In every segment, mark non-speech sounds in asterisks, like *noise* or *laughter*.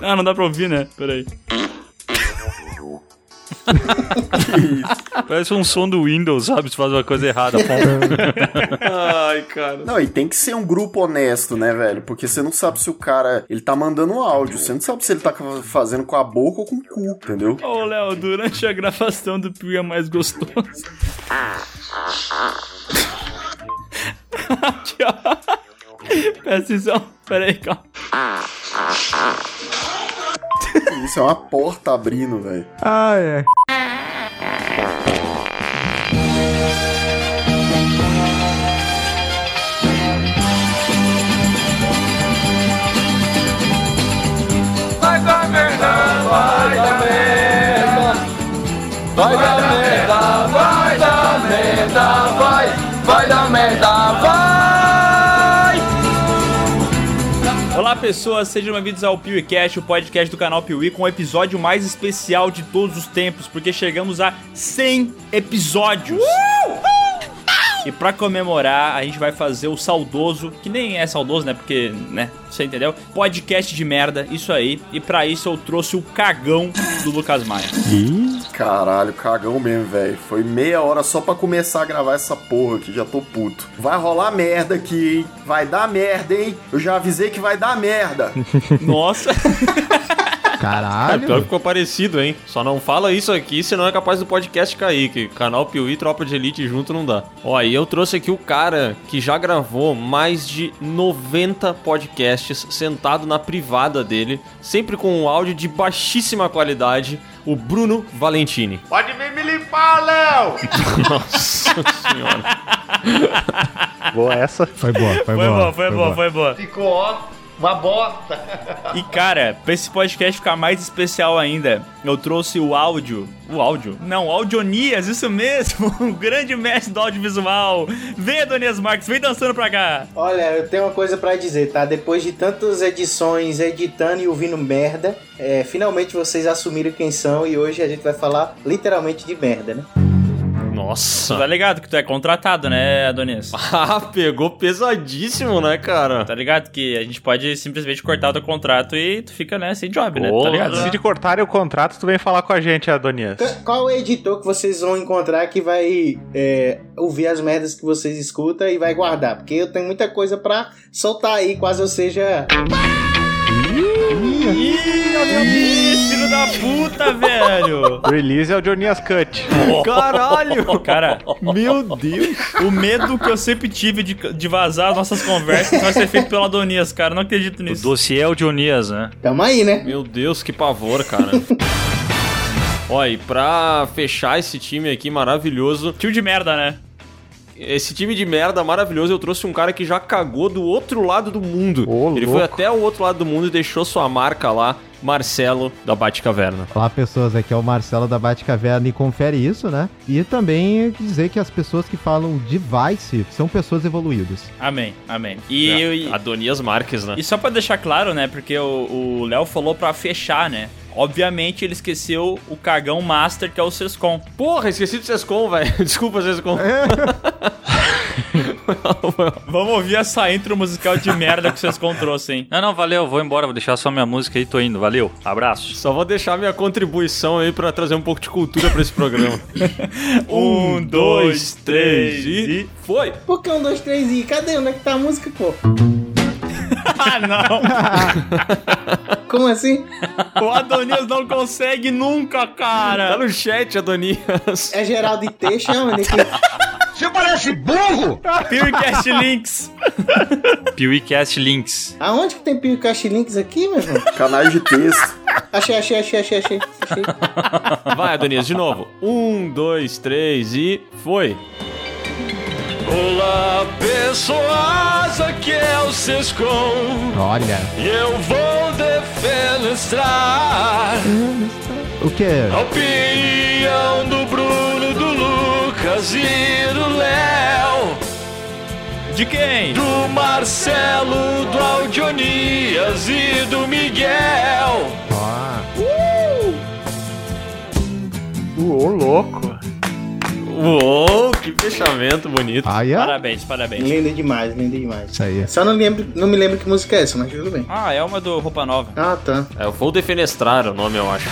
Ah, não dá pra ouvir, né? Peraí. *laughs* Parece um som do Windows, sabe? Se faz uma coisa errada. Ai, cara. Não, e tem que ser um grupo honesto, né, velho? Porque você não sabe se o cara, ele tá mandando um áudio, você não sabe se ele tá fazendo com a boca ou com o cu, entendeu? Ô, Léo, durante a gravação do Piu é mais gostoso. *laughs* Aqui, ó. *laughs* Presta atenção. Pera aí, calma. Isso é uma porta abrindo, velho. Ah, é. Pessoas, sejam bem-vindos ao PeeWeeCast, o podcast do canal Piuí, com o episódio mais especial de todos os tempos, porque chegamos a 100 episódios. E pra comemorar, a gente vai fazer o saudoso, que nem é saudoso, né? Porque, né? Você entendeu? Podcast de merda, isso aí. E pra isso eu trouxe o cagão do Lucas Maia. Caralho, cagão mesmo, velho. Foi meia hora só pra começar a gravar essa porra aqui, já tô puto. Vai rolar merda aqui, hein? Vai dar merda, hein? Eu já avisei que vai dar merda. *laughs* Nossa! *laughs* Cara, pior que Caralho. ficou parecido, hein? Só não fala isso aqui, senão é capaz do podcast cair, que canal Piuí e Tropa de Elite junto não dá. Ó, e eu trouxe aqui o cara que já gravou mais de 90 podcasts sentado na privada dele, sempre com um áudio de baixíssima qualidade, o Bruno Valentini. Pode vir me limpar, Léo! *laughs* Nossa senhora. Boa essa. Foi boa, foi, Foi boa. boa, foi boa, foi boa. Ficou, ó, uma bosta. E cara, pra esse podcast ficar mais especial ainda, eu trouxe o áudio. O áudio? Não, o Audionias, isso mesmo! *laughs* O grande mestre do audiovisual. Vem, Adonias Marques, vem dançando pra cá. Olha, eu tenho uma coisa pra dizer, tá? Depois de tantas edições editando e ouvindo merda, é, finalmente vocês assumiram quem são e hoje a gente vai falar literalmente de merda, né? Tu Nossa. tá ligado que tu é contratado, né, Adonias? *laughs* Ah, pegou pesadíssimo, né, cara? Tá ligado que a gente pode simplesmente cortar o teu contrato e tu fica, né, sem job, né? Tá ligado? Se te cortarem o contrato, tu vem falar com a gente, Adonias. Qu- Qual é o editor que vocês vão encontrar que vai é, ouvir as merdas que vocês escutam e vai guardar? Porque eu tenho muita coisa pra soltar aí, quase eu seja. Ih, filho da puta, velho! O release é o Jonias Cut. Caralho! *laughs* Cara, Meu Deus! o medo que eu sempre tive de, de vazar as nossas conversas vai ser feito pelo Adonias, cara. Não acredito O nisso. dossiê é o Dionias, né? Tamo aí, né? Meu Deus, que pavor, cara. *laughs* Ó, e pra fechar esse time aqui maravilhoso, Tio de merda, né? Esse time de merda maravilhoso, eu trouxe um cara que já cagou do outro lado do mundo. Ô, Ele louco. foi até o outro lado do mundo e deixou sua marca lá, Marcelo da Batcaverna. Olá, pessoas. Aqui é o Marcelo da Batcaverna e confere isso, né? E também dizer que as pessoas que falam device são pessoas evoluídas. Amém, amém. E, e- Adonias Marques, né? e só pra deixar claro, né? Porque o o Léo falou pra fechar, né? Obviamente ele esqueceu o cagão master que é o Sescom. Porra, esqueci do Sescom, velho. *laughs* Desculpa, Sescom. *laughs* Vamos ouvir essa intro musical de merda que o Sescom trouxe, hein? Não, não, valeu, vou embora, vou deixar só minha música aí, tô indo, valeu, abraço. Só vou deixar minha contribuição aí pra trazer um pouco de cultura pra esse programa. *laughs* Um, dois, três e. Foi! Por que um, dois, três e cadê? Onde é que tá a música, pô? Ah, não! *laughs* Como assim? O Adonias não consegue nunca, Tá cara! no chat, Adonias. É geral de texto, é onde que... Você parece burro! Purcast *laughs* Links! PeeWeeCast Links. Aonde que tem Piocache Links aqui, meu irmão? Canais de texto. Achei, achei, achei, achei, achei. achei. Vai, Adonias, de novo. Um, dois, três e foi. Olá, pessoas, aqui é o Sescom. Olha. E eu vou defenestrar O que? a opinião do Bruno, do Lucas e do Léo. De quem? Do Marcelo, do Audionias e do Miguel. Ah, Ô, louco. Uou, que fechamento bonito. Aí, ó. Parabéns, parabéns. Lindo demais, lindo demais. Isso aí. Só não, lembro, não me lembro que música é essa, mas tudo bem. Ah, é uma do Roupa Nova. Ah, tá. É o Vou Defenestrar o nome, eu acho.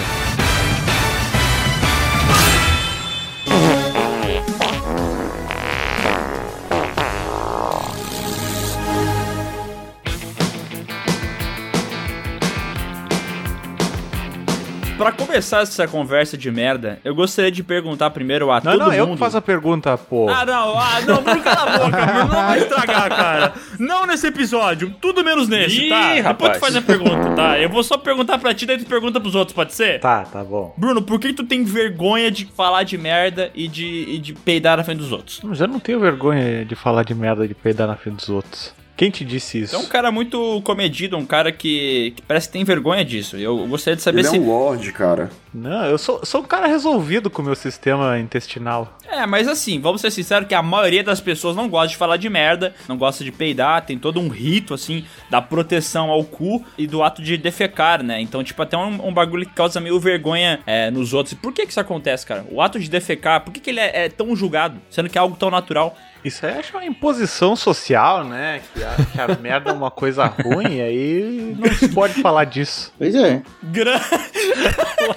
Pra começar essa conversa de merda, eu gostaria de perguntar primeiro a Não, todo não, mundo... eu que faço a pergunta, pô. Ah, não, ah, não, Bruno, cala a boca, Bruno, não vai estragar, cara. Não nesse episódio, tudo menos nesse, Ih, tá? Depois rapaz. tu faz a pergunta, tá? Eu vou só perguntar pra ti, daí tu pergunta pros outros, pode ser? Tá, tá bom. Bruno, por que tu tem vergonha de falar de merda e de, e de peidar na frente dos outros? Mas eu não tenho vergonha de falar de merda de peidar na frente dos outros. Quem te disse isso? É um cara muito comedido, um cara que, que parece que tem vergonha disso. Eu gostaria de saber Ele é se. um lorde, cara. Não, eu sou, sou um cara resolvido com o meu sistema intestinal. É, mas assim, vamos ser sinceros que a maioria das pessoas não gosta de falar de merda, não gosta de peidar, tem todo um rito, assim, da proteção ao cu e do ato de defecar, né? Então, tipo, até um, um bagulho que causa meio vergonha é, nos outros. E por que que isso acontece, cara? O ato de defecar, por que que ele é, é tão julgado, sendo que é algo tão natural? Isso aí acho uma imposição social, né? Que a, que a merda é uma coisa ruim, e aí não se pode falar disso. Pois é. Gran...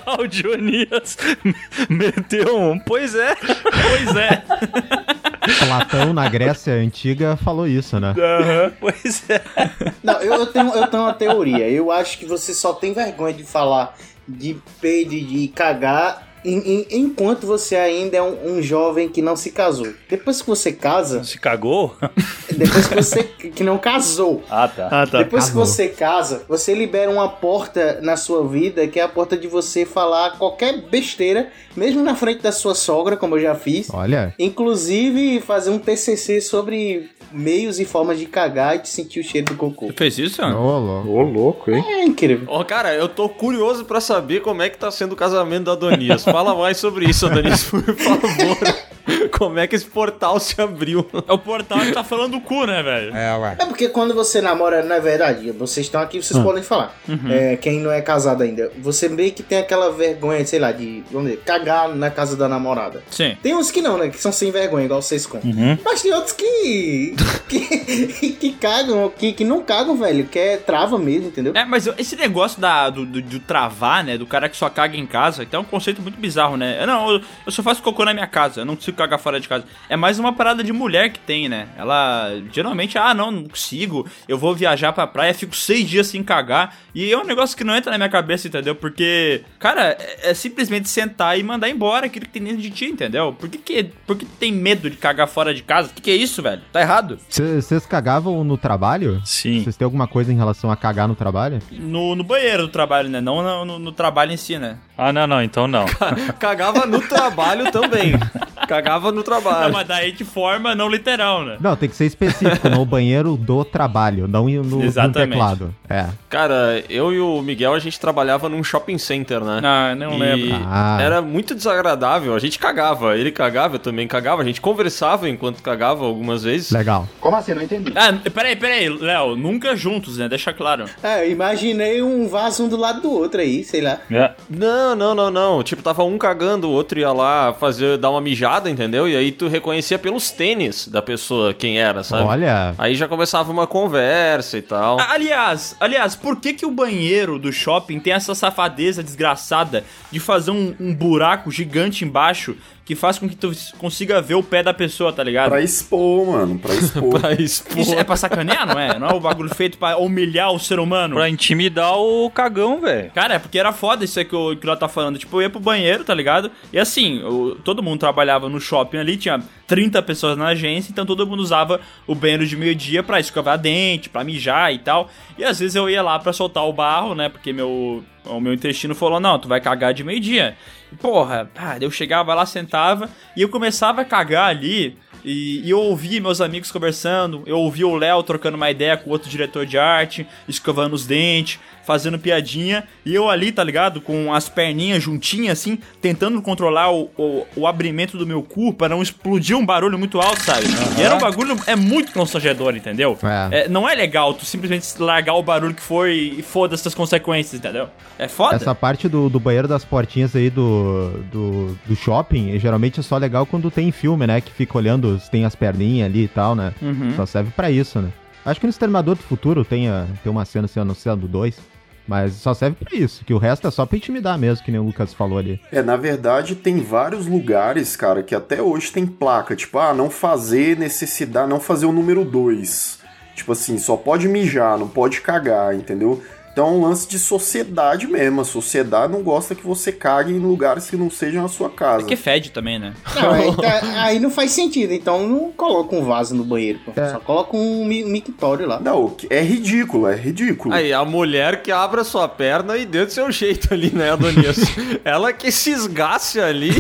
Uau, *laughs* o Dionias meteu um. Pois é. pois é. Platão, na Grécia Antiga, falou isso, né? Aham. Pois é. Não, eu, eu tenho, eu tenho uma teoria. Eu acho que você só tem vergonha de falar de peido e de cagar em- em- enquanto você ainda é um, um jovem que não se casou. Depois que você casa, Se cagou? *laughs* depois que você que não casou, Ah, tá. Ah, tá. depois que você casa, você libera uma porta na sua vida que é a porta de você falar qualquer besteira, mesmo na frente da sua sogra, como eu já fiz. Olha, Inclusive fazer um TCC sobre meios e formas de cagar e de sentir o cheiro do cocô. Tu fez isso? ô, louco. Ô, louco, hein? É incrível. Ó, cara, eu tô curioso pra saber como é que tá sendo o casamento da Adonias. Fala mais sobre isso, Adonias, por favor. Como é que esse portal se abriu? É o portal que tá falando do cu, né, velho? É, ué. É porque quando você namora, na verdade, vocês estão aqui, vocês podem falar. É, quem não é casado ainda, você meio que tem aquela vergonha, sei lá, de, vamos dizer, cagar na casa da namorada. Sim. Tem uns que não, né? Que são sem vergonha, igual vocês com. Mas tem outros que. que, *laughs* que cagam, que, que não cagam, velho. Que é trava mesmo, entendeu? É, mas esse negócio da, do, do, do travar, né? Do cara que só caga em casa, que é um conceito muito bizarro, né? Não, eu, eu só faço cocô na minha casa, eu não consigo cagar fora de casa. É mais uma parada de mulher que tem, né? Ela geralmente, ah, não, não consigo, eu vou viajar pra praia, fico seis dias sem cagar. E é um negócio que não entra na minha cabeça, entendeu? Porque, cara, é, é simplesmente sentar e mandar embora aquilo que tem dentro de ti, entendeu? Por que, que, por que tem medo de cagar fora de casa? O que, que é isso, velho? Tá errado. Vocês cagavam no trabalho? Sim. Vocês têm alguma coisa em relação a cagar no trabalho? No, no banheiro do trabalho, né? Não no, no- no trabalho em si, né? Ah, não, não, então não. *laughs* Cagava no trabalho também. *laughs* Cagava no Não, trabalho. mas daí de forma não literal, né? Não, tem que ser específico, no banheiro do trabalho, não no, no Exatamente. teclado. É. Cara, eu e o Miguel, a gente trabalhava num shopping center, né? Ah, não E lembro. Ah. Era muito desagradável. A gente cagava, ele cagava, eu também cagava. A gente conversava enquanto cagava algumas vezes. Legal. Ah, peraí, peraí, Léo, nunca juntos, né? Deixa claro. É, eu imaginei um vaso um do lado do outro aí, sei lá. É. Não, não, não, não. Tipo, tava um cagando, o outro ia lá fazer, dar uma mijada, entendeu? E aí tu reconhecia pelos tênis da pessoa quem era, sabe? Olha, Aí já começava uma conversa e tal. Aliás, aliás, por que que o banheiro do shopping tem essa safadeza desgraçada de fazer um, um buraco gigante embaixo que faz com que tu consiga ver o pé da pessoa, tá ligado? Pra expor, mano, pra expor. *laughs* pra expor. Isso é pra sacanear, não é? Não é o bagulho feito pra humilhar o ser humano? Pra intimidar o cagão, velho. Cara, é porque era foda isso aí que o que ela tá falando. Tipo, eu ia pro banheiro, tá ligado? E assim, o- todo mundo trabalhava no shopping ali, tinha 30 pessoas na agência, então todo mundo usava o banheiro de meio-dia pra escovar dente, pra mijar e tal. E às vezes eu ia lá pra soltar o barro, né? Porque meu, o meu intestino falou: não, tu vai cagar de meio-dia. Porra, ah, eu chegava lá, sentava e eu começava a cagar ali. E E, eu ouvi meus amigos conversando, eu ouvi o Léo trocando uma ideia com outro diretor de arte, escovando os dentes, fazendo piadinha, e eu ali, tá ligado? Com as perninhas juntinhas, assim, tentando controlar o, o, o abrimento do meu cu para não explodir um barulho muito alto, sabe? E era um bagulho, é muito constrangedor, entendeu? É. É, não é legal tu simplesmente largar o barulho que foi e foda-se as consequências, entendeu? É foda. Essa parte do, do banheiro das portinhas aí do, do, do shopping, geralmente é só legal quando tem filme, né? Que fica olhando se tem as perninhas ali e tal, né? Uhum. Só serve pra isso, né? Acho que no Exterminador do Futuro tem, a- tem uma cena assim, anunciando dois. Mas só serve pra isso, que o resto é só pra intimidar mesmo, que nem o Lucas falou ali. É, na verdade, tem vários lugares, cara, que até hoje tem placa, tipo, ah, não fazer necessidade, não fazer o número 2. Tipo assim, só pode mijar, não pode cagar, entendeu? Então é um lance de sociedade mesmo. A sociedade não gosta que você cague em lugares que não sejam a sua casa. É que fede também, né? Não, aí, tá- *laughs* aí não faz sentido, então não coloca um vaso no banheiro, pô. É. Só coloca um mi- mictório lá. Não, é ridículo, é ridículo. Aí, a mulher que abre a sua perna e dê do seu jeito ali, né, Adonias? *laughs* Ela que se esgace ali,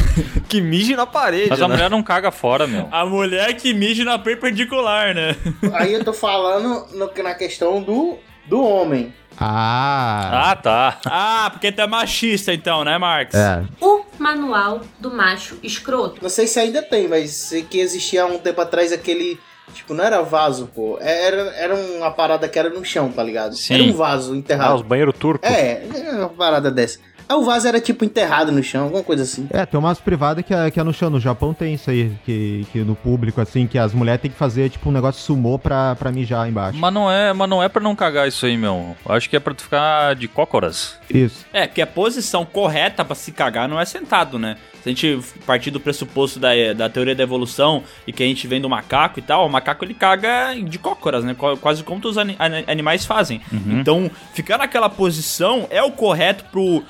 que mije na parede, Mas a né? mulher não caga fora, meu. A mulher que mije na perpendicular, né? Aí eu tô falando no- na questão do, do homem. Ah! Ah, tá. ah, porque tu é machista então, né, Marx? É. O manual do macho escroto. Não sei se ainda tem, mas sei que existia há um tempo atrás aquele. Tipo, não era vaso, pô. Era, era uma parada que era no chão, tá ligado? Sim. Era um vaso Ah, enterrado. os banheiros turcos. É, é uma parada dessa. Aí o vaso era tipo enterrado no chão, alguma coisa assim. É, tem umas privadas que é, que é no chão. No Japão tem isso aí, que, que no público, assim, que as mulheres têm que fazer, tipo, um negócio sumô pra, pra mijar embaixo. Mas não é, mas não é pra não cagar isso aí, meu. Eu Acho que é pra tu ficar de cócoras. Isso. É, porque a posição correta pra se cagar não é sentado, né? Se a gente partir do pressuposto da, da teoria da evolução e que a gente vem do macaco e tal, o macaco ele caga de cócoras, né? Qu- Quase como os ani- ani- animais fazem. Então, ficar naquela posição é o correto pro,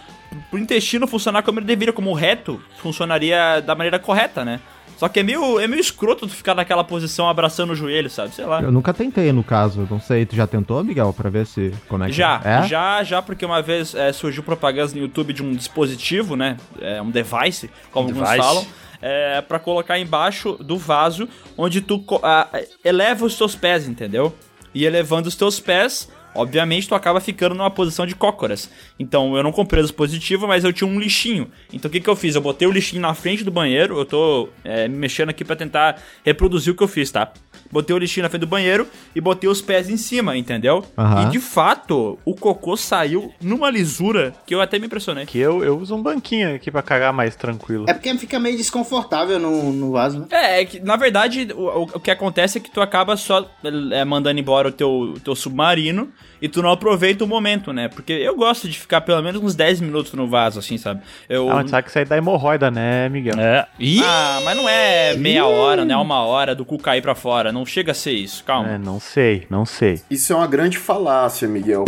pro intestino funcionar como ele deveria, como o reto funcionaria da maneira correta, né? Só que é meio, é meio escroto tu ficar naquela posição abraçando o joelho, sabe? Sei lá. Eu nunca tentei, no caso. Não sei, tu já tentou, Miguel, pra ver se... Como é que Já, é? já, já, porque uma vez é, surgiu propaganda no YouTube de um dispositivo, né? É, um device, como alguns Device. falam. É, para colocar embaixo do vaso, onde tu co- ah, eleva os teus pés, entendeu? E elevando os teus pés, obviamente tu acaba ficando numa posição de cócoras. Então eu não comprei o dispositivo, mas eu tinha um lixinho. Então o que, que eu fiz? Eu botei o lixinho na frente do banheiro, eu tô é, me mexendo aqui pra tentar reproduzir o que eu fiz, tá? Botei o lixinho na frente do banheiro e botei os pés em cima, entendeu? Aham. E de fato, o cocô saiu numa lisura que eu até me impressionei. Que eu, eu uso um banquinho aqui pra cagar mais tranquilo. É porque fica meio desconfortável no, no vaso, né? É, é que na verdade o, o- o que acontece é que tu acaba só é, mandando embora o teu, o teu submarino e tu não aproveita o momento, né? Porque eu gosto de ficar pelo menos uns 10 minutos no vaso, assim, sabe? Eu, Ah, mas sabe que isso aí dá hemorroida, né, Miguel? É. Ih! ah, mas não é meia hora, né? Uma hora do cu cair pra fora. Não chega a ser isso, calma. É, não sei, não sei. Isso é uma grande falácia, Miguel.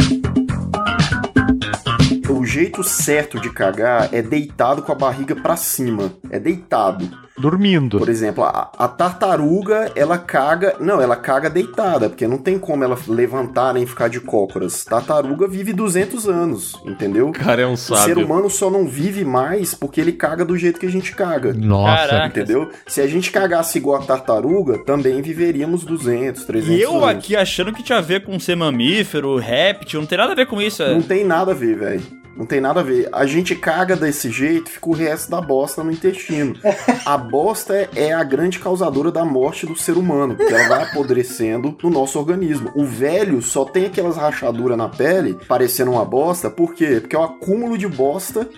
O jeito certo de cagar é deitado com a barriga pra cima. É deitado. Dormindo. Por exemplo, a, a tartaruga, ela caga. Não, ela caga deitada, porque não tem como ela levantar nem ficar de cócoras. Tartaruga vive 200 anos, entendeu? O cara é um O ser sábio. humano só não vive mais porque ele caga do jeito que a gente caga. Nossa. Caraca. Entendeu? Se a gente cagasse igual a tartaruga, também viveríamos 200, 300 E eu anos. aqui achando que tinha a ver com ser mamífero, réptil, não tem nada a ver com isso. é. Não tem nada a ver, velho. Não tem nada a ver. A gente caga desse jeito, fica o resto da bosta no intestino. A bosta é a grande causadora da morte do ser humano, porque ela vai apodrecendo no nosso organismo. O velho só tem aquelas rachaduras na pele, parecendo uma bosta, por quê? Porque é o acúmulo de bosta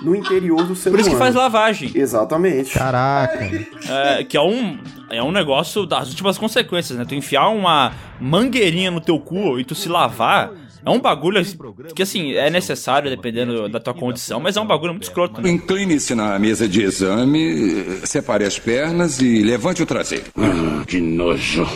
no interior do ser Por isso que humano. faz lavagem. Exatamente. Caraca. É, que é um, é um negócio das últimas consequências, né? Tu enfiar uma mangueirinha no teu cu e tu se lavar. É um bagulho que, assim, é necessário dependendo da tua condição, mas é um bagulho muito escroto, né? Incline-se na mesa de exame, separe as pernas e levante o traseiro. Ah, que nojo.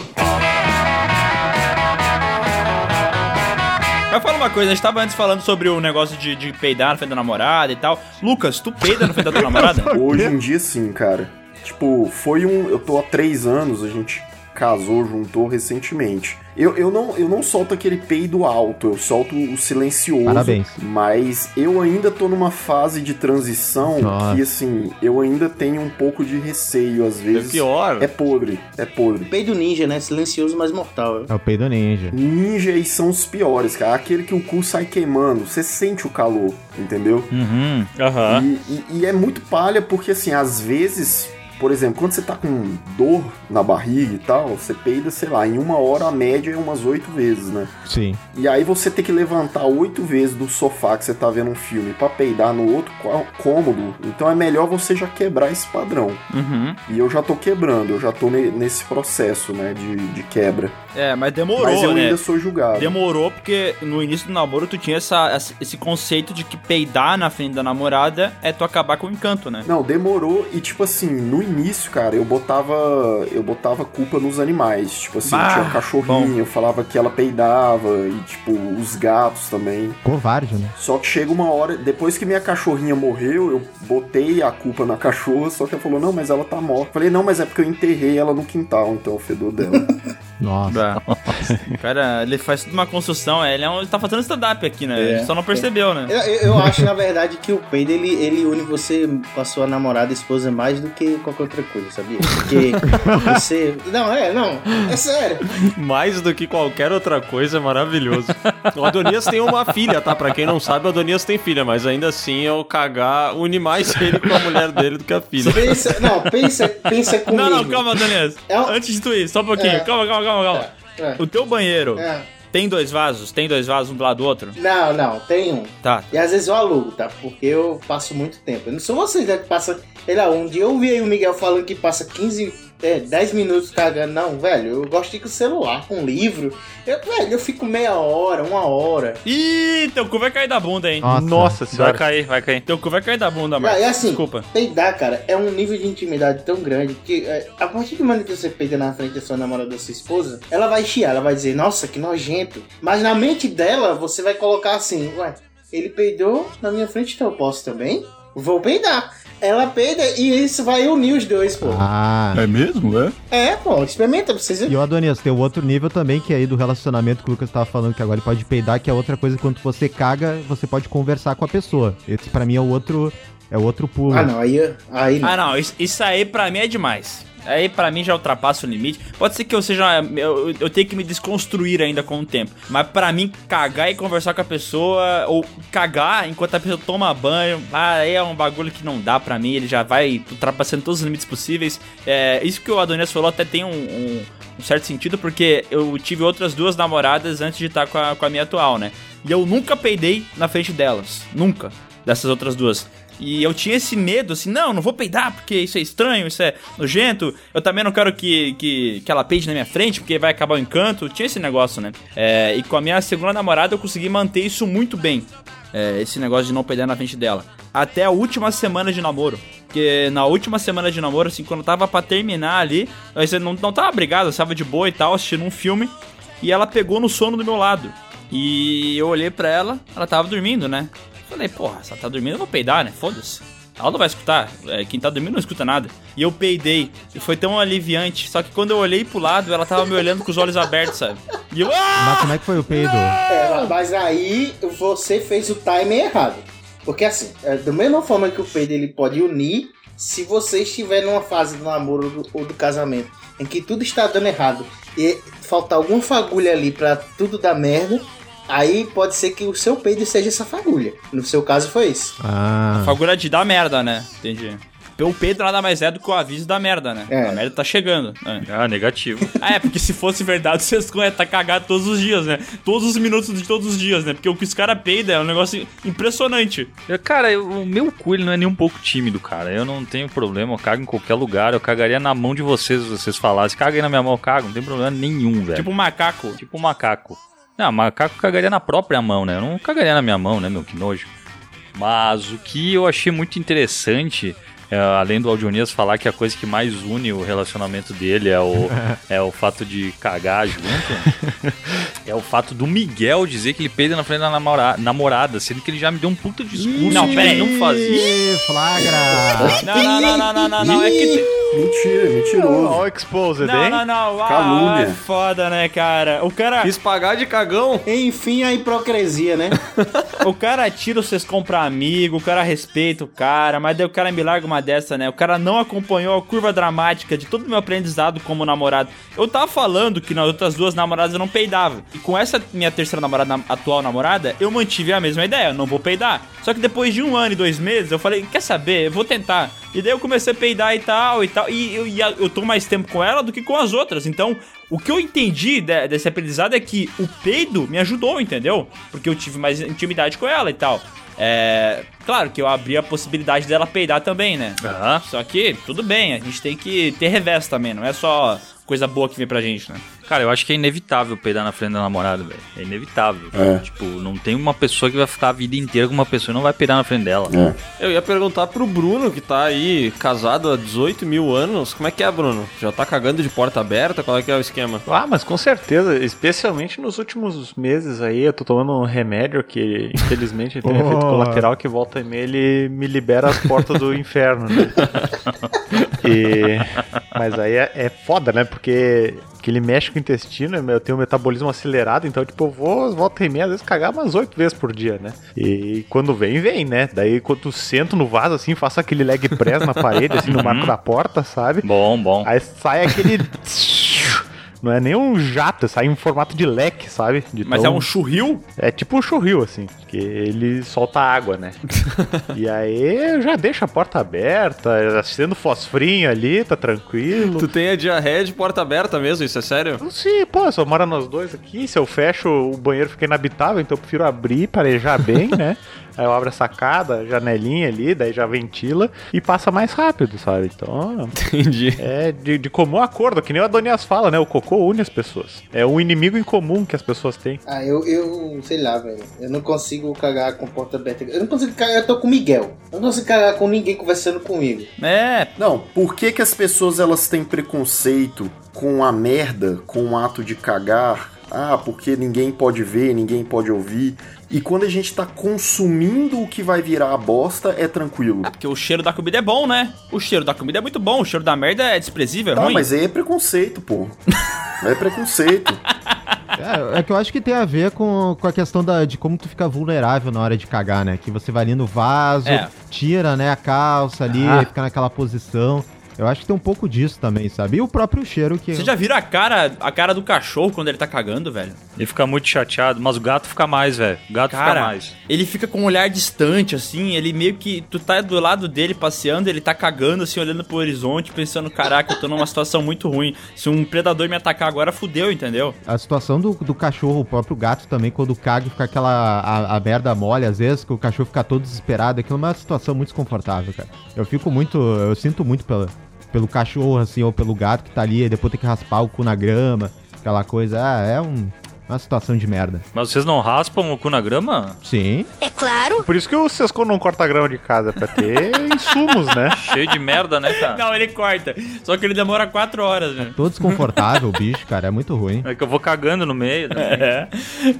Mas fala uma coisa, a gente tava antes falando sobre o negócio de, de peidar na frente da namorada e tal. Lucas, tu peida na frente da tua *laughs* namorada? Hoje em dia, sim, cara. Tipo, foi um. Eu tô há três anos, a gente casou, juntou recentemente. Eu, eu, não, eu não solto aquele peido alto, eu solto o silencioso. Parabéns. Mas eu ainda tô numa fase de transição Nossa. que, assim, eu ainda tenho um pouco de receio, às É vezes. pior. É podre, é podre. Peido ninja, né? Silencioso, mas mortal. É o peido ninja. Ninjas são os piores, cara. Aquele que o cu sai queimando, você sente o calor, entendeu? Uhum. Aham. E, e- e é muito palha porque, assim, às vezes, por exemplo, quando você tá com dor na barriga e tal, você peida, sei lá, em uma hora a média é umas oito vezes, né? Sim. E aí você tem que levantar oito vezes do sofá que você tá vendo um filme pra peidar no outro cômodo. Então é melhor você já quebrar esse padrão. Uhum. E eu já tô quebrando, eu já tô ne- nesse processo, né, de, de quebra. É, mas demorou, Mas eu né? ainda sou julgado. Demorou porque no início do namoro tu tinha essa, essa- esse conceito de que peidar na frente da namorada é tu acabar com o encanto, né? Não, demorou e tipo assim, no início, cara, eu botava eu botava culpa nos animais, tipo assim, Ah, tinha cachorrinho, eu falava que ela peidava e tipo os gatos também. Covarde, né? Só que chega uma hora, depois que minha cachorrinha morreu, eu botei a culpa na *laughs* cachorra, só que ela falou: "Não, mas ela tá morta". Falei: "Não, mas é porque eu enterrei ela no quintal, então o fedor dela". *laughs* Nossa. *laughs* Cara, ele faz tudo uma construção, é, ele, é um- ele tá fazendo stand-up aqui, né? É. Ele só não percebeu, né? Eu, eu- eu acho, na verdade, que o peido ele, ele une você com a sua namorada, esposa, mais do que qualquer outra coisa, sabia? Porque você. *laughs* Não, é, não. É sério. Mais do que qualquer outra coisa, é maravilhoso. O Adonias tem uma filha, tá? Pra quem não sabe, o Adonias tem filha, mas ainda assim é o cagar une mais ele com a mulher dele do que a filha. Pensa, não, pensa, pensa comigo. Não, não, calma, Daniel. É um- Antes de tu ir, só um pouquinho. É. Calma, calma, calma, calma. É. O teu banheiro É. tem dois vasos? Tem dois vasos um do lado do outro? Não, não, tem um. Tá. E às vezes eu alugo, tá? Porque eu passo muito tempo. Eu não sou vocês né, que passa. Sei lá, um dia eu ouvi aí o Miguel falando que passa 15, é, 10 minutos cagando. Não, velho, eu gosto de ir com o celular, com livro. Eu, velho, eu fico meia hora, uma hora. Ih, teu cu vai cair da bunda, hein? Nossa. Nossa Vai senhora. cair, vai cair. Teu cu vai cair da bunda, Marcos. é assim, Desculpa. peidar, cara, é um nível de intimidade tão grande que é, a partir do momento que você peida na frente da sua namorada ou da sua esposa, ela vai chiar, ela vai dizer, nossa, que nojento. Mas na mente dela, você vai colocar assim, ué, ele peidou na minha frente, então eu posso também? Vou peidar. Ela peida e isso vai unir os dois, pô. Ah. É mesmo, é? É, pô, experimenta pra vocês E o Adonias, tem o outro nível também, que é aí do relacionamento que o Lucas tava falando, que agora ele pode peidar, que é outra coisa, quando você caga, você pode conversar com a pessoa. Esse pra mim é o outro, é o outro pulo. Ah, não, aí, aí não. Ah, não, isso, isso aí pra mim é demais. Aí pra mim já ultrapassa o limite. Pode ser que eu seja. Eu, eu tenho que me desconstruir ainda com o tempo. Mas pra mim, cagar e conversar com a pessoa, ou cagar enquanto a pessoa toma banho, ah, aí é um bagulho que não dá pra mim. Ele já vai ultrapassando todos os limites possíveis. É, isso que o Adonias falou até tem um, um- um certo sentido, porque eu tive outras duas namoradas antes de estar com a, com a minha atual, né? E eu nunca peidei na frente delas. Nunca. Dessas outras duas. E eu tinha esse medo, assim, não, não vou peidar porque isso é estranho, isso é nojento. Eu também não quero que, que, que ela peide na minha frente porque vai acabar o encanto. Tinha esse negócio, né? É, e com a minha segunda namorada eu consegui manter isso muito bem. É, esse negócio de não peidar na frente dela. Até a última semana de namoro. Porque na última semana de namoro, assim, quando eu tava pra terminar ali, eu não, não tava brigado, eu tava de boa e tal, assistindo um filme. E ela pegou no sono do meu lado. E eu olhei pra ela, ela tava dormindo, né? Falei, porra, se ela tá dormindo, eu vou peidar, né? Foda-se. Ela não vai escutar. É, quem tá dormindo não escuta nada. E eu peidei. E foi tão aliviante. Só que quando eu olhei pro lado, ela tava me olhando com os olhos abertos, sabe? E eu. Ah! Mas como é que foi o peido? É, mas aí você fez o timing errado. Porque assim, é, da mesma forma que o peido ele pode unir, se você estiver numa fase do namoro ou do, ou do casamento em que tudo está dando errado e faltar alguma fagulha ali pra tudo dar merda, aí pode ser que o seu peido seja essa fagulha. No seu caso foi isso. Ah. Fagulha de dar merda, né? Entendi. O Pedro nada mais é do que o aviso da merda, né? É. A merda tá chegando. né? Ah, negativo. *laughs* Ah, é, porque se fosse verdade, *laughs* vocês iam estar cagados todos os dias, né? Todos os minutos de todos os dias, né? Porque o que os caras peidam é um negócio impressionante. Eu, Cara, eu- o meu cu ele não é nem um pouco tímido, cara. Eu não tenho problema, eu cago em qualquer lugar. Eu cagaria na mão de vocês se vocês falassem. Caga aí na minha mão, eu cago. Não tem problema nenhum, velho. Tipo um macaco. Tipo um macaco. Não, macaco cagaria na própria mão, né? Eu não cagaria na minha mão, né, meu? Que nojo. Mas o que eu achei muito interessante, além do Audionias falar que a coisa que mais une o relacionamento dele é o, *laughs* é o fato de cagar junto, é o fato do Miguel dizer que ele peida na frente da namora- namorada, sendo que ele já me deu um puta discurso Não, de pera que aí. não fazia. Ih, flagra! Não, não, não, não, não, não, não. É que tem, Mentira, mentiroso. All exposed, Não, hein? não, não. Ah, Calúnia. é foda, né, cara? O cara, Quis pagar de cagão. Enfim, a hipocrisia, né? *laughs* o cara tira o Sescom pra amigo, o cara respeita o cara, mas daí o cara me larga uma dessa, né? O cara não acompanhou a curva dramática de todo o meu aprendizado como namorado. Eu tava falando que nas outras duas namoradas eu não peidava. E com essa minha terceira namorada, na- atual namorada, eu mantive a mesma ideia, eu não vou peidar. Só que depois de um ano e dois meses, eu falei, quer saber, eu vou tentar. E daí eu comecei a peidar e tal, e tal. E eu, e eu tô mais tempo com ela do que com as outras. Então, o que eu entendi de- desse aprendizado é que o peido me ajudou, entendeu? Porque eu tive mais intimidade com ela e tal. É. Claro que eu abri a possibilidade dela peidar também, né? Aham. Só que, tudo bem, a gente tem que ter revés também, não é só coisa boa que vem pra gente, né? Cara, eu acho que é inevitável peidar na frente da namorada, velho. É inevitável. É. Tipo, não tem uma pessoa que vai ficar a vida inteira com uma pessoa e não vai peidar na frente dela. É. Eu ia perguntar pro Bruno, que tá aí casado há 18 mil anos. Como é que é, Bruno? Já tá cagando de porta aberta? Qual é que é o esquema? Ah, mas com certeza, especialmente nos últimos meses aí, eu tô tomando um remédio que, infelizmente, tem um efeito colateral que volta e meia ele me libera as portas do *laughs* inferno, né? E... *laughs* Mas aí é, é foda, né? Porque que ele mexe com o intestino, eu tenho um metabolismo acelerado, então, tipo, eu vou, volta e meia, às vezes, cagar umas oito vezes por dia, né? E quando vem, vem, né? Daí, quando tu sento no vaso, assim, faço aquele leg press na parede, assim, no marco da porta, sabe? Bom, bom. Aí sai aquele. *laughs* Não é nem um jato, sai em formato de leque, sabe? De Mas tão- é um churril? É tipo um churril, assim, que ele solta água, né? *laughs* e aí já deixa a porta aberta, acendendo fosfrinho ali, tá tranquilo. Tu tem a diarreia de porta aberta mesmo, isso é sério? Sim, pô, só mora nós dois aqui. Se eu fecho, o banheiro fica inabitável, então eu prefiro abrir, parejar bem, né? *laughs* Aí eu abro a sacada, a janelinha ali, daí já ventila e passa mais rápido, sabe? Então, Entendi. é de, de comum acordo, que nem o Adonias fala, né? O cocô une as pessoas. É um inimigo em comum que as pessoas têm. Ah, eu, eu sei lá, velho. Eu não consigo cagar com porta aberta. Eu não consigo cagar, eu tô com o Miguel. Eu não consigo cagar com ninguém conversando comigo. É, Não, por que que as pessoas elas têm preconceito com a merda, com o ato de cagar? Ah, porque ninguém pode ver, ninguém pode ouvir. E quando a gente tá consumindo o que vai virar a bosta, é tranquilo. porque o cheiro da comida é bom, né? O cheiro da comida é muito bom, o cheiro da merda é desprezível, é Tá, ruim. mas aí é preconceito, pô. *laughs* É preconceito. É, é que eu acho que tem a ver com, com a questão da, de como tu fica vulnerável na hora de cagar, né? Que você vai ali no vaso, É. tira, né, a calça ali, Ah. fica naquela posição. Eu acho que tem um pouco disso também, sabe? E o próprio cheiro que. Você já viram a cara, a cara do cachorro quando ele tá cagando, velho? Ele fica muito chateado, mas o gato fica mais, velho. O gato fica Cara, mais. ele fica com um olhar distante, assim, ele meio que. Tu tá do lado dele passeando, ele tá cagando, assim, olhando pro horizonte, pensando, caraca, eu tô numa situação muito ruim. Se um predador me atacar agora, fudeu, entendeu? A situação do, do cachorro, o próprio gato também, quando caga e fica aquela a, a merda mole, às vezes, que o cachorro fica todo desesperado, aquilo é uma situação muito desconfortável, cara. Eu fico muito. Eu sinto muito pela, pelo cachorro, assim, ou pelo gato que tá ali, depois tem que raspar o cu na grama, aquela coisa. Ah, é um, uma situação de merda. Mas vocês não raspam o cu na grama? Sim. Por isso que o Sescon não corta grama de casa, pra ter *laughs* insumos, né? Cheio de merda, né, cara? Não, ele corta. Só que ele demora quatro horas, né? Todo desconfortável, o *laughs* bicho, cara. É muito ruim. É que eu vou cagando no meio. Né? *laughs* É.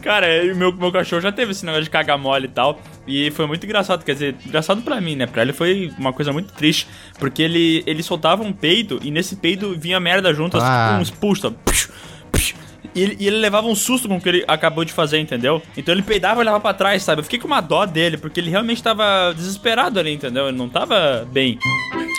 Cara, e o meu, meu cachorro já teve esse negócio de cagar mole e tal. E foi muito engraçado. Quer dizer, engraçado pra mim, né? Pra ele foi uma coisa muito triste. Porque ele, ele soltava um peido e nesse peido vinha merda junto, assim, Ah. tipo uns expulsa. E ele, e ele levava um susto com o que ele acabou de fazer, entendeu? Então ele peidava e levava pra trás, sabe? Eu fiquei com uma dó dele, porque ele realmente tava desesperado ali, entendeu? Ele não tava bem.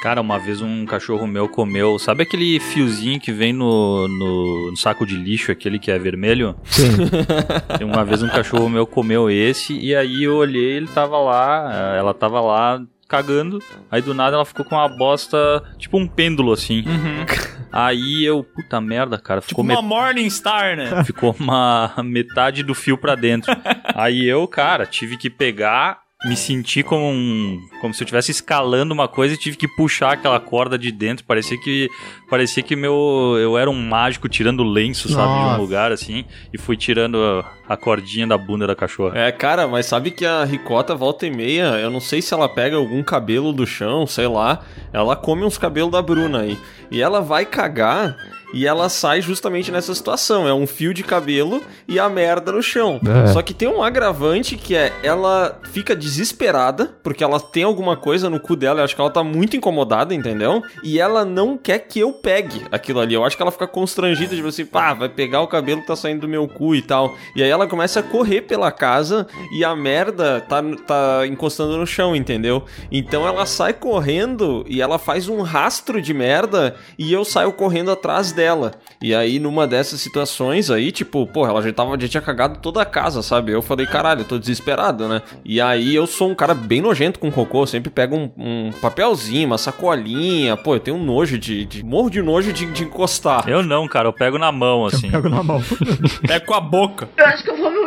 Cara, uma vez um cachorro meu comeu. Sabe aquele fiozinho que vem no, no, no saco de lixo, aquele que é vermelho? Sim. *laughs* Uma vez um cachorro meu comeu esse, e aí eu olhei, ele tava lá, ela tava lá cagando, aí do nada ela ficou com uma bosta, tipo um pêndulo assim. *laughs* Aí eu, puta merda, cara, Tipo *laughs* ficou uma met- Morningstar, né? ficou uma metade do fio pra dentro. Aí eu, cara, tive que pegar, me senti como um, como se eu estivesse escalando uma coisa e tive que puxar aquela corda de dentro. Parecia que parecia que meu eu era um mágico tirando lenço, sabe, de um lugar assim, e fui tirando a cordinha da bunda da cachorra. É, cara, mas sabe que a ricota volta e meia, eu não sei se ela pega algum cabelo do chão, sei lá, ela come uns cabelos da Bruna aí. E ela vai cagar e ela sai justamente nessa situação. É um fio de cabelo e a merda no chão. É. Só que tem um agravante que é ela fica desesperada, porque ela tem alguma coisa no cu dela, eu acho que ela tá muito incomodada, entendeu? E ela não quer que eu pegue aquilo ali. Eu acho que ela fica constrangida, tipo assim, pá, vai pegar o cabelo que tá saindo do meu cu e tal. E aí ela começa a correr pela casa e a merda tá, tá encostando no chão, entendeu? Então ela sai correndo e ela faz um rastro de merda e eu saio correndo atrás dela. E aí, numa dessas situações aí, tipo, porra, ela já, tava, já tinha cagado toda a casa, sabe? Eu falei, caralho, eu tô desesperado, né? E aí eu sou um cara bem nojento com cocô, eu sempre pego um, um papelzinho, uma sacolinha, pô, eu tenho um nojo de. de morro de nojo de, de encostar. Eu não, cara, eu pego na mão, assim. Pego na mão. *laughs* Pega com a boca. Eu acho que eu vou me.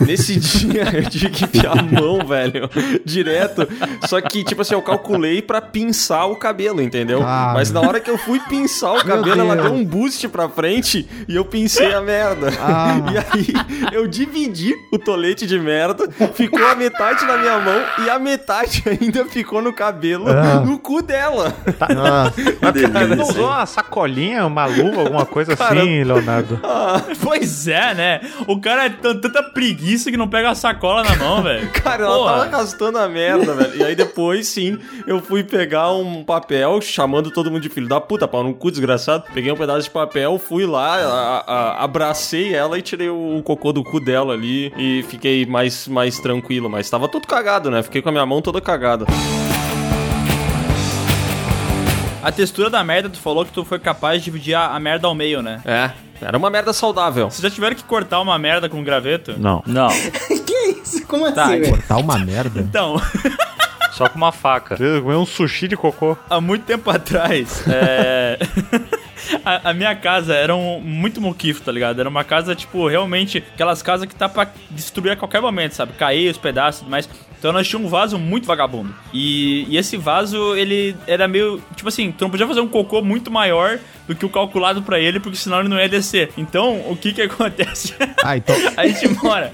Nesse *laughs* dia eu tive que enfiar a mão, velho, direto. Só que, tipo assim, eu calculei pra pinçar o cabelo, entendeu? Ah, Mas na hora que eu fui pinçar o cabelo, ela deu um boost pra frente e eu pincei a merda. Ah. *laughs* E aí eu dividi o tolete de merda, ficou a metade na minha mão e a metade *laughs* ainda ficou no cabelo, Ah. no cu dela. Nossa. Você não usou uma sacolinha, uma luva, alguma coisa Cara, assim, Leonardo? Pois é, né? O cara é tanta preguiça que não pega a sacola na mão, velho. *laughs* Cara, ela Porra. tava arrastando a merda, velho. E aí depois, sim, eu fui pegar um papel, chamando todo mundo de filho da puta, pau no cu, desgraçado. Peguei um pedaço de papel, fui lá, a- a- abracei ela e tirei o, cocô do cu dela ali e fiquei mais, mais tranquilo. Mas tava todo cagado, né? Fiquei com a minha mão toda cagada. A textura da merda, tu falou que tu foi capaz de dividir a, a merda ao meio, né? É, era uma merda saudável. Vocês já tiveram que cortar uma merda com graveto? Não. Não, *laughs* que isso? Como Tá, assim, velho? Tá uma merda. Então, só com uma faca. Comeu um sushi de cocô. há muito tempo atrás, é... *laughs* a, a minha casa era um, muito muquifo, tá ligado? Era uma casa, tipo, realmente, aquelas casas que tá pra destruir a qualquer momento, sabe? Cair os pedaços e tudo mais. Então nós tínhamos um vaso muito vagabundo. E, e esse vaso, ele era meio. Tipo assim, tu não podia fazer um cocô muito maior do que o calculado pra ele, porque senão ele não ia descer. Então, o que que *laughs* acontece? Ah, então. a gente mora.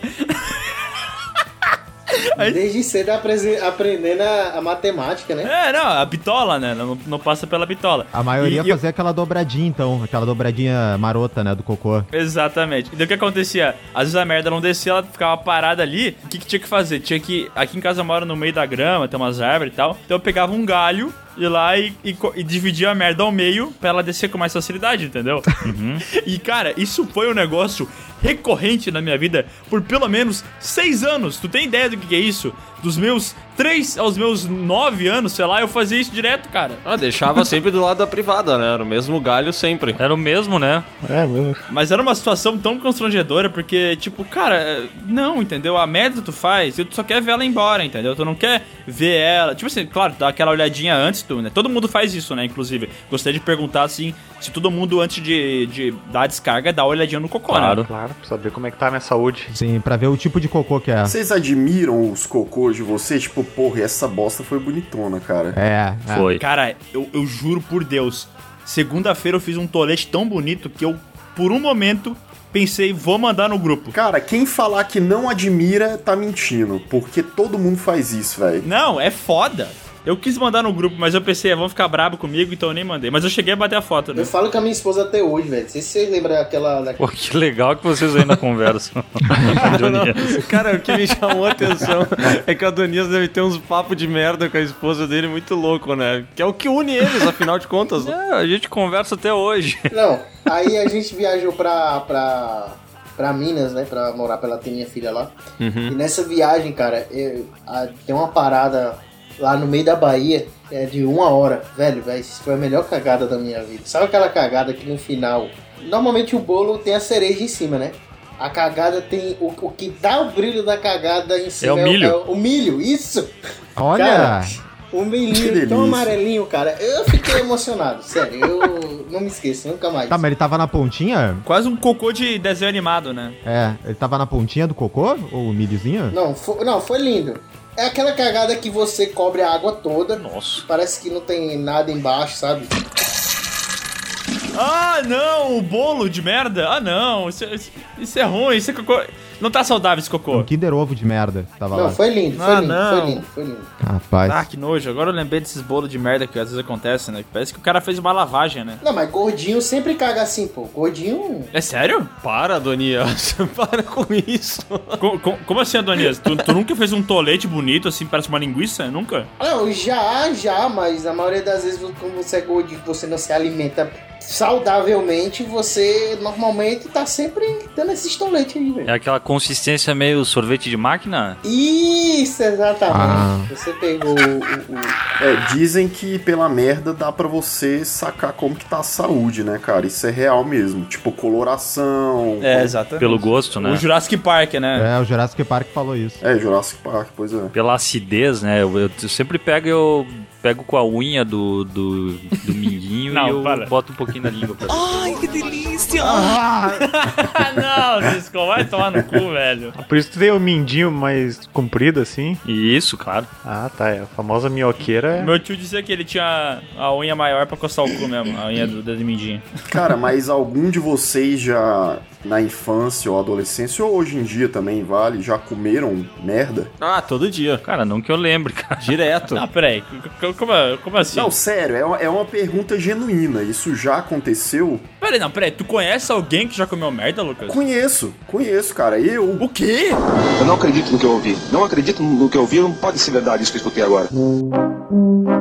Desde cedo aprendendo a, a matemática, né? É, não, a bitola, né? Não, não passa pela bitola. A maioria E- fazia aquela dobradinha, então. Aquela dobradinha marota, né? Do cocô. Exatamente. E daí o que acontecia? Às vezes a merda não descia, ela ficava parada ali. O que, que tinha que fazer? Tinha que. Aqui em casa eu moro no meio da grama, tem umas árvores e tal. Então eu pegava um galho. Ir lá e, e, e dividia a merda ao meio pra ela descer com mais facilidade, entendeu? *laughs* E cara, isso foi um negócio recorrente na minha vida por pelo menos seis anos. Tu tem ideia do que é isso? Dos meus três aos meus nove anos, sei lá, eu fazia isso direto, cara. Ah, deixava sempre do lado da privada, né? Era o mesmo galho sempre. Era o mesmo, né? É, mesmo. Mas era uma situação tão constrangedora, porque, tipo, cara, não, entendeu? A merda tu faz, e tu só quer ver ela embora, entendeu? Tu não quer ver ela. Tipo assim, claro, dá aquela olhadinha antes, tu, né? Todo mundo faz isso, né? Inclusive. Gostaria de perguntar, assim, se todo mundo, antes de, de dar a descarga, dá uma olhadinha no cocô, Claro. né? Claro, pra saber como é que tá a minha saúde. Sim, pra ver o tipo de cocô que é. Vocês admiram os cocôs de vocês? Tipo, porra, essa bosta foi bonitona, cara. É, é. Foi. Cara, eu, eu juro por Deus, segunda-feira eu fiz um tolete tão bonito que eu, por um momento, pensei, vou mandar no grupo. Cara, quem falar que não admira tá mentindo, porque todo mundo faz isso, velho. Não, é foda. Eu quis mandar no grupo, mas eu pensei, ah, vão ficar brabo comigo, então eu nem mandei. Mas eu cheguei a bater a foto, né? Eu falo com a minha esposa até hoje, velho. Não sei se vocês lembram daquela. daquela... Pô, que legal que vocês ainda conversam. *laughs* Cara, o que me chamou a atenção é que o Adonias deve ter uns papos de merda com a esposa dele muito louco, né? Que é o que une eles, afinal de contas. É, a gente conversa até hoje. Não, aí a gente viajou pra, pra, pra Minas, né? Pra morar, pra ela ter minha filha lá. E nessa viagem, cara, eu- a- tem uma parada lá no meio da Bahia, é de uma hora. Velho, velho, isso foi a melhor cagada da minha vida. Sabe aquela cagada que no final. Normalmente o bolo tem a cereja em cima, né? A cagada tem. O, o que dá o brilho da cagada em cima o milho. É o, o milho, isso! Olha! Cara, o milhinho tão amarelinho, cara. Eu fiquei emocionado, sério. Eu *laughs* não me esqueço, nunca mais. Tá, mas ele tava na pontinha? Quase um cocô de desenho animado, né? É, ele tava na pontinha do cocô? Ou o milhozinho? Não, foi, não, foi lindo. É aquela cagada que você cobre a água toda. Nossa. Parece que não tem nada embaixo, sabe? Ah, não, o bolo de merda. Ah, não, isso, é- isso é ruim, isso é cocô. Não tá saudável esse cocô. Um Kinder Ovo de merda. Tava Não, lá. foi lindo, foi Ah, lindo, não. foi lindo, foi lindo. Rapaz. Ah, que nojo. Agora eu lembrei desses bolos de merda que às vezes acontecem, né? Parece que o cara fez uma lavagem, né? Não, mas gordinho sempre caga assim, pô. Gordinho. É sério? Para, Adonias. *laughs* Para com isso. Co- co- como assim, Adonias? Tu, tu nunca fez um tolete bonito assim, parece uma linguiça? Nunca? Não, já, já, mas a maioria das vezes, quando você é gordinho, você não se alimenta saudavelmente, você normalmente tá sempre dando esses toletes aí, velho. É aquela consistência meio sorvete de máquina? Isso, exatamente. Ah. Você pegou o, o- o- É, dizem que pela merda dá pra você sacar como que tá a saúde, né, cara? Isso é real mesmo. Tipo, coloração. É, exatamente. Pelo gosto, né? O Jurassic Park, né? É, o Jurassic Park falou isso. É, Jurassic Park, pois é. Pela acidez, né? Eu, eu sempre pego eu pego com a unha do, do, do minguinho *laughs* Não, e eu para. boto um pouquinho na língua pra Ah, *laughs* não, Disco, vai tomar no cu, velho. Por isso tu tem o mindinho mais comprido assim. Isso, claro. Ah, tá. É a famosa minhoqueira. Meu tio dizia que ele tinha a unha maior pra coçar o cu mesmo, a unha do dedo mindinho. Cara, mas algum de vocês já na infância ou adolescência, ou hoje em dia também vale, já comeram merda? Ah, todo dia. Cara, não que eu lembre, cara. Direto. *laughs* Ah, peraí, como, como assim? Não, sério, é uma, é uma pergunta genuína. Isso já aconteceu? Peraí, não, peraí, tu conhece alguém que já comeu merda, Lucas? Conheço, conheço, cara. Eu. O quê? Eu não acredito no que eu ouvi. Não acredito no que eu ouvi. Não pode ser verdade isso que eu escutei agora.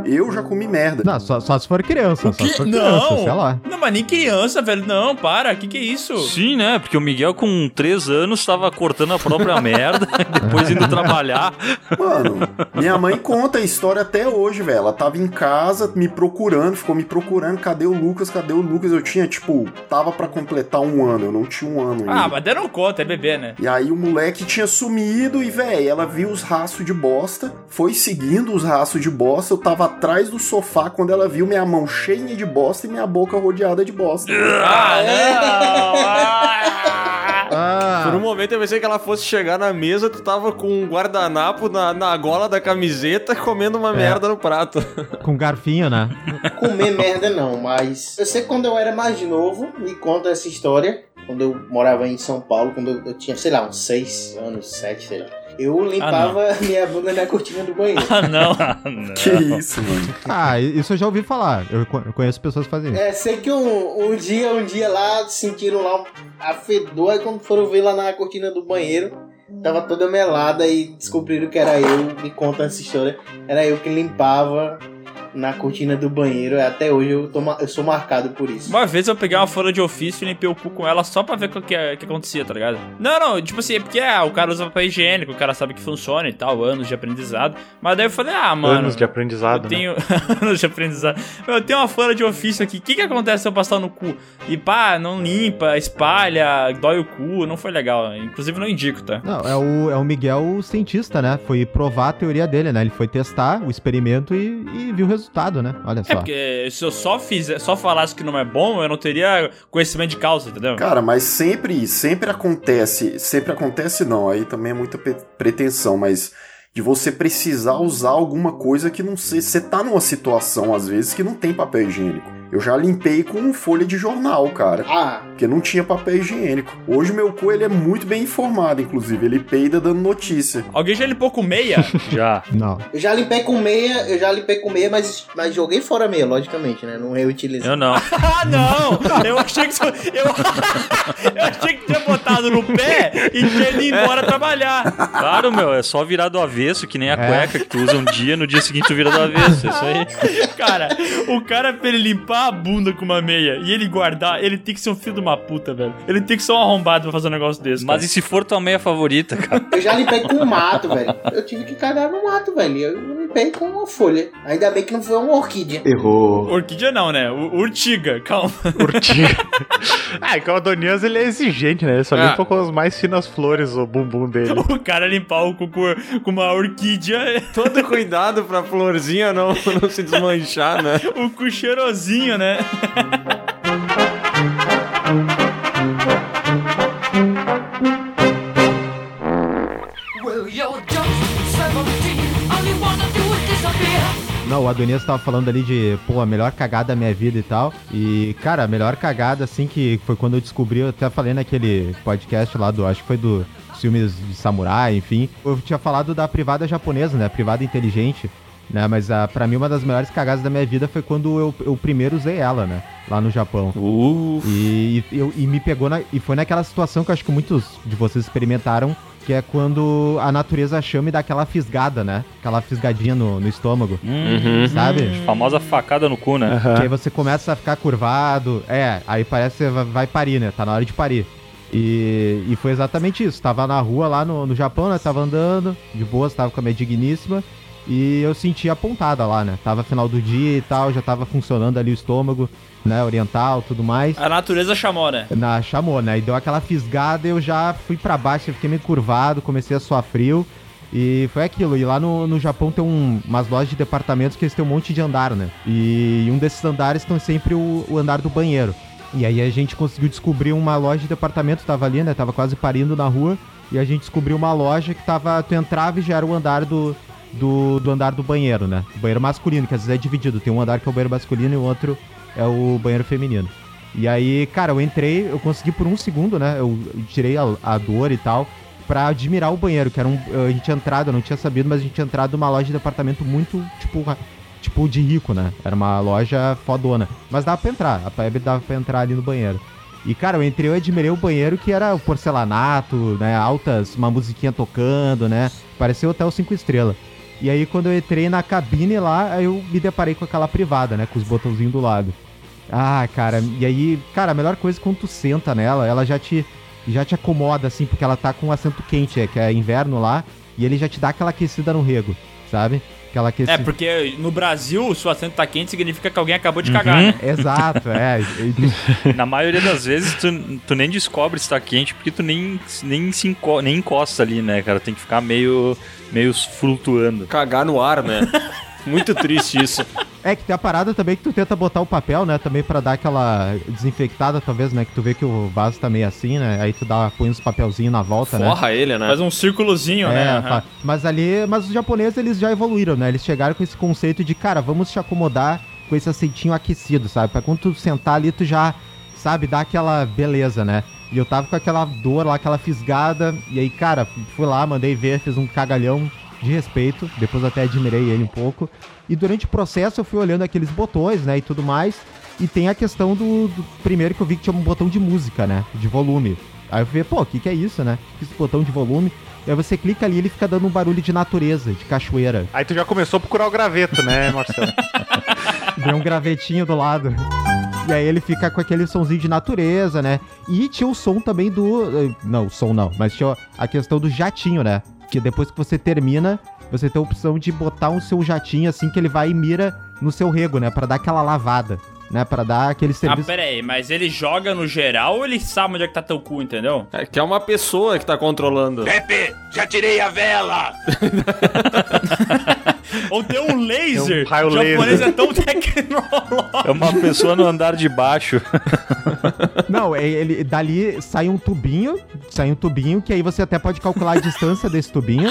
Eu já comi merda. Não, só, só se for criança. O Só se for criança, Não! sei lá. Não, mas nem criança, velho. Não, para, que que é isso? Sim, né? Porque o Miguel, com 3 anos, tava cortando a própria *laughs* merda, *laughs* depois indo trabalhar. Mano, minha mãe conta a história até hoje, velho. Ela tava em casa me procurando, ficou me procurando. Cadê o Lucas? Cadê o Lucas? Eu tinha, tipo, tava pra completar um ano. Eu não tinha um ano ainda. Ah, mas deram conta, é bebê, né? E aí o moleque tinha sumido e, velho, ela viu os rastros de bosta, foi seguindo os rastros de bosta. Eu tava atrás do sofá quando ela viu minha mão cheia de bosta e minha boca rodeada de bosta. Ah, não! Ah. Por um momento eu pensei que ela fosse chegar na mesa, tu tava com um guardanapo na, na gola da camiseta comendo uma merda no prato. Com garfinho, né? comer merda não, mas eu sei que quando eu era mais novo, me conta essa história, quando eu morava em São Paulo, quando eu, eu tinha, sei lá, uns 6 anos, 7, sei lá. Eu limpava minha bunda na cortina do banheiro. Ah, não. Ah, não. Que isso, mano. Ah, isso eu já ouvi falar. Eu co- eu conheço pessoas que fazem isso. É, sei que um, um dia, um dia lá, sentiram lá um afedor, aí quando foram ver lá na cortina do banheiro, tava toda melada e descobriram que era eu, me conta essa história, era eu que limpava na cortina do banheiro, até hoje eu, tô, eu sou marcado por isso. Uma vez eu peguei uma folha de ofício e limpei o cu com ela só pra ver o que, que, que acontecia, tá ligado? Não, não, tipo assim, é porque ah, o cara usa papel higiênico, o cara sabe que funciona e tal, anos de aprendizado. Mas daí eu falei, ah, mano. Anos de aprendizado, Eu tenho. *laughs* anos de aprendizado. Eu tenho uma folha de ofício aqui. O que, que acontece se eu passar no cu? E pá, não limpa, espalha, dói o cu. Não foi legal. Inclusive não indico, tá? Não, é o, é o Miguel o cientista, né? Foi provar a teoria dele, né? Ele foi testar o experimento e, e viu o resultado, né? Olha É só. porque se eu só fizer, só falasse que não é bom, eu não teria conhecimento de causa, entendeu? Cara, mas sempre, sempre acontece, sempre acontece não, aí também é muita pretensão, mas de você precisar usar alguma coisa que não sei, você tá numa situação às vezes que não tem papel higiênico. Eu já limpei com folha de jornal, cara, Ah, porque não tinha papel higiênico. Hoje meu cu ele é muito bem informado, inclusive, ele peida dando notícia. Alguém já limpou com meia? *laughs* Já. Não. eu já limpei com meia, eu já limpei com meia, mas, mas joguei fora a meia, logicamente, né? Não reutilizei. Eu não. *laughs* ah, não! Eu achei que eu, *laughs* eu achei que tinha botado no pé e tinha ido embora trabalhar. Claro, meu, é só virar do avesso, que nem a É. cueca que tu usa um dia, no dia seguinte tu vira do avesso. É isso aí. Cara, o cara pra ele limpar a bunda com uma meia e ele guardar, ele tem que ser um filho de uma puta, velho. Ele tem que ser um arrombado pra fazer um negócio desse. Mas cara. e se for tua meia favorita, cara? Eu já limpei com mato, velho. Eu tive que cagar no mato, velho. Eu limpei com uma folha. Ainda bem que não foi uma orquídea. Errou. Orquídea não, né? U- Urtiga, calma. Urtiga. *laughs* ah, é que o Adonias ele é exigente, né? Ele só Ah. limpa com as mais finas flores o bumbum dele. *laughs* O cara limpar o cu com, com uma orquídea, Todo *laughs* cuidado pra florzinha não, não se desmanchar, né? o cu cheirosinho, né? Não, o Adonias tava falando ali de, pô, a melhor cagada da minha vida e tal. E, cara, a melhor cagada, assim, que foi quando eu descobri, eu até falei naquele podcast lá do, acho que foi do filmes de samurai, enfim. Eu tinha falado da privada japonesa, né? Privada inteligente. Né, mas a, pra mim uma das melhores cagadas da minha vida foi quando eu, eu primeiro usei ela, né? Lá no Japão. Uh, E, e, eu- e me pegou na, e foi naquela situação que eu acho que muitos de vocês experimentaram, que é quando a natureza chama e dá aquela fisgada, né? Aquela fisgadinha no, no estômago, uhum. sabe? Famosa facada no cu, né? Que aí você começa a ficar curvado. É, aí parece que você vai- vai parir, né? Tá na hora de parir. E, e foi exatamente isso. Tava na rua lá no, no Japão, né? Tava andando, de boas, tava com a minha digníssima. E eu senti a pontada lá, né? Tava final do dia e tal, já tava funcionando ali o estômago, né? Oriental, tudo mais. A natureza chamou, né? Na, chamou, né? E deu aquela fisgada, eu já fui pra baixo, eu fiquei meio curvado, comecei a suar frio. E foi aquilo. E lá no, no Japão tem um- umas lojas de departamentos que eles têm um monte de andar, né? E um desses andares estão sempre o, o andar do banheiro. E aí a gente conseguiu descobrir uma loja de departamento, tava ali, né? Tava quase parindo na rua. E a gente descobriu uma loja que tava. Tu entrava e já era o andar do, do, do andar do banheiro, né? O banheiro masculino, que às vezes é dividido. Tem um andar que é o banheiro masculino e o outro é o banheiro feminino. E aí, cara, eu entrei, eu consegui por um segundo, né? Eu tirei a, a dor e tal, pra admirar o banheiro, que era um. A gente tinha entrado, eu não tinha sabido, mas a gente tinha entrado numa loja de departamento muito, tipo, tipo de rico, né? Era uma loja fodona. Mas dava pra entrar, a Peb dava pra entrar ali no banheiro. E, cara, eu entrei, eu admirei o banheiro que era porcelanato, né? Altas, uma musiquinha tocando, né? Parecia o Hotel 5 Estrelas. E aí, quando eu entrei na cabine lá, eu me deparei com aquela privada, né? Com os botãozinhos do lado. Ah, cara, e aí, cara, a melhor coisa é quando tu senta nela, ela já te, já te acomoda, assim, porque ela tá com um assento quente, é, que é inverno lá, e ele já te dá aquela aquecida no rego, sabe? Aquela aquecida. É, porque no Brasil, se o assento tá quente, significa que alguém acabou de cagar, Uhum. né? Exato, é. *laughs* Na maioria das vezes, tu, tu nem descobre se tá quente, porque tu nem, nem, se enco, nem encosta ali, né, cara? Tem que ficar meio, meio flutuando. cagar no ar, né? *laughs* Muito triste isso. É que tem a parada também que tu tenta botar o papel, né? Também pra dar aquela desinfectada, talvez, né? Que tu vê que o vaso tá meio assim, né? Aí tu dá, põe uns papelzinhos na volta, né? Forra ele, né? Faz um círculozinho, É, né? mas ali, mas os japoneses eles já evoluíram, né? Eles chegaram com esse conceito de, cara, vamos te acomodar com esse aceitinho aquecido, sabe? Pra quando tu sentar ali, tu já, sabe, dá aquela beleza, né? E eu tava com aquela dor lá, aquela fisgada, e aí, cara, fui lá, mandei ver, fiz um cagalhão de respeito, depois até admirei ele um pouco. E durante o processo eu fui olhando aqueles botões, né, e tudo mais. E tem a questão do, do- primeiro que eu vi que tinha um botão de música, né, de volume. Aí eu falei, pô, o que que é isso, né? Que esse botão de volume. E aí você clica ali, ele fica dando um barulho de natureza, de cachoeira. Aí tu já começou a procurar o graveto, né, Marcelo? *laughs* Vem um gravetinho do lado. E aí ele fica com aquele somzinho de natureza, né? E tinha o som também do. eh, Não, o som não, mas tinha a questão do jatinho, né? Que depois que você termina, você tem a opção de botar um seu jatinho assim que ele vai e mira no seu rego, né? Pra dar aquela lavada, né? Pra dar aquele Ah, serviço. pera aí, mas ele joga no geral ou ele sabe onde é que tá teu cu, entendeu? É que é uma pessoa que tá controlando. Pepe, já tirei a vela! *laughs* *laughs* Ou tem um laser. É um o japonês laser. é tão *laughs* tecnológico. É uma pessoa no andar de baixo. *laughs* Não, é- ele dali sai um tubinho, sai um tubinho que aí você até pode calcular a distância desse tubinho.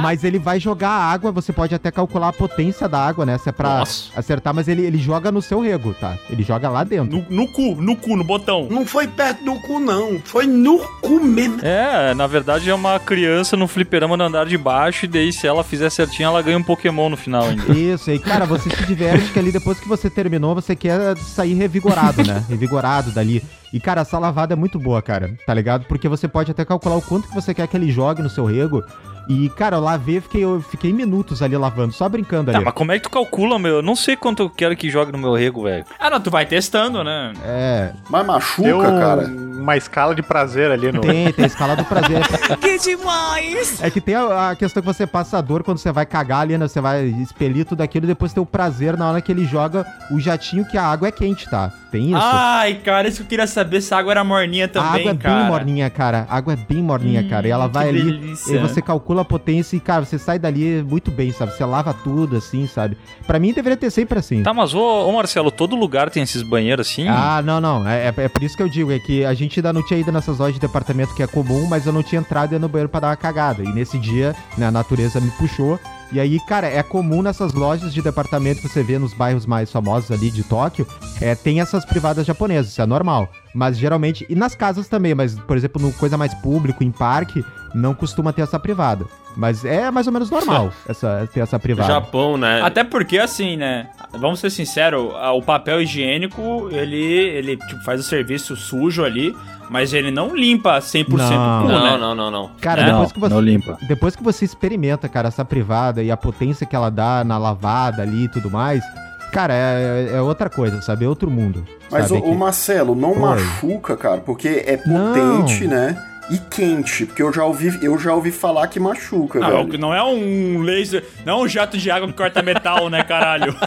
Mas ele vai jogar a água, você pode até calcular a potência da água, né? Se é pra Nossa. acertar, mas ele, ele joga no seu rego, tá? Ele joga lá dentro. No, no cu, no cu, no botão. Não foi perto do cu, não. Foi no cu mesmo. É, na verdade é uma criança no fliperama no andar de baixo, e daí se ela fizer certinho, ela ganha um Pokémon no final ainda. *laughs* Isso, e cara, você se diverte que ali depois que você terminou, você quer sair revigorado, né? Revigorado dali. E, cara, essa lavada é muito boa, cara, tá ligado? Porque você pode até calcular o quanto que você quer que ele jogue no seu rego. E, cara, eu lavei, fiquei, eu fiquei minutos ali lavando, só brincando Tá, ali. mas como é que tu calcula, meu? Eu não sei quanto eu quero que jogue no meu rego, velho. Ah, não, tu vai testando, né? É, Mas machuca, Tem um- cara. uma escala de prazer ali no. tem, tem a escala do prazer. *laughs* Que demais! É que tem a, a questão que você passa a dor quando você vai cagar ali, né? Você vai expelir tudo aquilo e depois tem o prazer na hora que ele joga o jatinho que a água é quente, tá? Tem isso. Ai, cara, isso que eu queria saber se a água era morninha a também, água é cara. bem morninha, cara. A água é bem morninha, cara. E ela que vai ali. delícia. E você calcula a potência e, cara, você sai dali muito bem, sabe? Você lava tudo, assim, sabe? Pra mim deveria ter sempre assim. Tá, mas ô, ô Marcelo, todo lugar tem esses banheiros assim? Ah, não, não. É, é- é por isso que eu digo, é que a gente ainda não tinha ido nessas lojas de departamento que é comum, mas eu não tinha entrado e no banheiro pra dar uma cagada. E nesse dia, né, a natureza me puxou. E aí, cara, é comum nessas lojas de departamento que você vê nos bairros mais famosos ali de Tóquio, é, tem essas privadas japonesas, isso é normal. Mas geralmente, e nas casas também, mas por exemplo, no coisa mais público, em parque, não costuma ter essa privada. Mas é mais ou menos normal *laughs* essa, ter essa privada. Japão, né? Até porque, assim, né? Vamos ser sinceros, o papel higiênico, ele, ele tipo, faz o serviço sujo ali, mas ele não limpa 100% Não. o cu, Não, né? não, não, não. Cara, Não, depois que você. não limpa. Depois que você experimenta, cara, essa privada e a potência que ela dá na lavada ali e tudo mais, cara, é, é outra coisa, sabe? É outro mundo. Mas, sabe? o, Que- o Marcelo, não machuca, cara, porque é Não. potente, né? E quente, porque eu já ouvi, eu já ouvi falar que machuca, Não, velho. não é um laser, não é um jato de água que corta metal, né, caralho? *laughs*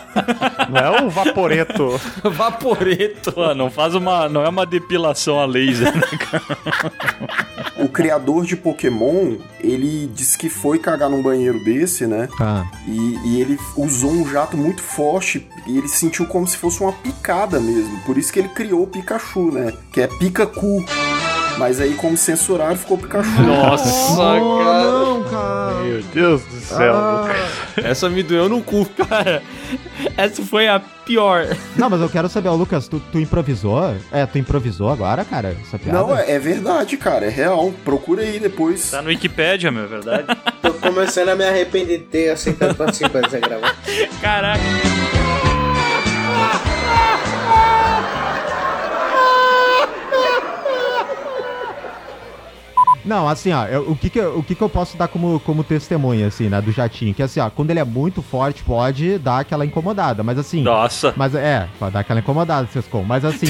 Não é um vaporeto. *laughs* Vaporeto. Pô, não faz uma. Não é uma depilação a laser, né? O criador de Pokémon, ele disse que foi cagar num banheiro desse, né? Ah, E, e ele usou um jato muito forte e ele sentiu como se fosse uma picada mesmo. Por isso que ele criou o Pikachu, né? Que é pica-cu. Mas aí, como censuraram, ficou Pikachu. Nossa, cara. não, cara. Meu Deus do céu, Lucas. Essa me doeu no cu. Cara, essa foi a pior. Não, mas eu quero saber, ó, Lucas, tu, tu improvisou? É, tu improvisou agora, cara, essa piada? Não, é, é verdade, cara. É real. Procura aí depois. Tá no Wikipedia, meu, é verdade. *laughs* Tô começando a me arrepender de ter aceitado participar dessa gravação. Caraca. *laughs* Não, assim, ó, eu- o, que que, eu- o que que eu posso dar como, como testemunha, assim, né, do jatinho? Que assim, ó, quando ele é muito forte, pode dar aquela incomodada, mas assim... Nossa. Mas é, pode dar aquela incomodada, Sescom, mas assim,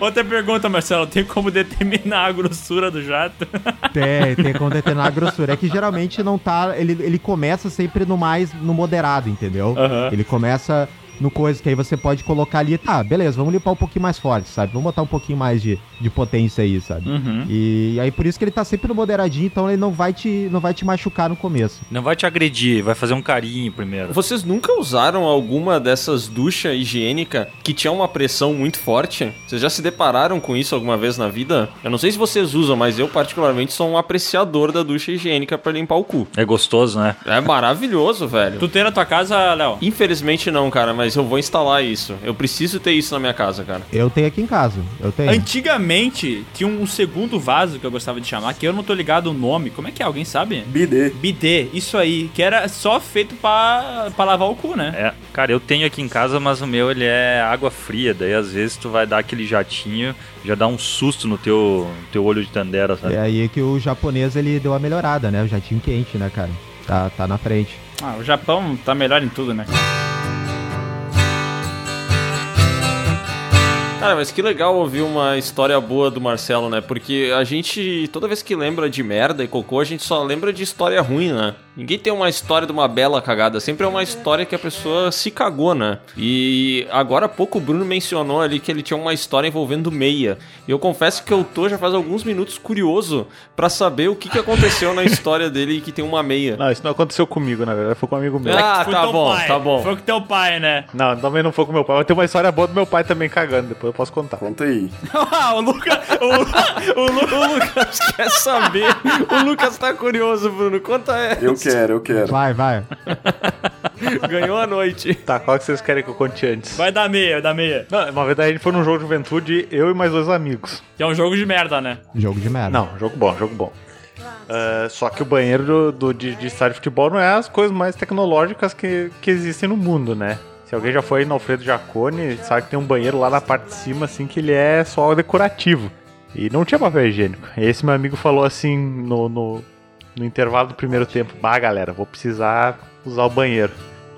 Outra pergunta, Marcelo. Tem como determinar a grossura do jato? *laughs* tem, tem como determinar a grossura. É que geralmente não tá, ele, ele começa sempre no mais, no moderado, entendeu? Aham. Ele começa no coisa que aí você pode colocar ali, tá, beleza, vamos limpar um pouquinho mais forte, sabe? Vamos botar um pouquinho mais de, de potência aí, sabe? Uhum. E aí por isso que ele tá sempre no moderadinho, então ele não vai te, não vai te machucar no começo. Não vai te agredir, vai fazer um carinho primeiro. Vocês nunca usaram alguma dessas duchas higiênica que tinha uma pressão muito forte? Vocês já se depararam com isso alguma vez na vida? Eu não sei se vocês usam, mas eu particularmente sou um apreciador da ducha higiênica pra limpar o cu. É gostoso, né? É maravilhoso, velho. Tu tem na tua casa, Léo? Infelizmente não, cara, mas eu vou instalar isso. Eu preciso ter isso na minha casa, cara. Eu tenho aqui em casa, eu tenho. Antigamente, tinha um segundo vaso que eu gostava de chamar, que eu não tô ligado o nome. Como é que é? Alguém sabe? Bidê. Bidê, isso aí, que era só feito pra, pra lavar o cu, né? É, cara, eu tenho aqui em casa, mas o meu ele é água fria. Daí às vezes tu vai dar aquele jatinho, já dá um susto no teu, teu olho de tandera, sabe? É aí que o japonês ele deu uma melhorada, né? O jatinho quente, né, cara? Tá, tá na frente. Ah, o Japão tá melhor em tudo, né? Cara, mas que legal ouvir uma história boa do Marcelo, né? Porque a gente, toda vez que lembra de merda e cocô, a gente só lembra de história ruim, né? Ninguém tem uma história de uma bela cagada, sempre é uma história que a pessoa se cagou, né? E agora há pouco o Bruno mencionou ali que ele tinha uma história envolvendo meia. E eu confesso que eu tô já faz alguns minutos curioso pra saber o que, que aconteceu na *laughs* história dele que tem uma meia. Não, isso não aconteceu comigo, na verdade, foi com um amigo meu. Ah, Foi tá bom, pai, tá bom. Foi com teu pai, né? Não, também não foi com meu pai. Mas tem uma história boa do meu pai também cagando, depois eu posso contar. Conta aí. *laughs* Ah, o Lucas. O, o, Lu- *laughs* O Lucas quer saber. O Lucas tá curioso, Bruno. Conta essa. Eu quero, eu quero. Vai, vai. *laughs* Ganhou a noite. Tá, qual que vocês querem que eu conte antes? vai dar meia, vai dar meia. Não, uma vez a gente foi num jogo de juventude, eu e mais dois amigos. Que é um jogo de merda, né? Jogo de merda. Não, jogo bom, jogo bom. Ah, só que o banheiro do, do- de, de estádio de futebol não é as coisas mais tecnológicas que, que existem no mundo, né? Se alguém já foi no Alfredo Jacone, sabe que tem um banheiro lá na parte de cima, assim, que ele é só decorativo. E não tinha papel higiênico. E esse meu amigo falou assim no, no, no intervalo do primeiro tempo: Bah, galera, vou precisar usar o banheiro.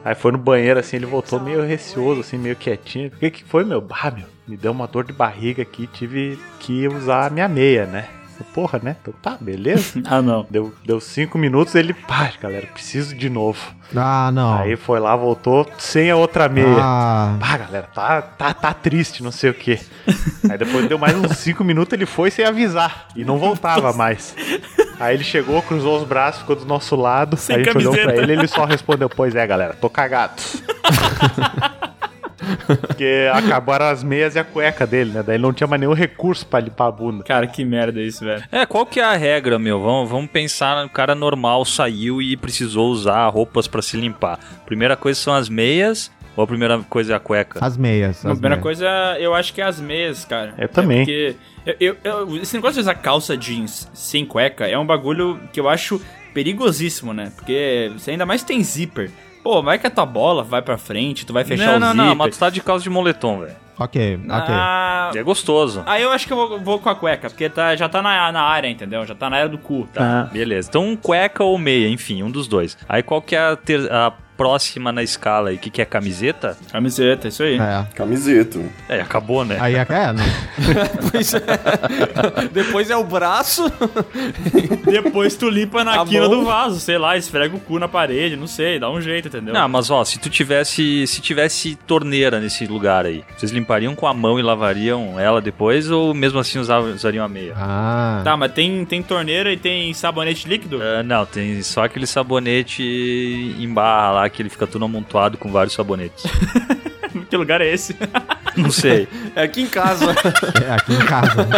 Aí foi no banheiro, assim, ele voltou meio receoso, assim, meio quietinho. O que que foi, meu? Bah, meu, me deu uma dor de barriga aqui, tive que usar a minha meia, né? Porra, né? Então tá, beleza. *laughs* Ah, não. Deu, deu cinco minutos, ele, pá, galera, preciso de novo. Ah, não. Aí foi lá, voltou sem a outra meia. Ah, Pá, galera, tá, tá, tá triste, não sei o quê. Aí depois deu mais uns 5 minutos, ele foi sem avisar. E não voltava mais. *laughs* Aí ele chegou, cruzou os braços, ficou do nosso lado. Sem a gente olhou camiseta. pra ele ele só respondeu: Pois é, galera, tô cagado. *laughs* Porque acabaram as meias e a cueca dele, né? Daí ele não tinha mais nenhum recurso pra limpar a bunda. Cara, que merda isso, velho. É, qual que é a regra, meu? Vamos, vamos pensar no cara normal saiu e precisou usar roupas pra se limpar. Primeira coisa são as meias Ou a primeira coisa é a cueca? As meias. A as primeira meias. coisa, eu acho que é as meias, cara. Eu também. É porque eu, eu- eu- esse negócio de usar calça jeans sem cueca é um bagulho que eu acho perigosíssimo, né? Porque você ainda mais tem zíper. Pô, vai que a tua bola vai pra frente, tu vai fechar não, o não, zíper. não, mas tu tá de calça de moletom, velho. Ok, ok. Ah, É gostoso. aí eu acho que eu vou, vou com a cueca, porque tá, já tá na, na área, entendeu? Já tá na área do cu. Tá, beleza. Então, cueca ou meia, enfim, um dos dois. Aí qual que é a, ter- a próxima na escala aí? O que, que é camiseta? Camiseta, isso aí. É. Camiseta. É, acabou, né? Aí é, é. *laughs* Pois é. Depois é o braço. Depois tu limpa na A quina mão. do vaso, sei lá, esfrega o cu na parede, não sei, dá um jeito, entendeu? Não, mas ó, se tu tivesse. Se tivesse torneira nesse lugar aí, vocês limpariam com a mão e lavariam ela depois ou mesmo assim usavam- usariam a meia? Ah. Tá, mas tem, tem torneira e tem sabonete líquido? Ah, não, tem só aquele sabonete em barra lá que ele fica tudo amontoado com vários sabonetes. *laughs* que lugar é esse? Não sei. É aqui em casa. *laughs* É, aqui em casa. né?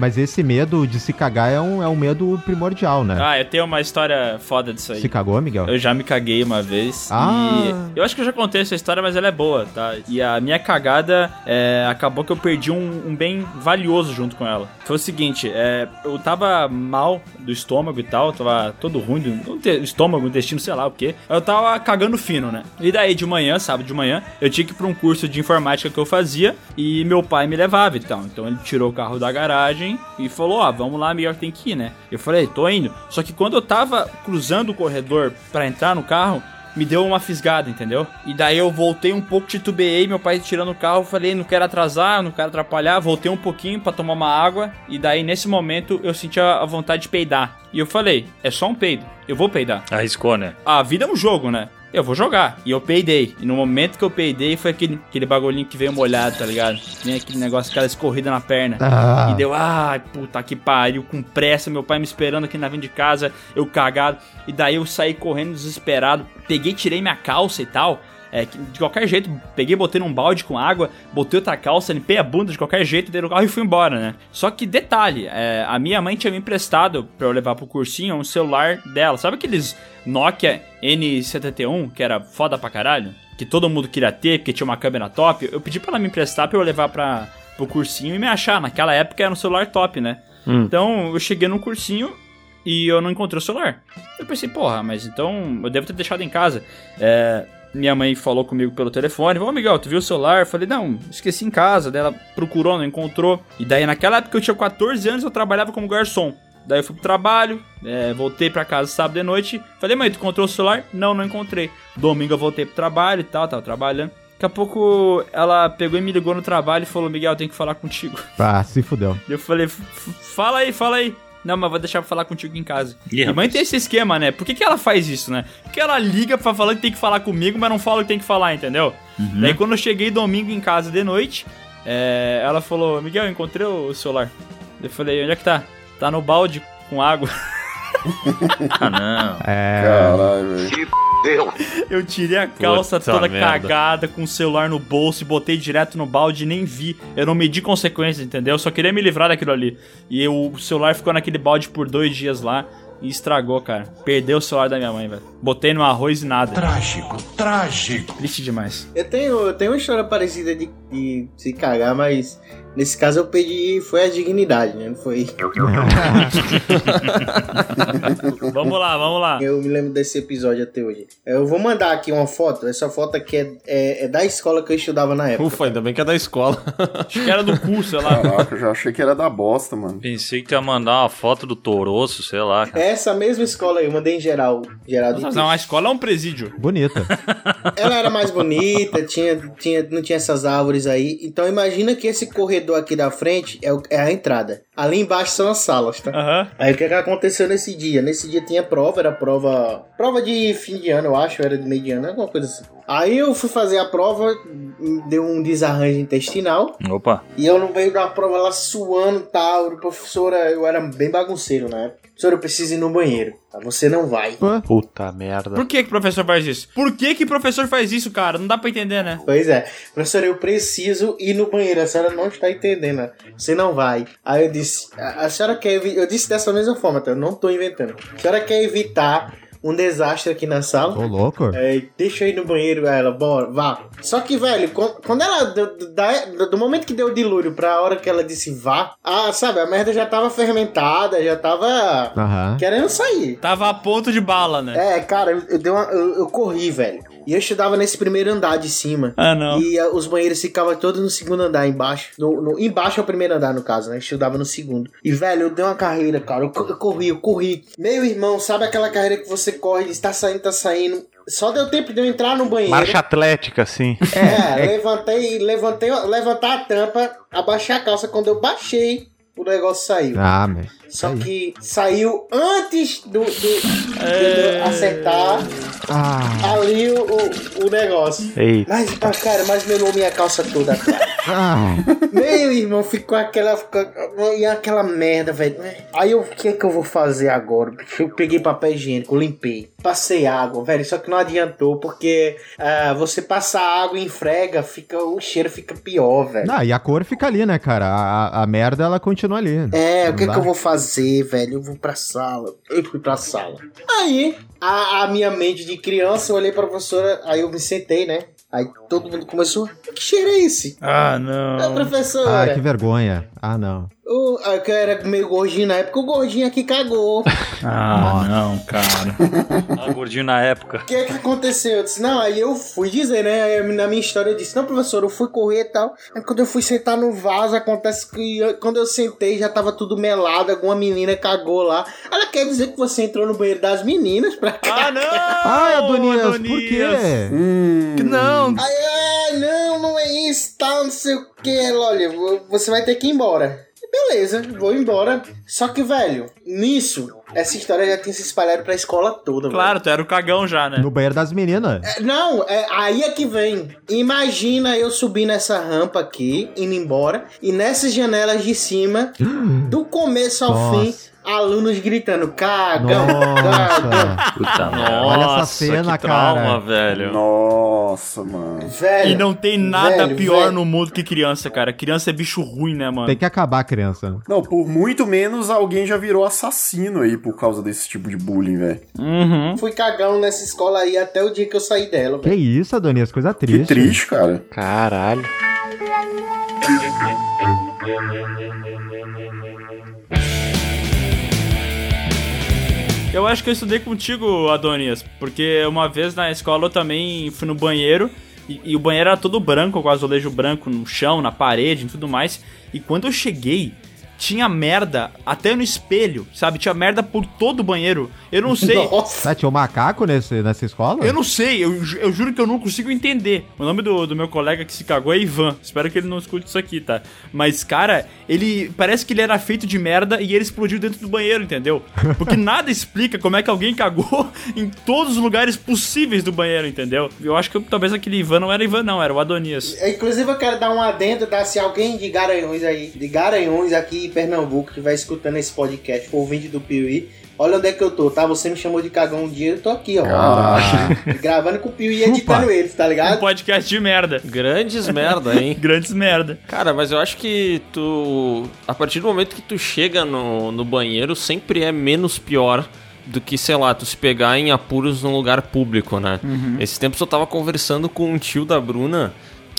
Mas esse medo de se cagar é um, é um medo primordial, né? ah, eu tenho uma história foda disso aí. Se cagou, Miguel? Eu já me caguei uma vez. Ah. E eu acho que eu já contei essa história, mas ela é boa, tá? E a minha cagada é, acabou que eu perdi um, um bem valioso junto com ela. Foi o seguinte, é, eu tava mal do estômago e tal, tava todo ruim do do estômago, intestino, sei lá o quê. Eu tava cagando fino, né? E daí de manhã, sábado de manhã, eu tinha que ir pra um curso de informática que eu fazia e meu pai me levava e tal. Então ele tirou o carro da garagem e falou: Ó, vamos lá, melhor tem que ir, né? Eu falei: tô indo. Só que quando eu tava cruzando o corredor pra entrar no carro, me deu uma fisgada, entendeu? E daí eu voltei um pouco, titubeei, meu pai tirando o carro, falei, não quero atrasar, não quero atrapalhar, voltei um pouquinho pra tomar uma água, e daí nesse momento eu senti a a vontade de peidar. E eu falei, é só um peido, eu vou peidar. Arriscou, né? A vida é um jogo, né? Eu vou jogar. E eu peidei. E no momento que eu peidei, foi aquele, aquele bagulhinho que veio molhado, tá ligado? Nem aquele negócio, aquela escorrida na perna. Ah. E deu, ai, puta que pariu, com pressa, meu pai me esperando aqui na frente de casa, eu cagado. E daí eu saí correndo desesperado, peguei, tirei minha calça e tal. É, de qualquer jeito, peguei, botei num balde com água, botei outra calça, limpei a bunda de qualquer jeito, dei no carro e fui embora, né? Só que detalhe, é, a minha mãe tinha me emprestado pra eu levar pro cursinho um celular dela. Sabe aqueles Nokia N71, que era foda pra caralho? Que todo mundo queria ter, porque tinha uma câmera top. Eu pedi pra ela me emprestar pra eu levar pra, pro cursinho e me achar. Naquela época era um celular top, né? Então eu cheguei no cursinho e eu não encontrei o celular. Eu pensei, porra, mas então eu devo ter deixado em casa. É, minha mãe falou comigo pelo telefone, ô Miguel, tu viu o celular? Eu falei, não, esqueci em casa. Daí ela procurou, não encontrou. E daí naquela época eu tinha 14 anos, eu trabalhava como garçom. Daí eu fui pro trabalho, é, voltei pra casa sábado de noite. Falei, mãe, tu encontrou o celular? Não, não encontrei. Domingo eu voltei pro trabalho e tal, tava trabalhando. Daqui a pouco ela pegou e me ligou no trabalho e falou, Miguel, eu tenho que falar contigo. Ah, se fudeu. Eu falei, "F- f- fala aí, fala aí. Não, mas vou deixar pra falar contigo em casa. Ih, e mãe tem esse esquema, né? Por que, que ela faz isso, né? Porque ela liga pra falar que tem que falar comigo, mas não fala que tem que falar, entendeu? Daí quando eu cheguei domingo em casa de noite, é, ela falou, Miguel, eu encontrei o celular. Eu falei, onde é que tá? Tá no balde com água. *laughs* Ah, não. *laughs* É. Caralho, velho. Eu tirei a calça Puta toda merda. cagada, com o celular no bolso e botei direto no balde e nem vi. Eu não medi consequências, entendeu? Eu só queria me livrar daquilo ali. E o celular ficou naquele balde por dois dias lá e estragou, cara. Perdeu o celular da minha mãe, velho. Botei no arroz e nada. Trágico, trágico. Triste demais. Eu tenho, eu tenho uma história parecida de, de se cagar, mas nesse caso eu pedi. Foi a dignidade, né? Não foi. *laughs* vamos lá, vamos lá. Eu me lembro desse episódio até hoje. Eu vou mandar aqui uma foto. Essa foto aqui é, é, é da escola que eu estudava na época. Ufa, ainda bem que é da escola. Acho que era do curso, sei lá. Caraca, eu já achei que era da bosta, mano. Pensei que ia mandar uma foto do Toroço, sei lá. cara. Essa mesma escola aí, eu mandei em geral. geral de Não, a escola é um presídio. Bonita. Ela era mais bonita, tinha, tinha, não tinha essas árvores aí. Então imagina que esse corredor aqui da frente é, o- é a entrada. Ali embaixo são as salas, tá? Aham. Aí o que, que aconteceu nesse dia? Nesse dia tinha prova, era prova. Prova de fim de ano, eu acho, era de meio de ano, alguma coisa assim. Aí eu fui fazer a prova, deu um desarranjo intestinal. Opa. E eu no meio da prova lá suando e tal. Professora, eu era bem bagunceiro na época. Professora, eu preciso ir no banheiro. Tá? Você não vai. Puta merda. Por que que o professor faz isso? Por que que o professor faz isso, cara? Não dá pra entender, né? Pois é. Professora, eu preciso ir no banheiro. A senhora não está entendendo. né? Você não vai. Aí eu disse, a, a senhora quer evi-" Eu disse dessa mesma forma, tá? Eu não tô inventando. A senhora quer evitar um desastre aqui na sala. Ô, louco. É, deixa eu ir no banheiro, ela, bora, vá. Só que, velho, quando ela. Do, do- momento que deu o dilúvio pra hora que ela disse vá, ah, sabe, a merda já tava fermentada, já tava Aham. querendo sair. Tava a ponto de bala, né? É, cara, eu, eu, dei uma- eu- eu corri, velho. E eu estudava nesse primeiro andar de cima. Ah, não. E ah, os banheiros ficavam todos no segundo andar, embaixo. No, no- embaixo é o primeiro andar, no caso, né? Eu estudava no segundo. E, velho, eu dei uma carreira, cara. Eu, eu corri, eu corri. Meu irmão, sabe aquela carreira que você corre, está saindo, tá saindo. Só deu tempo de eu entrar no banheiro. Marcha atlética, assim. *laughs* É, levantei, levantei, levantar a tampa, abaixei a calça. Quando eu baixei, o negócio saiu. Ah, mas. Só que saiu antes do, do, de eu acertar Ah, ali o, o, o negócio. Eita. Mas, ah, cara, mas melou minha calça toda, cara. ah. Meu irmão, ficou aquela. ficou- E aquela merda, velho. Aí o que é que eu vou fazer agora? Eu peguei papel higiênico, limpei. Passei água, velho. Só que não adiantou, porque ah, você passar água em frega, fica, o cheiro fica pior, velho. Não, e a cor fica ali, né, cara? A, a- merda, ela continua ali. É, o que, dá. que eu vou fazer, velho? Eu vou pra sala. Eu fui pra sala. Aí, a, a minha mente de criança, eu olhei pra professora, aí eu me sentei, né? Aí todo mundo começou. Que cheiro é esse? Ah, Ah, não. professora. Ah, que vergonha. Ah, não. O, ah, que eu era meio gordinho na época, o gordinho aqui cagou. *laughs* Ah, não, cara. *laughs* Ah, gordinho na época. O que é que aconteceu? Eu disse, não, aí eu fui dizer, né? Aí na minha história eu disse, não, professor, eu fui correr e tal. Aí quando eu fui sentar no vaso, acontece que eu- quando eu sentei já tava tudo melado, alguma menina cagou lá. Ela quer dizer que você entrou no banheiro das meninas pra cá. Ah, não! Ai, Adonias, por Adonias. quê? Hum, Não, Aí, ai, não, não é isso, tal, não sei o que. Ela, olha, você vai ter que ir embora. Beleza, vou embora. Só que, velho, nisso, essa história já tinha se espalhado pra escola toda, claro, tu era o cagão já, né? No banheiro das meninas. É, Não, é, aí é que vem. Imagina eu subir nessa rampa aqui, indo embora, e nessas janelas de cima, *gasps* do começo ao Nossa. fim, alunos gritando: cagão, cagão. Olha essa cena, que trauma, cara. velho. Nossa, mano. Velho. E não tem nada velho, pior velho. no mundo que criança, cara. Criança é bicho ruim, né, mano? Tem que acabar a criança. Não, por muito menos alguém já virou assassino aí por causa desse tipo de bullying, velho. Uhum. Fui cagão nessa escola aí até o dia que eu saí dela, Que velho. isso, Adonias, coisa Que triste. triste, cara. Caralho. Eu acho que eu estudei contigo, Adonias, porque uma vez na escola eu também fui no banheiro e, e o banheiro era todo branco, com azulejo branco no chão, na parede e tudo mais. E quando eu cheguei, tinha merda até no espelho, sabe? Tinha merda por todo o banheiro. Eu não sei. *laughs* Nossa. Ah, tinha um macaco nesse, nessa escola? Eu não sei, eu, eu juro que eu não consigo entender. O nome do, do meu colega que se cagou é Ivan. Espero que ele não escute isso aqui, tá? Mas, cara, ele. Parece que ele era feito de merda e ele explodiu dentro do banheiro, entendeu? Porque *laughs* nada explica como é que alguém cagou *laughs* em todos os lugares possíveis do banheiro, entendeu? Eu acho que talvez aquele Ivan não era Ivan, não, era o Adonias. Inclusive, eu quero dar um adendo, tá? Se alguém de Garanhões aí, de Garanhões aqui em Pernambuco, que vai escutando esse podcast, for ouvinte do Piuí, olha onde é que eu tô, tá? Você me chamou de cagão um dia, eu tô aqui, ó. Ah. *laughs* Gravando com o Piuí e editando eles, tá Um ligado? podcast de merda. Grandes merda, hein? *laughs* Grandes merda. Cara, mas eu acho que tu. A partir do momento que tu chega no, no banheiro, sempre é menos pior do que, sei lá, tu se pegar em apuros num lugar público, né? Esses tempos eu tava conversando com um tio da Bruna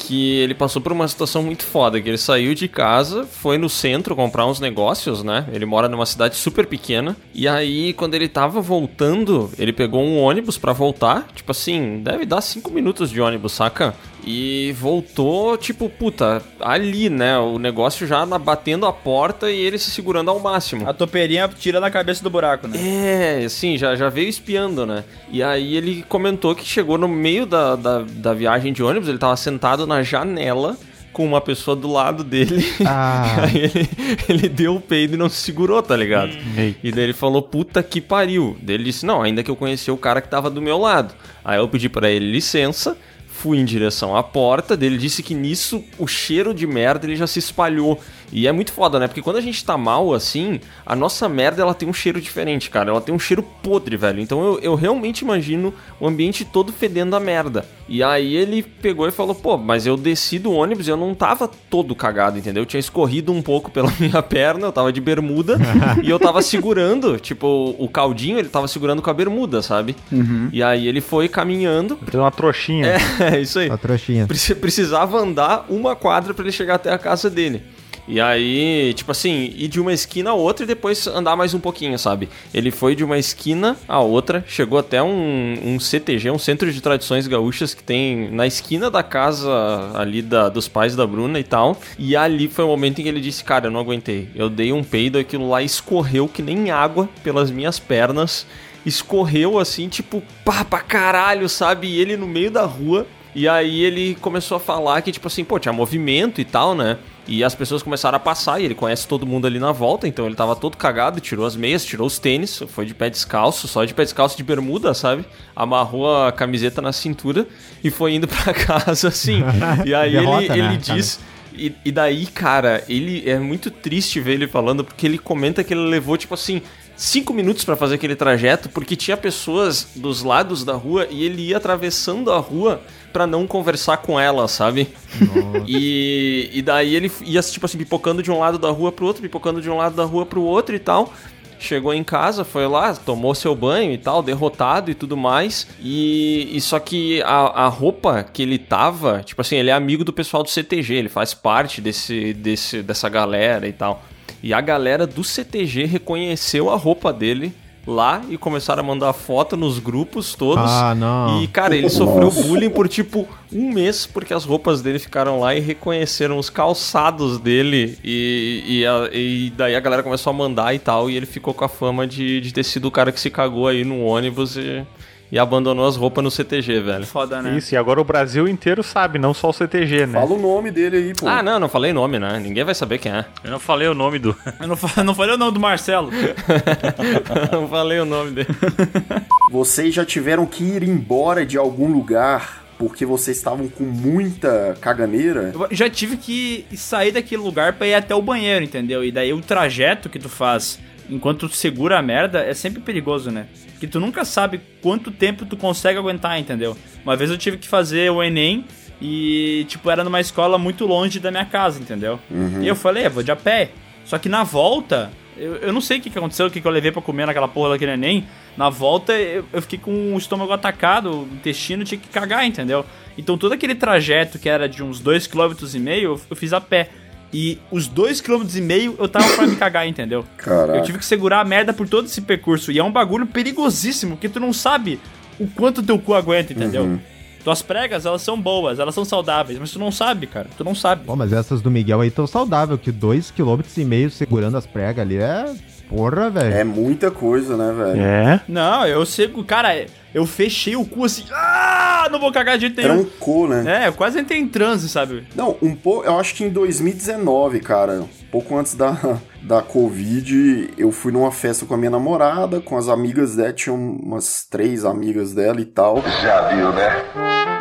que ele passou por uma situação muito foda, que ele saiu de casa, foi no centro comprar uns negócios, né? Ele mora numa cidade super pequena, e aí quando ele tava voltando, ele pegou um ônibus pra voltar, tipo assim, deve dar cinco minutos de ônibus, saca? E voltou, tipo, puta, ali, né? O negócio já batendo a porta e ele se segurando ao máximo. A topeirinha tira na cabeça do buraco, né? É, assim, já, já veio espiando, né? E aí ele comentou que chegou no meio da, da, da viagem de ônibus, ele tava sentado na janela com uma pessoa do lado dele. Ah. *laughs* aí ele, ele deu o peido e não se segurou, tá ligado? E daí ele falou, puta que pariu. Daí ele disse, não, ainda que eu conheci o cara que tava do meu lado. Aí eu pedi pra ele licença, fui em direção à porta dele, disse que nisso o cheiro de merda ele já se espalhou. E é muito foda, né? Porque quando a gente tá mal assim, a nossa merda ela tem um cheiro diferente, cara. Ela tem um cheiro podre, velho. Então eu, eu realmente imagino o ambiente todo fedendo a merda. E aí ele pegou e falou: pô, mas eu desci do ônibus e eu não tava todo cagado, entendeu? Eu tinha escorrido um pouco pela *laughs* minha perna, eu tava de bermuda *laughs* e eu tava segurando, tipo, o caldinho ele tava segurando com a bermuda, sabe? E aí ele foi caminhando. Fez uma trouxinha. É, isso aí. A trouxinha. Preci- Precisava andar uma quadra pra ele chegar até a casa dele. E aí, tipo assim, ir de uma esquina a outra e depois andar mais um pouquinho, sabe? Ele foi de uma esquina a outra, chegou até um, um CTG, um Centro de Tradições Gaúchas, que tem na esquina da casa ali da, dos pais da Bruna e tal. E ali foi o momento em que ele disse: Cara, eu não aguentei. Eu dei um peido, aquilo lá escorreu que nem água pelas minhas pernas. Escorreu assim, tipo, pá pra caralho, sabe? E ele no meio da rua. E aí ele começou a falar que, tipo assim, pô, tinha movimento e tal, né? E as pessoas começaram a passar e ele conhece todo mundo ali na volta, então ele tava todo cagado, tirou as meias, tirou os tênis, foi de pé descalço, só de pé descalço de bermuda, sabe? Amarrou a camiseta na cintura e foi indo pra *laughs* casa, assim. E aí Derrota, ele, né, ele cara? diz. E, e daí, cara, ele é muito triste ver ele falando, porque ele comenta que ele levou, tipo assim, cinco minutos pra fazer aquele trajeto, porque tinha pessoas dos lados da rua e ele ia atravessando a rua pra não conversar com ela, sabe? E, e daí ele ia, tipo assim, pipocando de um lado da rua pro outro, pipocando de um lado da rua pro outro e tal. Chegou em casa, foi lá, tomou seu banho e tal, derrotado e tudo mais. E, e só que a, a roupa que ele tava, tipo assim, ele é amigo do pessoal do CTG, ele faz parte desse, desse, dessa galera e tal. E a galera do CTG reconheceu a roupa dele lá e começaram a mandar foto nos grupos todos. Ah, não. E, cara, ele sofreu bullying por tipo um mês, porque as roupas dele ficaram lá e reconheceram os calçados dele. E, e, a- e daí a galera começou a mandar e tal. E ele ficou com a fama de, de ter sido o cara que se cagou aí no ônibus e, e abandonou as roupas no CTG, velho. Foda, né? Isso, e agora o Brasil inteiro sabe, não só o CTG, né? Fala o nome dele aí, pô. Ah, não, não falei nome, né? Ninguém vai saber quem é. Eu não falei o nome do. *laughs* Eu não, fa- não falei o nome do Marcelo. *laughs* não falei o nome dele. *laughs* Vocês já tiveram que ir embora de algum lugar porque vocês estavam com muita caganeira? Eu já tive que sair daquele lugar pra ir até o banheiro, entendeu? E daí o trajeto que tu faz enquanto tu segura a merda é sempre perigoso, né? Porque tu nunca sabe quanto tempo tu consegue aguentar, entendeu? Uma vez eu tive que fazer o Enem e, tipo, era numa escola muito longe da minha casa, entendeu? E eu falei, "É, vou de a pé. Só que na volta, eu, eu não sei o que, que aconteceu, o que, que eu levei pra comer naquela porra daquele Enem. Na volta, eu, eu fiquei com o estômago atacado, o intestino tinha que cagar, entendeu? Então todo aquele trajeto que era de uns 2,5 km, eu, eu fiz a pé. E os 2,5 km eu tava pra me cagar, entendeu? Caraca. Eu tive que segurar a merda por todo esse percurso. E é um bagulho perigosíssimo, porque tu não sabe o quanto teu cu aguenta, entendeu? Uhum. Tuas pregas, elas são boas, elas são saudáveis, mas tu não sabe, cara. Tu não sabe. Pô, mas essas do Miguel aí tão saudável, que dois quilômetros e meio segurando as pregas ali é. Porra, velho. É muita coisa, né, velho? É. Não, eu sei, cara, eu fechei o cu assim. Ah, não vou cagar de jeito nenhum. Trancou, né? É, eu quase entrei em transe, sabe? Não, um pouco. Eu acho que em 2019, cara, um pouco antes da, *laughs* da Covid, eu fui numa festa com a minha namorada, com as amigas dela, tinha umas três amigas dela e tal. Já viu, né?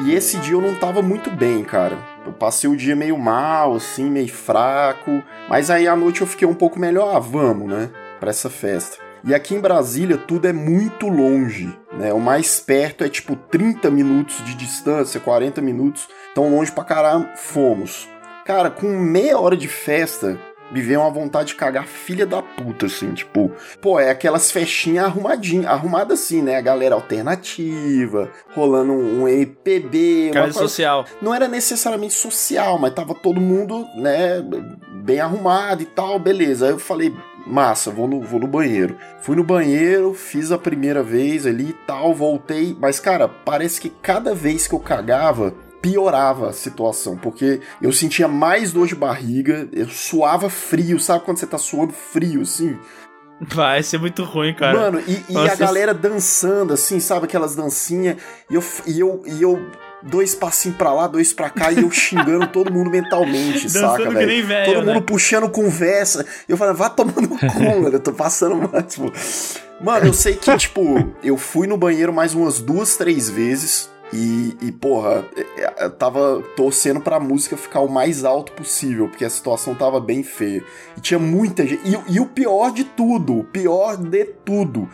E esse dia eu não tava muito bem, cara. Eu passei o dia meio mal, assim, meio fraco. Mas aí à noite eu fiquei um pouco melhor. Ah, vamos, né? Pra essa festa. E aqui em Brasília tudo é muito longe, né? O mais perto é tipo 30 minutos de distância, 40 minutos. Tão longe pra caralho, fomos. Cara, com meia hora de festa, me veio uma vontade de cagar filha da puta, assim, tipo, pô, é aquelas festinhas arrumadinhas, arrumadas assim, né? A galera alternativa, rolando um, um MPB, Cara coisa- social. não era necessariamente social, mas tava todo mundo, né, bem arrumado e tal, beleza. Aí eu falei, massa, vou no, vou no banheiro. Fui no banheiro, fiz a primeira vez ali e tal, voltei, mas cara, parece que cada vez que eu cagava, piorava a situação, porque eu sentia mais dor de barriga, eu suava frio, sabe quando você tá suando frio assim? Vai ser muito ruim, cara. Mano, e, e a galera dançando, assim, sabe? Aquelas dancinhas. E eu, e eu, e eu dois passinhos pra lá, dois pra cá, e eu xingando todo mundo mentalmente, *laughs* saca, velho? Todo mundo né? puxando conversa. Eu falei, vá tomando cu, *laughs* mano. Eu tô passando mal, tipo... Mano, eu sei que, *laughs* tipo, eu fui no banheiro mais umas duas, três vezes. E, e, porra, eu tava torcendo pra música ficar o mais alto possível, porque a situação tava bem feia. E tinha muita gente. E, e o pior de tudo, o pior de tudo,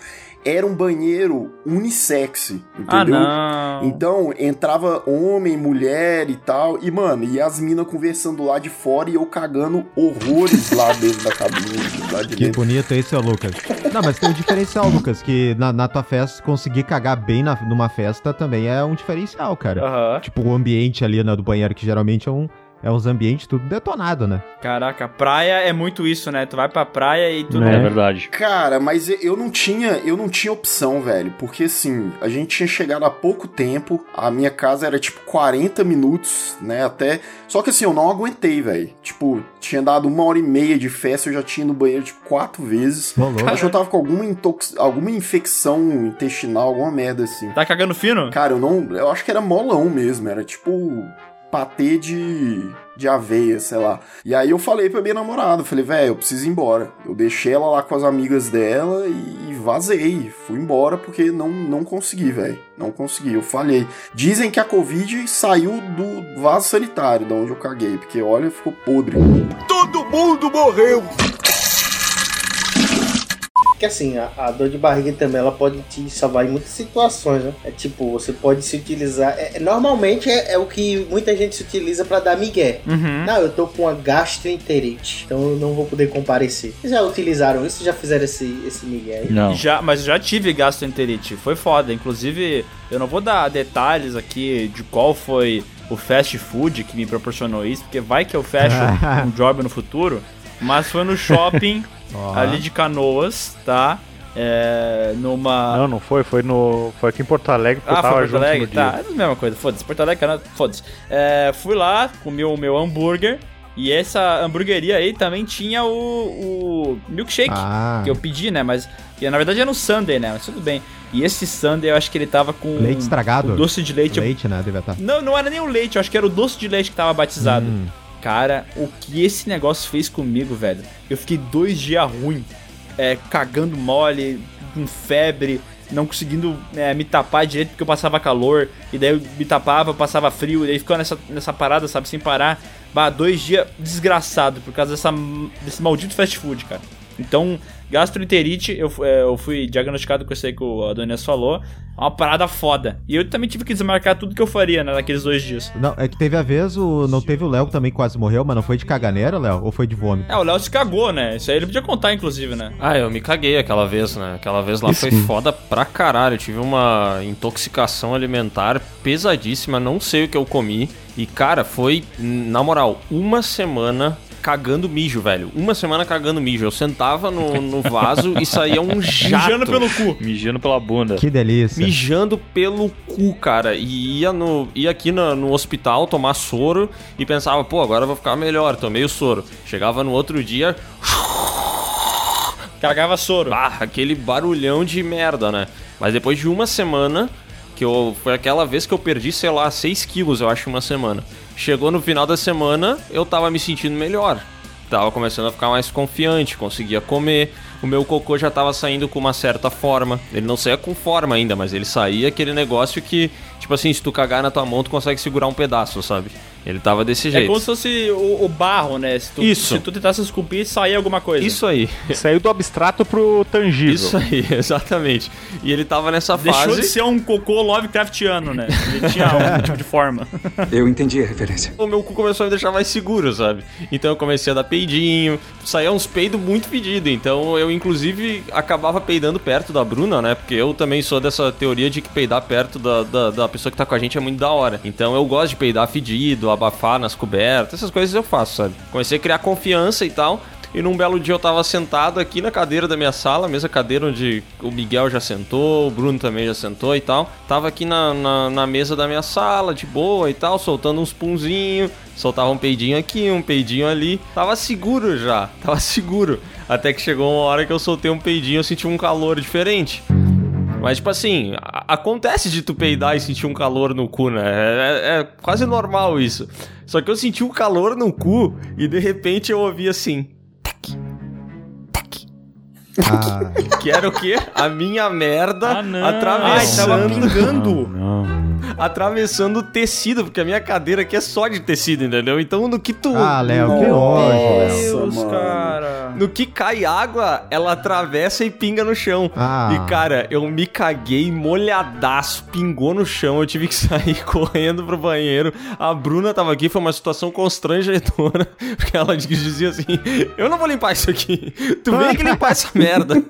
era um banheiro unissex, entendeu? Ah, não. Então entrava homem, mulher e tal, e mano, e as minas conversando lá de fora e eu cagando horrores lá *laughs* dentro da cabine, lá de Que dentro. bonito esse, ô Lucas. Não, mas tem um diferencial, Lucas, que na, na tua festa, conseguir cagar bem na, numa festa também é um diferencial, cara. Aham. Tipo, o ambiente ali né, do banheiro, que geralmente é um. É uns ambientes tudo detonado, né? Caraca, praia é muito isso, né? Tu vai pra praia e tu Né? É não. verdade. Cara, mas eu não tinha, eu não tinha opção, velho, porque assim, a gente tinha chegado há pouco tempo, a minha casa era tipo 40 minutos, né, até, só que assim, eu não aguentei, velho, tipo, tinha dado uma hora e meia de festa, eu já tinha ido no banheiro tipo quatro vezes, louco. acho que eu tava com alguma, intox... alguma infecção intestinal, alguma merda assim. Tá cagando fino? Cara, eu não, eu acho que era molão mesmo, era tipo patê de, de aveia, sei lá. E aí eu falei pra minha namorada, falei, velho, eu preciso ir embora. Eu deixei ela lá com as amigas dela e vazei. Fui embora porque não, não consegui, velho. Não consegui, eu falhei. Dizem que a Covid saiu do vaso sanitário, da onde eu caguei, porque olha, ficou podre. Todo mundo morreu. Porque assim, a, a dor de barriga também ela pode te salvar em muitas situações, né? É tipo, você pode se utilizar. é- normalmente é, é o que muita gente se utiliza pra dar migué. Uhum. Não, eu tô com uma gastroenterite, então eu não vou poder comparecer. Vocês já utilizaram isso? Já fizeram esse, esse migué aí? Não. Já, mas eu já tive gastroenterite, foi foda. Inclusive, eu não vou dar detalhes aqui de qual foi o fast food que me proporcionou isso, porque vai que eu fecho *laughs* um job no futuro. Mas foi no shopping *laughs* Ó. ali de Canoas, tá? É, numa. Não, não foi, foi no. Foi aqui em Porto Alegre, porque eu Ah, foi tava Porto junto Alegre? no Tá, dia. é a mesma coisa, foda-se. Porto Alegre, Canoas, foda-se. É, fui lá, comi o meu hambúrguer. E essa hamburgueria aí também tinha o, o milkshake Ah, que eu pedi, né? Mas que na verdade era no Sunday, né? Mas tudo bem. E esse Sunday eu acho que ele tava com leite estragado. o doce de leite. Leite, né? Deve estar. Não, não era nem o leite, eu acho que era o doce de leite que tava batizado. Hum. Cara, o que esse negócio fez comigo, velho? Eu fiquei dois dias ruim, é, cagando mole, com febre, não conseguindo é, me tapar direito porque eu passava calor, e daí eu me tapava, passava frio, e aí ficava nessa, nessa parada, sabe, sem parar. Bah, dois dias desgraçado por causa dessa, desse maldito fast food, cara. Então, gastroenterite, eu, é, eu fui diagnosticado com isso aí que o Adonias falou. É uma parada foda. E eu também tive que desmarcar tudo que eu faria né, naqueles dois dias. Não, é que teve a vez, o, não teve o Léo que também quase morreu, mas não foi de caganeira, Léo? Ou foi de vômito? É, o Léo se cagou, né? Isso aí ele podia contar, inclusive, né? Ah, eu me caguei aquela vez, né? Aquela vez lá foi foda pra caralho. Eu tive uma intoxicação alimentar pesadíssima, não sei o que eu comi. E, cara, foi, na moral, uma semana cagando mijo, velho. Uma semana cagando mijo. Eu sentava no, no vaso e saía um jato. Mijando pelo cu. Mijando pela bunda. Que delícia. Mijando pelo cu, cara. E ia, no, ia aqui no, no hospital tomar soro e pensava, pô, agora eu vou ficar melhor. Tomei o soro. Chegava no outro dia, *laughs* Cagava soro. ah, aquele barulhão de merda, né? Mas depois de uma semana, que eu. Foi aquela vez que eu perdi, sei lá, 6 quilos, eu acho, uma semana. Chegou no final da semana, eu tava me sentindo melhor. Tava começando a ficar mais confiante, conseguia comer. O meu cocô já tava saindo com uma certa forma. Ele não saía com forma ainda, mas ele saía aquele negócio que, tipo assim, se tu cagar na tua mão, tu consegue segurar um pedaço, sabe? Ele tava desse É jeito. como se fosse o, o barro, né? Se tu, Isso. Se tu tentasse esculpir, saía alguma coisa. Isso aí. *laughs* Saiu do abstrato pro tangível. Isso aí, *laughs* exatamente. E ele tava nessa Deixou fase. de ser um cocô Lovecraftiano, né? Ele *laughs* tinha um tipo de forma. Eu entendi a referência. o meu cu começou a me deixar mais seguro, sabe? Então eu comecei a dar peidinho, saía uns peidos muito fedidos. Então eu, inclusive, acabava peidando perto da Bruna, né? Porque eu também sou dessa teoria de que peidar perto da, da, da pessoa que tá com a gente é muito da hora. Então eu gosto de peidar fedido, abafar nas cobertas, essas coisas eu faço, sabe? Comecei a criar confiança e tal. E num belo dia eu tava sentado aqui na cadeira da minha sala, a mesma cadeira onde o Miguel já sentou, o Bruno também já sentou e tal. Tava aqui na, na, na mesa da minha sala, de boa e tal, soltando uns punzinhos, soltava um peidinho aqui, um peidinho ali. Tava seguro já, *laughs* tava seguro. Até que chegou uma hora que eu soltei um peidinho e senti um calor diferente. Mas, tipo assim, acontece de tu peidar e sentir um calor no cu, né? É, é- é quase normal isso. Só que eu senti um calor no cu e de repente eu ouvi assim. Ah, Que era o quê? A minha merda Ah, não. Ai, atravessando. tava pingando. Não. atravessando o tecido, porque a minha cadeira aqui é só de tecido, entendeu? Então no que tu. Ah, Léo, que nojo, Léo. Deus, mano. cara. No que cai água, ela atravessa e pinga no chão. Ah. E cara, eu me caguei molhadaço, pingou no chão, eu tive que *laughs* sair correndo pro banheiro. A Bruna tava aqui, foi uma situação constrangedora, *laughs* porque ela dizia assim: Eu não vou limpar isso aqui, tu vem que limpar essa *laughs* merda.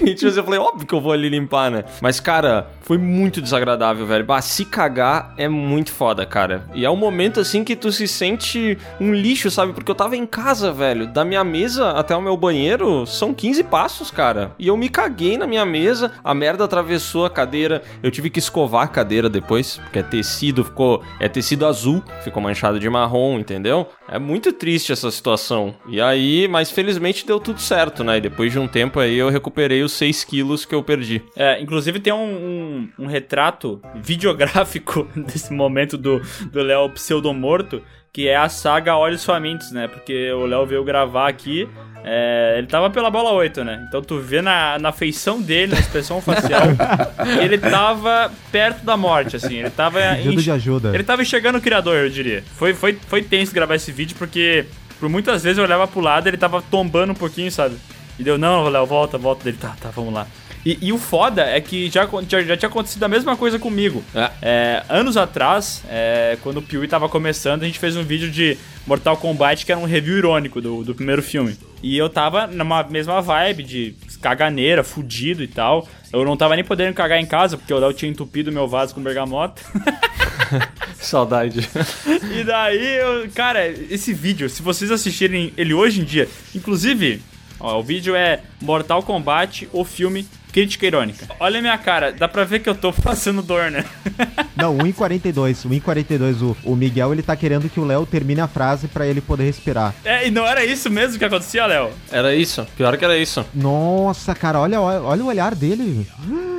E tipo assim, eu falei: Óbvio que eu vou ali limpar, né? Mas cara, foi muito desagradável, velho. Bah, se cagar é muito foda, cara. E é um momento assim que tu se sente um lixo, sabe? Porque eu tava em casa, velho. Da minha mesa até o meu banheiro são 15 passos, cara. E eu me caguei na minha mesa, a merda atravessou a cadeira. Eu tive que escovar a cadeira depois, porque é tecido, ficou. É tecido azul, ficou manchado de marrom, entendeu? É muito triste essa situação. E aí, mas felizmente deu tudo certo, né? E depois de um tempo aí eu recuperei os 6 quilos que eu perdi. É, inclusive tem um, um, um retrato *laughs* videográfico desse momento do do Léo pseudomorto, que é a saga Olhos Famintos, né? Porque o Léo veio gravar aqui, é, ele tava pela bola 8, né? Então tu vê na, na feição dele, na expressão *laughs* facial, ele tava perto da morte, assim. Ele tava. Pedido enx- de ajuda. Ele tava enxergando o criador, eu diria. Foi, foi, foi tenso gravar esse vídeo, porque por muitas vezes eu olhava pro lado e ele tava tombando um pouquinho, sabe? E deu, não, Léo, volta, volta dele. Tá, tá, vamos lá. E, e o foda é que já, já, já tinha acontecido a mesma coisa comigo. É. É, anos atrás, é, quando o Piuí tava começando, a gente fez um vídeo de Mortal Kombat que era um review irônico do, do primeiro filme. E eu tava numa mesma vibe de caganeira, fudido e tal. Eu não tava nem podendo cagar em casa, porque o Léo tinha entupido meu vaso com bergamota. *laughs* Saudade. E daí, eu, cara, esse vídeo, se vocês assistirem ele hoje em dia, inclusive, ó, o vídeo é Mortal Kombat, o filme Crítica Irônica. Olha a minha cara, dá pra ver que eu tô *laughs* passando dor, né? Não, 1,42. 1,42. O, o Miguel, ele tá querendo que o Léo termine a frase pra ele poder respirar. É, e não era isso mesmo que acontecia, Léo? Era isso. Pior que era isso. Nossa, cara, olha, olha o olhar dele.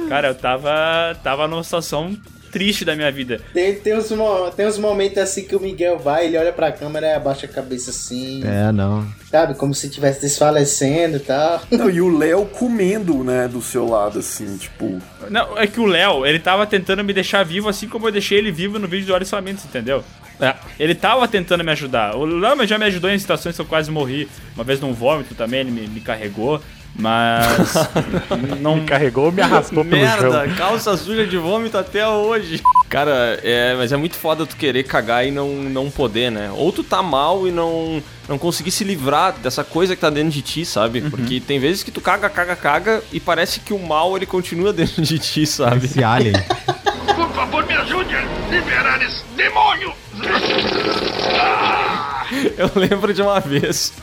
Cara, eu tava, tava numa situação triste da minha vida. Tem, tem, uns, tem uns momentos assim que o Miguel vai, ele olha pra câmera e abaixa a cabeça assim, É, não. sabe? Como se estivesse desfalecendo e tal. *laughs* Não, e o Léo comendo, né, do seu lado, assim, tipo. Não, é que o Léo, ele tava tentando me deixar vivo, assim como eu deixei ele vivo no vídeo do Olhos Famintos, entendeu? É. Ele tava tentando me ajudar. O Léo já me ajudou em situações que eu quase morri. Uma vez num vômito também, ele me, me carregou. Mas. *laughs* não. Me carregou, me arrastou pelo Merda, chão. calça suja de vômito até hoje. Cara, é, mas é muito foda tu querer cagar e não, não poder, né? Ou tu tá mal e não, não conseguir se livrar dessa coisa que tá dentro de ti, sabe? Porque tem vezes que tu caga, caga, caga e parece que o mal ele continua *laughs* dentro de ti, sabe? Esse alien. Por favor, me ajude a liberar esse demônio! *laughs* *laughs* Eu lembro de uma vez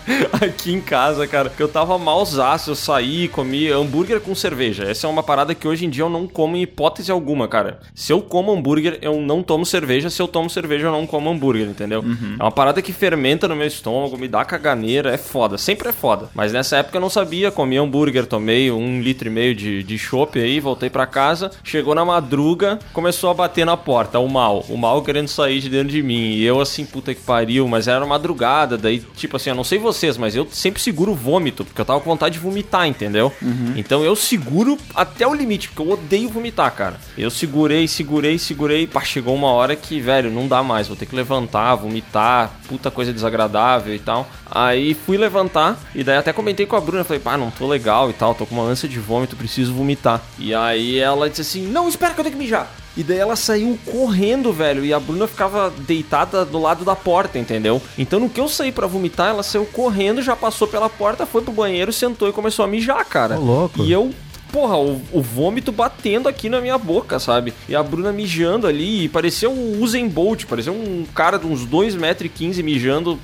aqui em casa, cara, que eu tava malzaço, eu saí, comi hambúrguer com cerveja. Essa é uma parada que hoje em dia eu não como em hipótese alguma, cara. Se eu como hambúrguer, eu não tomo cerveja. Se eu tomo cerveja, eu não como hambúrguer, entendeu? É uma parada que fermenta no meu estômago, me dá caganeira, é foda. Sempre é foda. Mas nessa época eu não sabia, comi hambúrguer, tomei um litro e meio de, de chopp aí, voltei pra casa. Chegou na madruga, começou a bater na porta, o mal. O mal querendo sair de dentro de mim. E eu assim, puta que pariu, mas era madrugada, daí, tipo assim, eu não sei vocês, mas eu sempre seguro o vômito, porque eu tava com vontade de vomitar, entendeu? Então eu seguro até o limite, porque eu odeio vomitar, cara. Eu segurei, segurei, segurei, pá, chegou uma hora que, velho, não dá mais, vou ter que levantar, vomitar, puta coisa desagradável e tal. Aí fui levantar, e daí até comentei com a Bruna, falei, pá, não tô legal e tal, tô com uma ânsia de vômito, preciso vomitar. E aí ela disse assim, não, espera que eu tenho que mijar. E daí ela saiu correndo, velho, e a Bruna ficava deitada do lado da porta, entendeu? Então no que eu saí pra vomitar, ela saiu correndo, já passou pela porta, foi pro banheiro, sentou e começou a mijar, cara. Ô, louco. E eu Porra, o, o vômito batendo aqui na minha boca, sabe? E a Bruna mijando ali, e parecia um Usain Bolt, parecia um cara de uns 2,15m mijando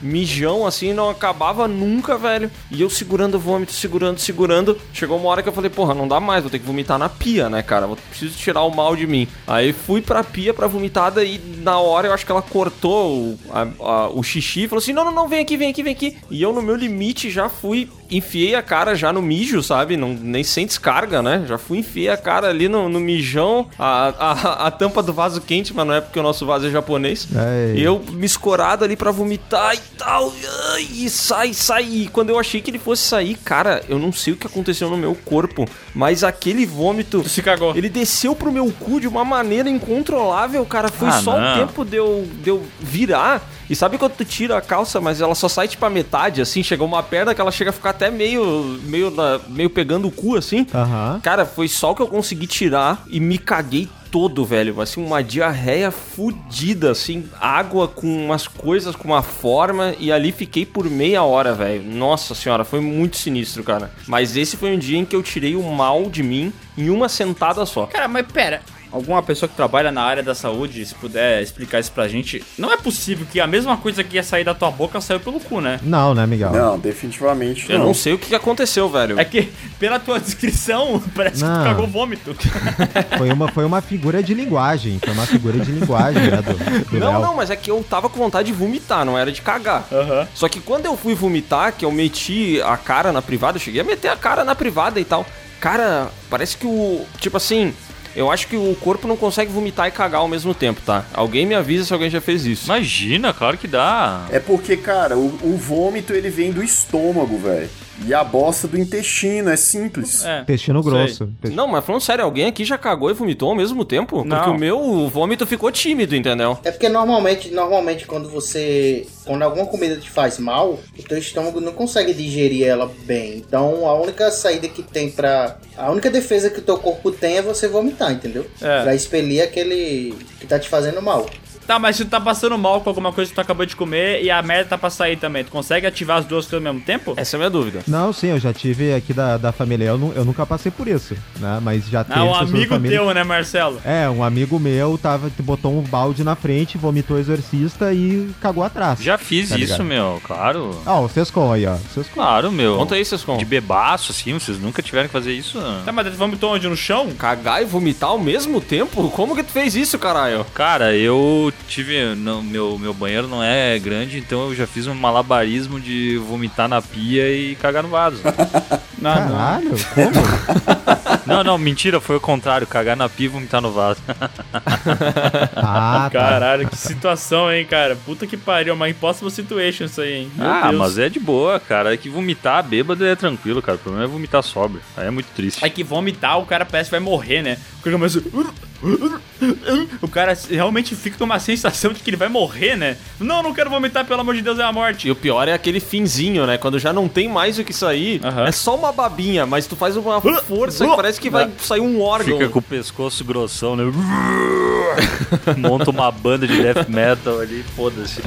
mijão assim, não acabava nunca, velho. E eu segurando o vômito, segurando, segurando. Chegou uma hora que eu falei, porra, não dá mais, vou ter que vomitar na pia, né, cara? Vou preciso tirar o mal de mim. Aí fui pra pia pra vomitada e na hora eu acho que ela cortou o, a- a- o xixi e falou assim: não, não, não, vem aqui, vem aqui, vem aqui. E eu, no meu limite, já fui enfiei a cara já no mijo, sabe? Não, nem sem descarga, né? Já fui enfiei a cara ali no, no mijão, a, a, a tampa do vaso quente, mas não é porque o nosso vaso é japonês. Ai. Eu me escorado ali pra vomitar e tal. E sai, sai. E quando eu achei que ele fosse sair, cara, eu não sei o que aconteceu no meu corpo, mas aquele vômito. Tu se cagou. Ele desceu pro meu cu de uma maneira incontrolável, cara. Foi Ah, só não. o tempo de eu, de eu virar. E sabe quando tu tira a calça, mas ela só sai tipo a metade, assim? Chegou uma perna que ela chega a ficar até meio, meio, na- meio pegando o cu, assim. Aham. Cara, foi só o que eu consegui tirar e me caguei todo, velho. Assim, uma diarreia fudida, assim, água com umas coisas, com uma forma, e ali fiquei por meia hora, velho. Nossa senhora, foi muito sinistro, cara. Mas esse foi um dia em que eu tirei o mal de mim em uma sentada só. Cara, mas pera. Alguma pessoa que trabalha na área da saúde, se puder explicar isso pra gente, não é possível que a mesma coisa que ia sair da tua boca saiu pelo cu, né? Não, né, Miguel? Não, definitivamente Eu não. não sei o que aconteceu, velho. É que, pela tua descrição, *laughs* parece que Não. tu cagou vômito. *laughs* Foi uma, foi uma figura de linguagem. Foi uma figura de linguagem, né, do, do Não, Léo. não, mas é que eu tava com vontade de vomitar, não era de cagar. Aham. Só que quando eu fui vomitar, que eu meti a cara na privada, eu cheguei a meter a cara na privada e tal. Cara, parece que o. Tipo assim. Eu acho que o corpo não consegue vomitar e cagar ao mesmo tempo, tá? Alguém me avisa se alguém já fez isso. Imagina, claro que dá. É porque, cara, o, o vômito ele vem do estômago, velho. E a bosta do intestino, é simples. É. Intestino grosso. Não, mas falando sério, alguém aqui já cagou e vomitou ao mesmo tempo? Não. Porque o meu vômito ficou tímido, entendeu? É porque normalmente, normalmente quando você. Quando alguma comida te faz mal, o teu estômago não consegue digerir ela bem. Então a única saída que tem pra. A única defesa que o teu corpo tem é você vomitar, entendeu? É. Pra expelir aquele que tá te fazendo mal. Tá, mas se tu tá passando mal com alguma coisa que tu acabou de comer e a merda tá pra sair também, tu consegue ativar as duas coisas ao mesmo tempo? Essa é a minha dúvida. Não, sim, eu já tive aqui da, da família. Eu, nu- eu nunca passei por isso, né? Mas já teve Não, um pessoas da amigo família- teu, né, Marcelo? É, um amigo meu tava, botou um balde na frente, vomitou o exorcista e cagou atrás. Já fiz Tá ligado? isso, meu, claro. Ó, o Sescom aí, ó. Sescom. Claro, meu. Conta aí, Sescom. De bebaço, assim, vocês nunca tiveram que fazer isso? Tá, mas tu vomitou onde? No chão? Cagar e vomitar ao mesmo tempo? Como que tu fez isso, caralho? Cara, eu tive. Não, meu, meu banheiro não é grande, então eu já fiz um malabarismo de vomitar na pia e cagar no vaso. *laughs* Não, não. Caralho, como? *laughs* não, não, mentira, foi o contrário, cagar na pia e vomitar no vaso. *laughs* Ah, tá. Caralho, que situação, hein, cara. Puta que pariu, uma impossible situation isso aí, hein. Meu ah, Deus. mas é de boa, cara. É que vomitar bêbado é tranquilo, cara. O problema é vomitar sóbrio. Aí é muito triste. É que vomitar, o cara parece que vai morrer, né? O cara começa. O cara realmente fica com uma sensação de que ele vai morrer, né? Não, não quero vomitar, pelo amor de Deus, é a morte. E o pior é aquele finzinho, né? Quando já não tem mais o que sair, Aham. é só uma babinha, mas tu faz uma força que parece que vai sair um órgão. Fica com o pescoço grossão, né? *laughs* Monta uma banda de death metal ali, foda-se.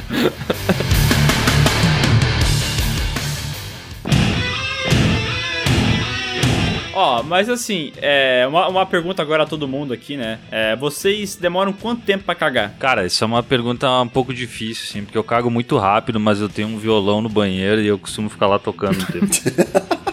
Ó, mas assim, é, uma, uma pergunta agora a todo mundo aqui, né? É, vocês demoram quanto tempo pra cagar? Cara, isso é uma pergunta um pouco difícil, assim, porque eu cago muito rápido, mas eu tenho um violão no banheiro e eu costumo ficar lá tocando um tempo. *laughs*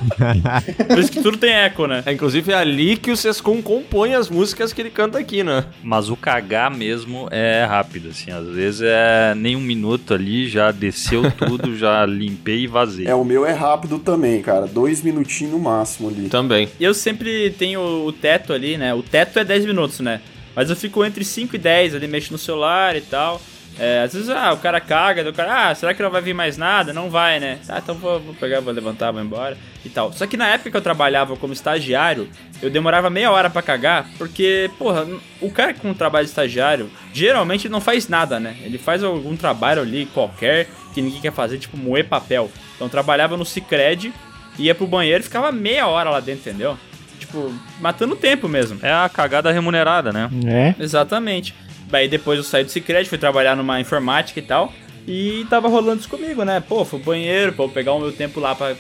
Por isso que tudo tem eco, né? É, inclusive é ali que o Sescom compõe as músicas que ele canta aqui, né? Mas o cagar mesmo é rápido, assim. Às vezes é nem um minuto ali, já desceu tudo, *laughs* já limpei e vazei. É, o meu é rápido também, cara. Dois minutinhos no máximo ali. Também. Eu sempre tenho o teto ali, né? O teto é 10 minutos, né? Mas eu fico entre 5 e 10 ali, mexo no celular e tal. É, às vezes, ah, o cara caga, o cara, ah, será que não vai vir mais nada? Não vai, né? Ah, então vou, vou pegar, vou levantar, vou embora e tal. Só que na época que eu trabalhava como estagiário, eu demorava meia hora pra cagar, porque, porra, o cara com trabalho de estagiário, geralmente não faz nada, né? Ele faz algum trabalho ali, qualquer, que ninguém quer fazer, tipo moer papel. Então trabalhava no Cicred, ia pro banheiro e ficava meia hora lá dentro, entendeu? Tipo, matando tempo mesmo. É a cagada remunerada, né? É. Exatamente. Daí depois eu saí do Cicred, fui trabalhar numa informática e tal. E tava rolando isso comigo, né? Pô, fui pro banheiro, pô, pegar o meu tempo lá pra,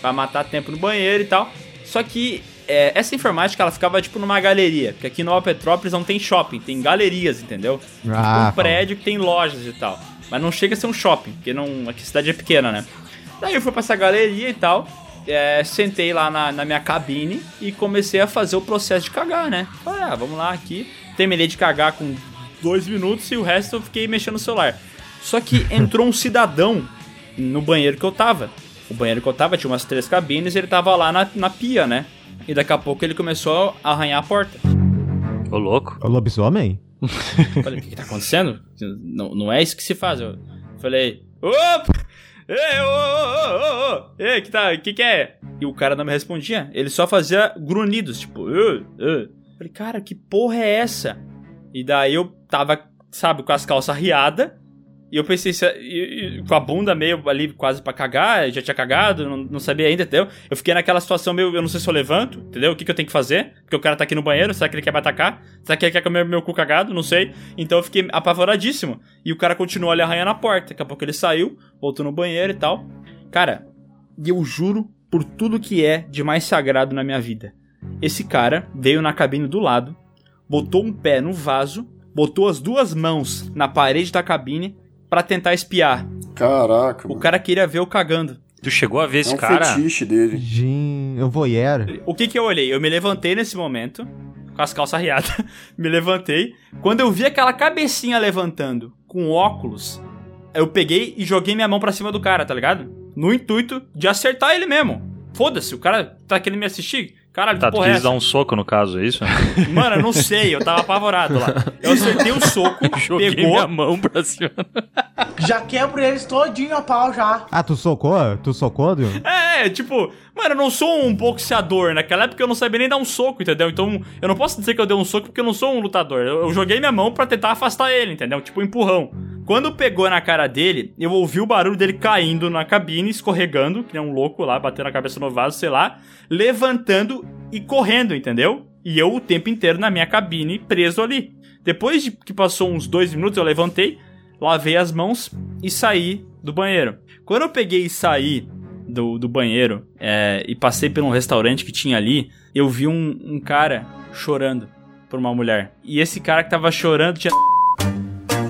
pra matar tempo no banheiro e tal. Só que é, essa informática, ela ficava tipo numa galeria. Porque aqui no Nova Petrópolis não tem shopping, tem galerias, entendeu? Ah, um prédio que tem lojas e tal. Mas não chega a ser um shopping, porque não, aqui a cidade é pequena, né? Daí eu fui pra essa galeria e tal. É, sentei lá na, na minha cabine e comecei a fazer o processo de cagar, né? Falei, ah, vamos lá aqui. Terminei de cagar com dois minutos e o resto eu fiquei mexendo no celular. Só que entrou um cidadão no banheiro que eu tava. O banheiro que eu tava tinha umas três cabines e ele tava lá na, na pia, né? E daqui a pouco ele começou a arranhar a porta. Ô, louco. O lobisomem? *laughs* Falei, o que, que tá acontecendo? Não, não é isso que se faz. Eu falei, opa! Ei, ô, ô, ô, ô, ô! Ei, que tá, que que é? E o cara não me respondia. Ele só fazia grunhidos, tipo, uh, uh. Falei, cara, que porra é essa? E daí eu tava, sabe, com as calças riadas. E eu pensei, se- e- e com a bunda meio ali quase pra cagar, já tinha cagado, não, não sabia ainda, entendeu? Eu fiquei naquela situação meio, eu não sei se eu levanto, entendeu? O que, que eu tenho que fazer? Porque o cara tá aqui no banheiro, será que ele quer me atacar? Será que ele quer comer meu cu cagado? Não sei. Então eu fiquei apavoradíssimo. E o cara continuou ali arranhando a porta. Daqui a pouco ele saiu, voltou no banheiro e tal. Cara, eu juro por tudo que é de mais sagrado na minha vida. Esse cara veio na cabine do lado, botou um pé no vaso, botou as duas mãos na parede da cabine pra tentar espiar. Caraca, O mano. cara queria ver eu cagando. Tu chegou a ver É esse um cara? fetiche dele. Gin... Eu voyeur. O que que eu olhei? Eu me levantei nesse momento, com as calças riadas, *laughs* me levantei. Quando eu vi aquela cabecinha levantando, com óculos, eu peguei e joguei minha mão pra cima do cara, tá ligado? No intuito de acertar ele mesmo. Foda-se, o cara tá querendo me assistir. Caralho, Tá, que tu porra é quis essa? dar um soco no caso, é isso? *laughs* Mano, eu não sei, eu tava apavorado lá. Eu acertei o soco, *laughs* Joguei pegou. minha mão pra cima. Já quebro eles todinho a pau já. Ah, tu socou? Tu socou, Dio? É, tipo, mano, eu não sou um boxeador. Naquela época eu não sabia nem dar um soco, entendeu? Então eu não posso dizer que eu dei um soco porque eu não sou um lutador. Eu, eu joguei minha mão pra tentar afastar ele, entendeu? Tipo, um empurrão. Quando pegou na cara dele, eu ouvi o barulho dele caindo na cabine, escorregando, que nem um louco lá, batendo a cabeça no vaso, sei lá, levantando e correndo, entendeu? E eu o tempo inteiro na minha cabine, preso ali. Depois de que passou uns dois minutos, eu levantei, lavei as mãos e saí do banheiro. Quando eu peguei e saí do, do banheiro é, e passei por um restaurante que tinha ali, eu vi um, um cara chorando por uma mulher. E esse cara que tava chorando tinha.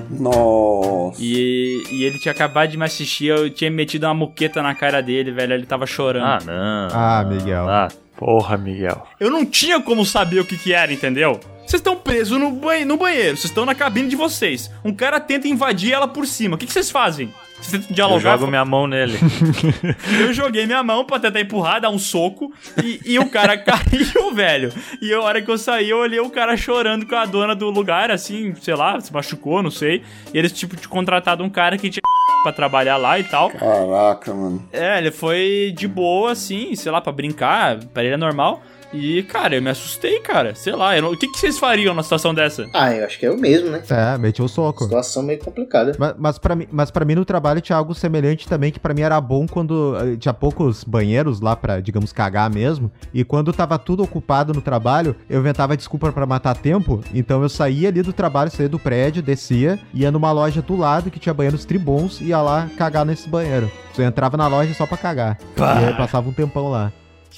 Nossa. E, e ele tinha acabado de me assistir, eu tinha metido uma muqueta na cara dele, velho. Ele tava chorando. Ah, não. Ah, Miguel. Ah, Porra, Miguel. Eu não tinha como saber o que que era, entendeu? Vocês estão presos no, banhe no banheiro, vocês estão na cabine de vocês. Um cara tenta invadir ela por cima. O que que vocês fazem? Vocês tentam eu dialogar? jogo minha mão nele. *laughs* Eu joguei minha mão pra tentar empurrar, dar um soco, e, e o cara *laughs* caiu, velho. E a hora que eu saí, eu olhei o cara chorando com a dona do lugar, assim, sei lá, se machucou, não sei. E eles, tipo, tinham contratado um cara que tinha *laughs* pra trabalhar lá e tal. Caraca, mano. É, ele foi de boa, assim, sei lá, pra brincar, pra ele é normal. E, cara, eu me assustei, cara. Sei lá, não- o que, que vocês fariam numa situação dessa? Ah, eu acho que é o mesmo, né? É, meteu o soco. Situação meio complicada. Mas, mas, pra mim, mas pra mim no trabalho tinha algo semelhante também, que pra mim era bom quando eh, tinha poucos banheiros lá pra, digamos, cagar mesmo. E quando tava tudo ocupado no trabalho, eu inventava desculpa pra matar tempo. Então eu saía ali do trabalho, saía do prédio, descia, ia numa loja do lado que tinha banheiros tribons e ia lá cagar nesse banheiro. Eu entrava na loja só pra cagar. Pá. E aí passava um tempão lá.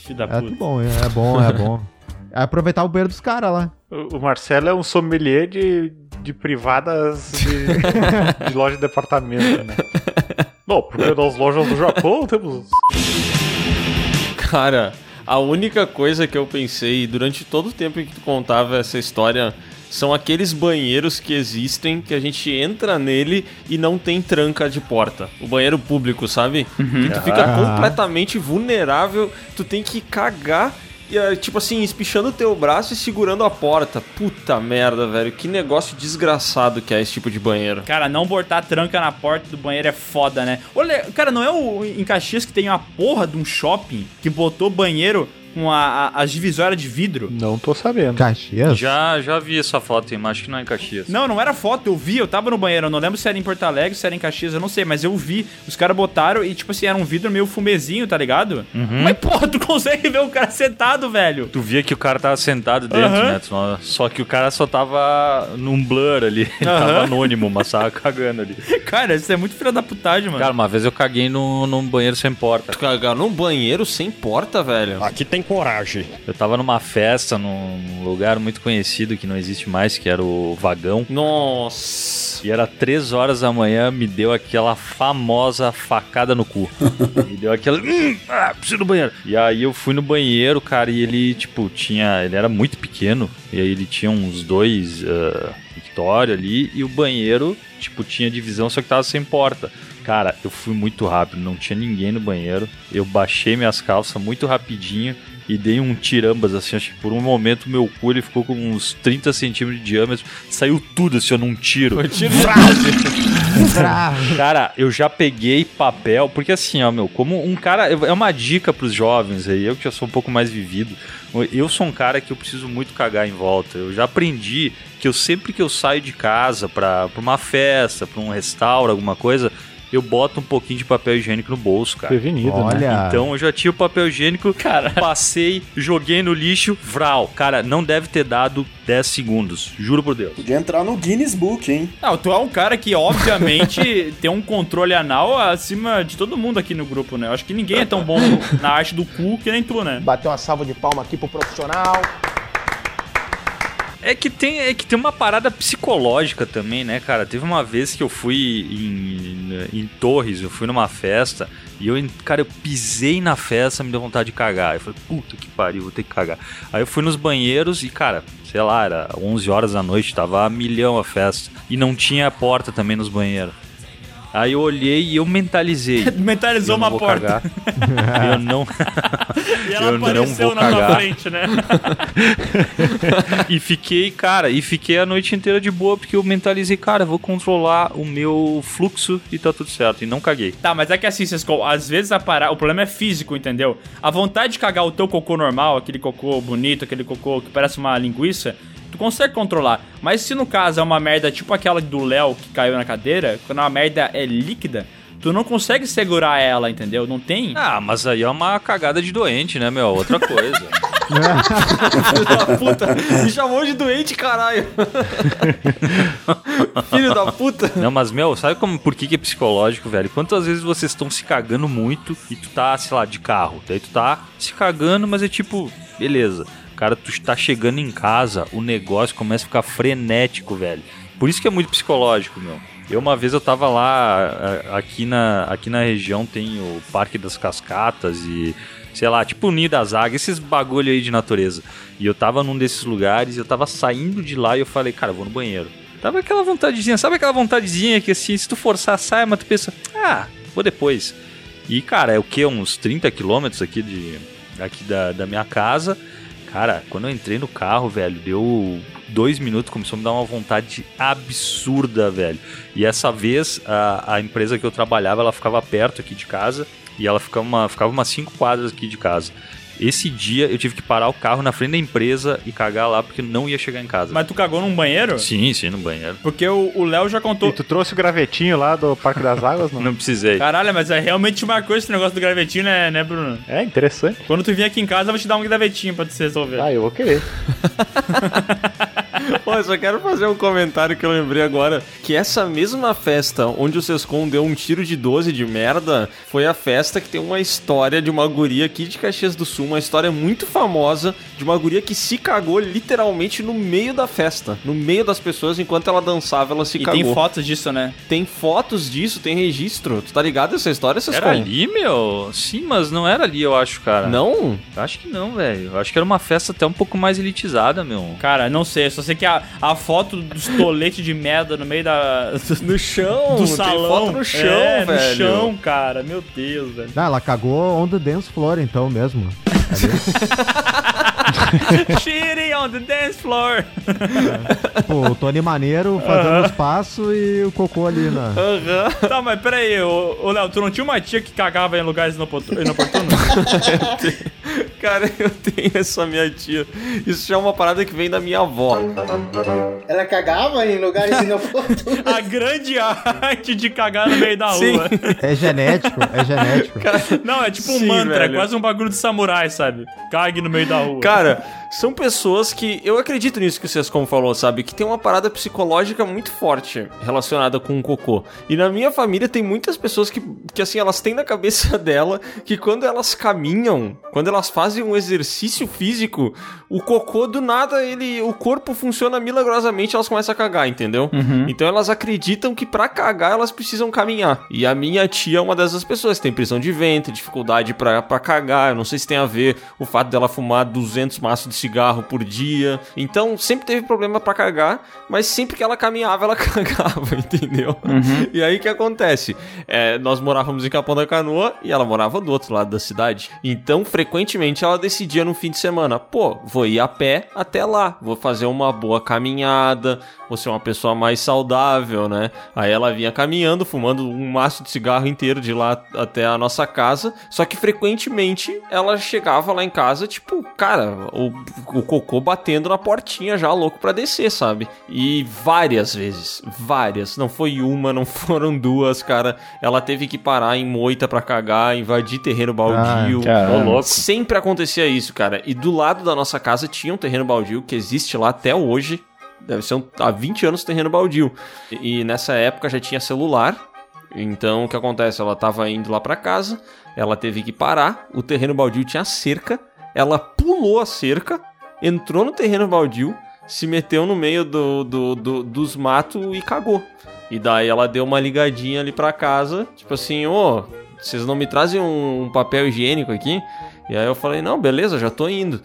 Filho da É puta. bom, é, é bom, é bom. É *laughs* aproveitar o banheiro dos caras lá. O o Marcelo é um sommelier de, de privadas de, *laughs* de loja de departamento, né? Não, porque nas lojas do Japão temos. Cara, a única coisa que eu pensei durante todo o tempo em que tu contava essa história são aqueles banheiros que existem que a gente entra nele e não tem tranca de porta. O banheiro público, sabe? Que tu fica Aham. completamente vulnerável, tu tem que cagar e, é, tipo assim, espichando o teu braço e segurando a porta. Puta merda, velho. Que negócio desgraçado que é esse tipo de banheiro. Cara, não botar tranca na porta do banheiro é foda, né? Olha, cara, não é o em Caxias que tem uma porra de um shopping que botou banheiro com a, a- as divisórias de vidro? Não tô sabendo. Caxias? já, já vi essa foto, hein, mas acho que não é em Caxias. Não, não era foto, eu vi, eu tava no banheiro, eu não lembro se era em Porto Alegre, se era em Caxias, eu não sei, mas eu vi. Os caras botaram e, tipo assim, era um vidro meio fumezinho, tá ligado? Uhum. Mas, porra, tu consegue ver o cara sentado, velho. Tu via que o cara tava sentado dentro, Aham. né? Só- que o cara só tava num blur ali. *laughs* Ele Aham. tava anônimo, mas tava cagando ali. *laughs* Cara, isso é muito filha da putagem, mano. Cara, uma vez eu caguei no, num banheiro sem porta. Tu cagar num banheiro sem porta, velho. Aqui tem coragem. Eu tava numa festa num lugar muito conhecido que não existe mais, que era o Vagão. Nossa. E era três horas da manhã, me deu aquela famosa facada no cu. *laughs* me deu aquela. Hum, ah, preciso no banheiro. E aí eu fui no banheiro, cara, e ele, tipo, tinha. Ele era muito pequeno. E aí ele tinha uns dois uh, ali. E o banheiro, tipo, tinha divisão, só que tava sem porta. Cara, eu fui muito rápido, não tinha ninguém no banheiro. Eu baixei minhas calças muito rapidinho e dei um tirambas, assim, acho que por um momento meu cu ele ficou com uns 30 centímetros de diâmetro, saiu tudo assim, ó, num tiro. Foi tiro Cara, eu já peguei papel, porque assim, ó, meu, como um cara. É uma dica pros jovens aí, eu que já sou um pouco mais vivido. Eu sou um cara que eu preciso muito cagar em volta. Eu já aprendi que eu sempre que eu saio de casa pra, pra uma festa, pra um restaurante, alguma coisa, eu boto um pouquinho de papel higiênico no bolso, cara. Prevenido, né? Olha. Então eu já tinha o papel higiênico, cara, passei, joguei no lixo, vral. Cara, não deve ter dado 10 segundos, juro por Deus. Podia entrar no Guinness Book, hein? Não, tu é um cara que, obviamente, *laughs* tem um controle anal acima de todo mundo aqui no grupo, né? Eu acho que ninguém é tão bom na arte do cu que nem tu, né? Bateu uma salva de palma aqui pro profissional. É que tem, é que tem uma parada psicológica também, né, cara? Teve uma vez que eu fui em, em Torres, eu fui numa festa e eu, cara, eu pisei na festa, me deu vontade de cagar. Eu falei, puta que pariu, vou ter que cagar. Aí eu fui nos banheiros e, cara, sei lá, era 11 horas da noite, tava a milhão a festa. E não tinha porta também nos banheiros. Aí eu olhei e eu mentalizei. *laughs* Mentalizou eu uma porta. *laughs* eu não. E ela eu não apareceu vou na tua cagar. frente, né? *laughs* e fiquei, cara, e fiquei a noite inteira de boa, porque eu mentalizei, cara, vou controlar o meu fluxo e tá tudo certo. E não caguei. Tá, mas é que assim, Sescol, às vezes a para... o problema é físico, entendeu? A vontade de cagar o teu cocô normal, aquele cocô bonito, aquele cocô que parece uma linguiça, tu consegue controlar. Mas se no caso é uma merda tipo aquela do Léo que caiu na cadeira, quando a merda é líquida, tu não consegue segurar ela, entendeu? Não tem. Ah, mas aí é uma cagada de doente, né, meu? Outra coisa. *laughs* Filho da puta. Me chamou de doente, caralho. *laughs* Filho da puta. Não, mas, meu, sabe como, por que, que é psicológico, velho? Quantas vezes vocês estão se cagando muito e tu tá, sei lá, de carro? Daí tu tá se cagando, mas é tipo, beleza. Cara, tu tá chegando em casa, o negócio começa a ficar frenético, velho. Por isso que é muito psicológico, meu. Eu uma vez eu tava lá, a- aqui na, aqui na região tem o Parque das Cascatas e, sei lá, tipo o Ninho das Águias, esses bagulho aí de natureza. E eu tava num desses lugares, eu tava saindo de lá e eu falei, cara, eu vou no banheiro. Tava aquela vontadezinha, sabe aquela vontadezinha que assim, se tu forçar, sai, mas tu pensa, ah, vou depois. E, cara, é o que? Uns 30 quilômetros aqui, de, aqui da, da minha casa. Cara, quando eu entrei no carro, velho, deu dois minutos, começou a me dar uma vontade absurda, velho. E essa vez, a, a empresa que eu trabalhava, ela ficava perto aqui de casa. E ela ficava, uma, ficava umas cinco quadras aqui de casa. Esse dia eu tive que parar o carro na frente da empresa e cagar lá, porque não ia chegar em casa. Mas tu cagou num banheiro? Sim, sim, no banheiro. Porque o o Léo já contou. E tu trouxe o gravetinho lá do Parque das Águas, não? *laughs* Não precisei. Caralho, mas é realmente uma coisa esse negócio do gravetinho, né, né, Bruno? É interessante. Quando tu vir aqui em casa, eu vou te dar um gravetinho pra tu se resolver. Ah, eu vou querer. *laughs* Pô, eu só quero fazer um comentário que eu lembrei agora. Que essa mesma festa onde o Sescon deu um tiro de 12 de merda foi a festa que tem uma história de uma guria aqui de Caxias do Sul, uma história muito famosa de uma guria que se cagou literalmente no meio da festa, no meio das pessoas, enquanto ela dançava, ela se E cagou. tem fotos disso, né? Tem fotos disso, tem registro. Tu tá ligado essa história, Sescon? Era ali, meu? Sim, mas não era ali, eu acho, cara. Não? Acho que não, velho. Eu acho que era uma festa até um pouco mais elitizada, meu. Cara, não sei, eu só sei que a, a foto dos toletes de merda no meio da. No chão, do tem salão. foto no chão, é, velho. No chão, cara. Meu Deus, velho. Ah, ela cagou on the dance floor, então mesmo. *laughs* *laughs* Cheating on the dance floor. *laughs* Pô, o Tony Maneiro fazendo os passos e o cocô ali na. tá, mas peraí, ô, Léo, tu não tinha uma tia que cagava em lugares inoportu- inoportunos? *laughs* Cara, eu tenho essa minha tia. Isso já é uma parada que vem da minha avó. Ela cagava em lugares inoportunos. A grande arte de cagar no meio da Sim. rua. É genético, é genético. Não, é tipo um Sim, mantra, velho. é quase um bagulho de samurai, sabe? Cague no meio da rua. Cara, são pessoas que. Eu acredito nisso que o Sescom falou, sabe? Que tem uma parada psicológica muito forte relacionada com o cocô. E na minha família tem muitas pessoas que, que assim, elas têm na cabeça *laughs* dela que quando elas caminham, quando elas fazem um exercício físico, o cocô do nada, ele. O corpo funciona milagrosamente elas começam a cagar, entendeu? Então elas acreditam que pra cagar elas precisam caminhar. E a minha tia é uma dessas pessoas, tem prisão de ventre, dificuldade pra, pra cagar. Eu não sei se tem a ver o fato dela fumar 200 maços de cigarro por dia. Então sempre teve problema pra cagar, mas sempre que ela caminhava, ela *laughs* cagava, entendeu? E aí o que acontece? É, nós morávamos em Capão da Canoa e ela morava do outro lado da cidade. Então, frequentemente, ela decidia no fim de semana: pô, vou ir a pé até lá, vou fazer uma boa caminhada, vou ser uma pessoa mais saudável, né? Aí ela vinha caminhando, fumando um maço de cigarro inteiro de lá até a nossa casa. Só que frequentemente ela chegava lá em casa, tipo, cara, o, o cocô batendo na portinha já, louco pra descer, sabe? E várias vezes, várias. Não foi uma, não *laughs* foram duas, cara. Ela teve que parar em moita pra cagar, invadir terreno baldio. Ô, louco. Sempre acontecia isso, cara. E do lado da nossa casa tinha um terreno baldio que existe lá até hoje. Deve ser um, há 20 anos terreno baldio. E, e nessa época já tinha celular. Então o que acontece? Ela tava indo lá pra casa, ela teve que parar. O terreno baldio tinha cerca. Ela pulou a cerca, entrou no terreno baldio, se meteu no meio do, do- do- dos matos e cagou. E daí ela deu uma ligadinha ali pra casa, tipo assim, ô, vocês não me trazem um papel higiênico aqui? E aí eu falei, não, beleza, já tô indo.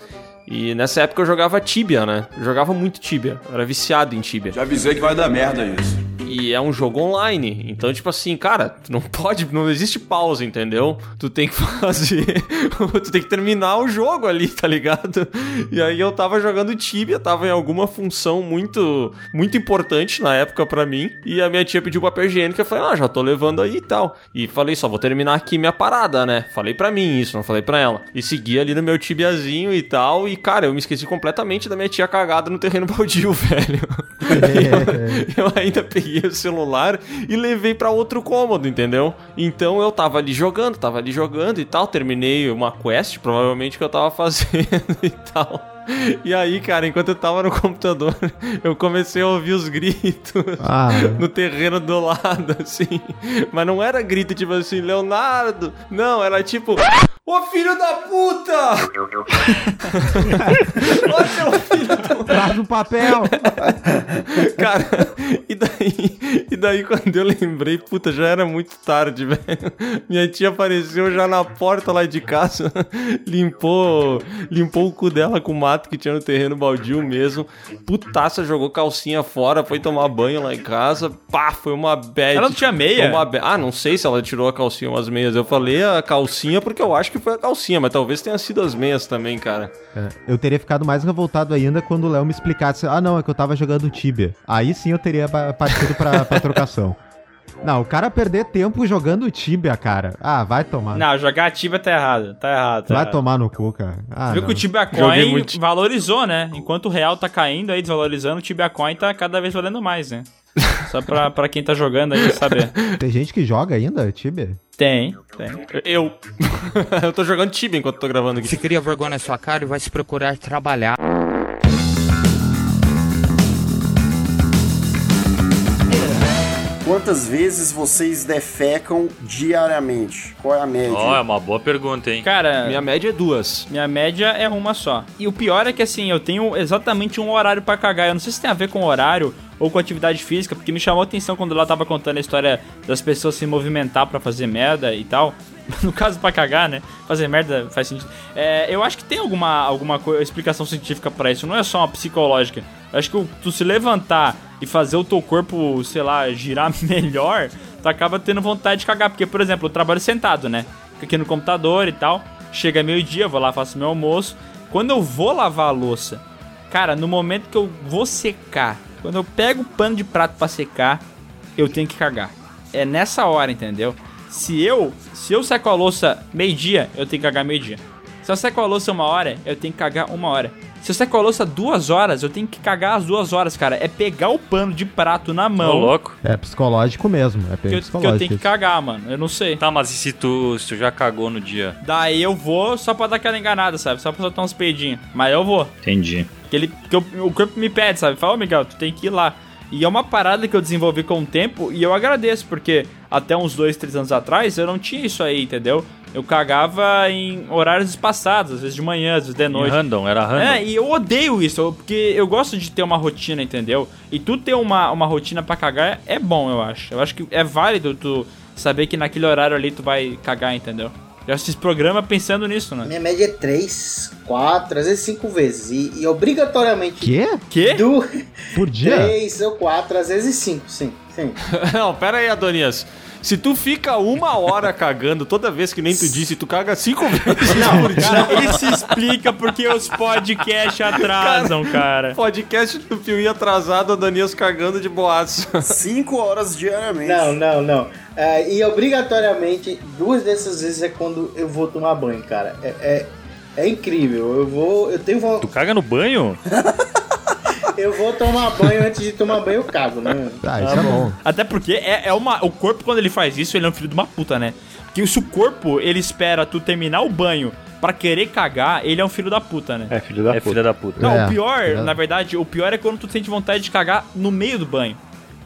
E nessa época eu jogava Tibia, né? Eu jogava muito Tibia, era viciado em Tibia. Já avisei que vai dar merda isso. E é um jogo online. Então, tipo assim, cara, tu não *laughs* pode, não existe pausa, entendeu? Tu tem que *laughs* fazer. tu tem que terminar o jogo ali, tá ligado? E aí eu tava jogando Tibia, tava em alguma função muito muito importante na época pra mim. E a minha tia pediu papel higiênico. Eu falei, ah, já tô levando aí e tal. E falei, só vou terminar aqui minha parada, né? Falei pra mim isso, não falei pra ela. E segui ali no meu tibiazinho e tal. E, cara, eu me esqueci completamente da minha tia cagada no terreno baldio, *laughs* velho. eu ainda peguei o celular e levei pra outro cômodo, entendeu? Então eu tava ali jogando, tava ali jogando e tal. Terminei uma quest, provavelmente que eu tava *laughs* fazendo e tal. E aí, cara, enquanto eu tava no computador, *laughs* eu comecei a ouvir os gritos Ah. *laughs* no terreno do lado, assim. Mas não era grito tipo assim, Leonardo. Não, era tipo. Ô filho da puta! Ô seu filho do Traz o papel! *laughs* Cara, e daí, e daí quando eu lembrei, puta, já era muito tarde, *laughs* velho. Minha tia apareceu já na porta lá de casa, *laughs* limpou, limpou o cu dela com o mato que tinha no terreno baldio mesmo. Putaça, jogou calcinha fora, foi tomar banho lá em casa. Pá, foi uma bad. Ela não tinha meia? Ah, não sei se ela tirou a calcinha ou as meias. Eu falei a calcinha porque eu acho que foi a calcinha, mas talvez tenha sido as meias também, cara. É, Eu teria ficado mais revoltado ainda quando o Léo me explicasse: ah, não, é que eu tava jogando Tibia. Aí sim eu teria partido pra, pra trocação. *laughs* Não, o cara perder tempo jogando Tibia, cara. Ah, vai tomar. Não, jogar Tibia tá errado. Tá errado. Tá vai errado. tomar no cu, cara. Ah, Viu não. que o Tibia Coin muito. valorizou, né? Enquanto o real tá caindo aí, desvalorizando, o Tibia Coin tá cada vez valendo mais, né? Só pra, pra quem tá jogando aí saber. *laughs* Tem gente que joga ainda Tibia? Tem, tem. Eu. *laughs* eu tô jogando Tibia enquanto tô gravando aqui. Se cria vergonha na sua cara e vai se procurar trabalhar. Quantas vezes vocês defecam diariamente? Qual é a média? Ó, é uma boa pergunta, hein? Cara, Minha média é duas. minha média é uma só. E o pior é que assim, eu tenho exatamente um horário pra cagar. Eu não sei se tem a ver com horário ou com atividade física, porque me chamou a atenção quando ela tava contando a história das pessoas se movimentar pra fazer merda e tal. *laughs* No caso, pra cagar, né? Fazer merda faz sentido. É, eu acho que tem alguma, alguma explicação científica pra isso, não é só uma psicológica. Eu acho que tu se levantar e fazer o teu corpo, sei lá, girar *laughs* melhor, tu acaba tendo vontade de cagar. Porque, por exemplo, eu trabalho sentado, né? Fico aqui no computador e tal. Chega meio-dia, vou lá, faço meu almoço. Quando eu vou lavar a louça, cara, no momento que eu vou secar, quando eu pego o pano de prato pra secar, eu tenho que cagar. É nessa hora, entendeu? Se eu, se eu seco a louça meio-dia, eu tenho que cagar meio-dia. Se eu seco a louça uma hora, eu tenho que cagar uma hora. Se eu seco a louça duas horas, eu tenho que cagar as duas horas, cara. É pegar o pano de prato na Ô, mão louco. É psicológico mesmo. É que eu, que eu psicológico. tenho que cagar, mano. Eu não sei. Tá, mas e se tu, se tu já cagou no dia? Daí eu vou só pra dar aquela enganada, sabe? Só pra soltar uns peidinhos. Mas eu vou. Entendi. Que, ele, que eu- o corpo me pede, sabe? Fala, ô Miguel, tu tem que ir lá. E é uma parada que eu desenvolvi com o tempo e eu agradeço, porque até uns dois, três anos atrás eu não tinha isso aí, entendeu? Eu cagava em horários espaçados, às vezes de manhã, às vezes de noite. Random, era random. É, e eu odeio isso, porque eu gosto de ter uma rotina, entendeu? E tu ter uma, uma rotina pra cagar é bom, eu acho. Eu acho que é válido tu saber que naquele horário ali tu vai cagar, entendeu? Já se programa pensando nisso, né? Minha média é 3, 4, às vezes 5 vezes. E, e obrigatoriamente. Quê? Quê? Do Por dia? *laughs* 3 ou 4, às vezes 5, sim. sim. *laughs* Não, pera aí, Adonias. Se tu fica uma hora cagando toda vez que nem tu disse, tu caga cinco vezes por dia. Cara, isso explica porque os podcasts atrasam, cara. Podcast do Piuí atrasado, Adonias cagando de boaço. Cinco horas diariamente. Não, não, não. É, e obrigatoriamente, duas dessas vezes é quando eu vou tomar banho, cara. É, é, é incrível. Eu vou. Eu tenho vontade. Tu caga no banho? *laughs* Eu vou tomar banho antes de tomar banho, eu cago, né? Ah, isso é bom. Até porque é, é uma. O corpo, quando ele faz isso, ele é um filho de uma puta, né? Porque se o corpo ele espera tu terminar o banho pra querer cagar, ele é um filho da puta, né? É, filho da É puta. filha da puta. Não, É, o pior, é. na verdade, o pior é quando tu sente vontade de cagar no meio do banho.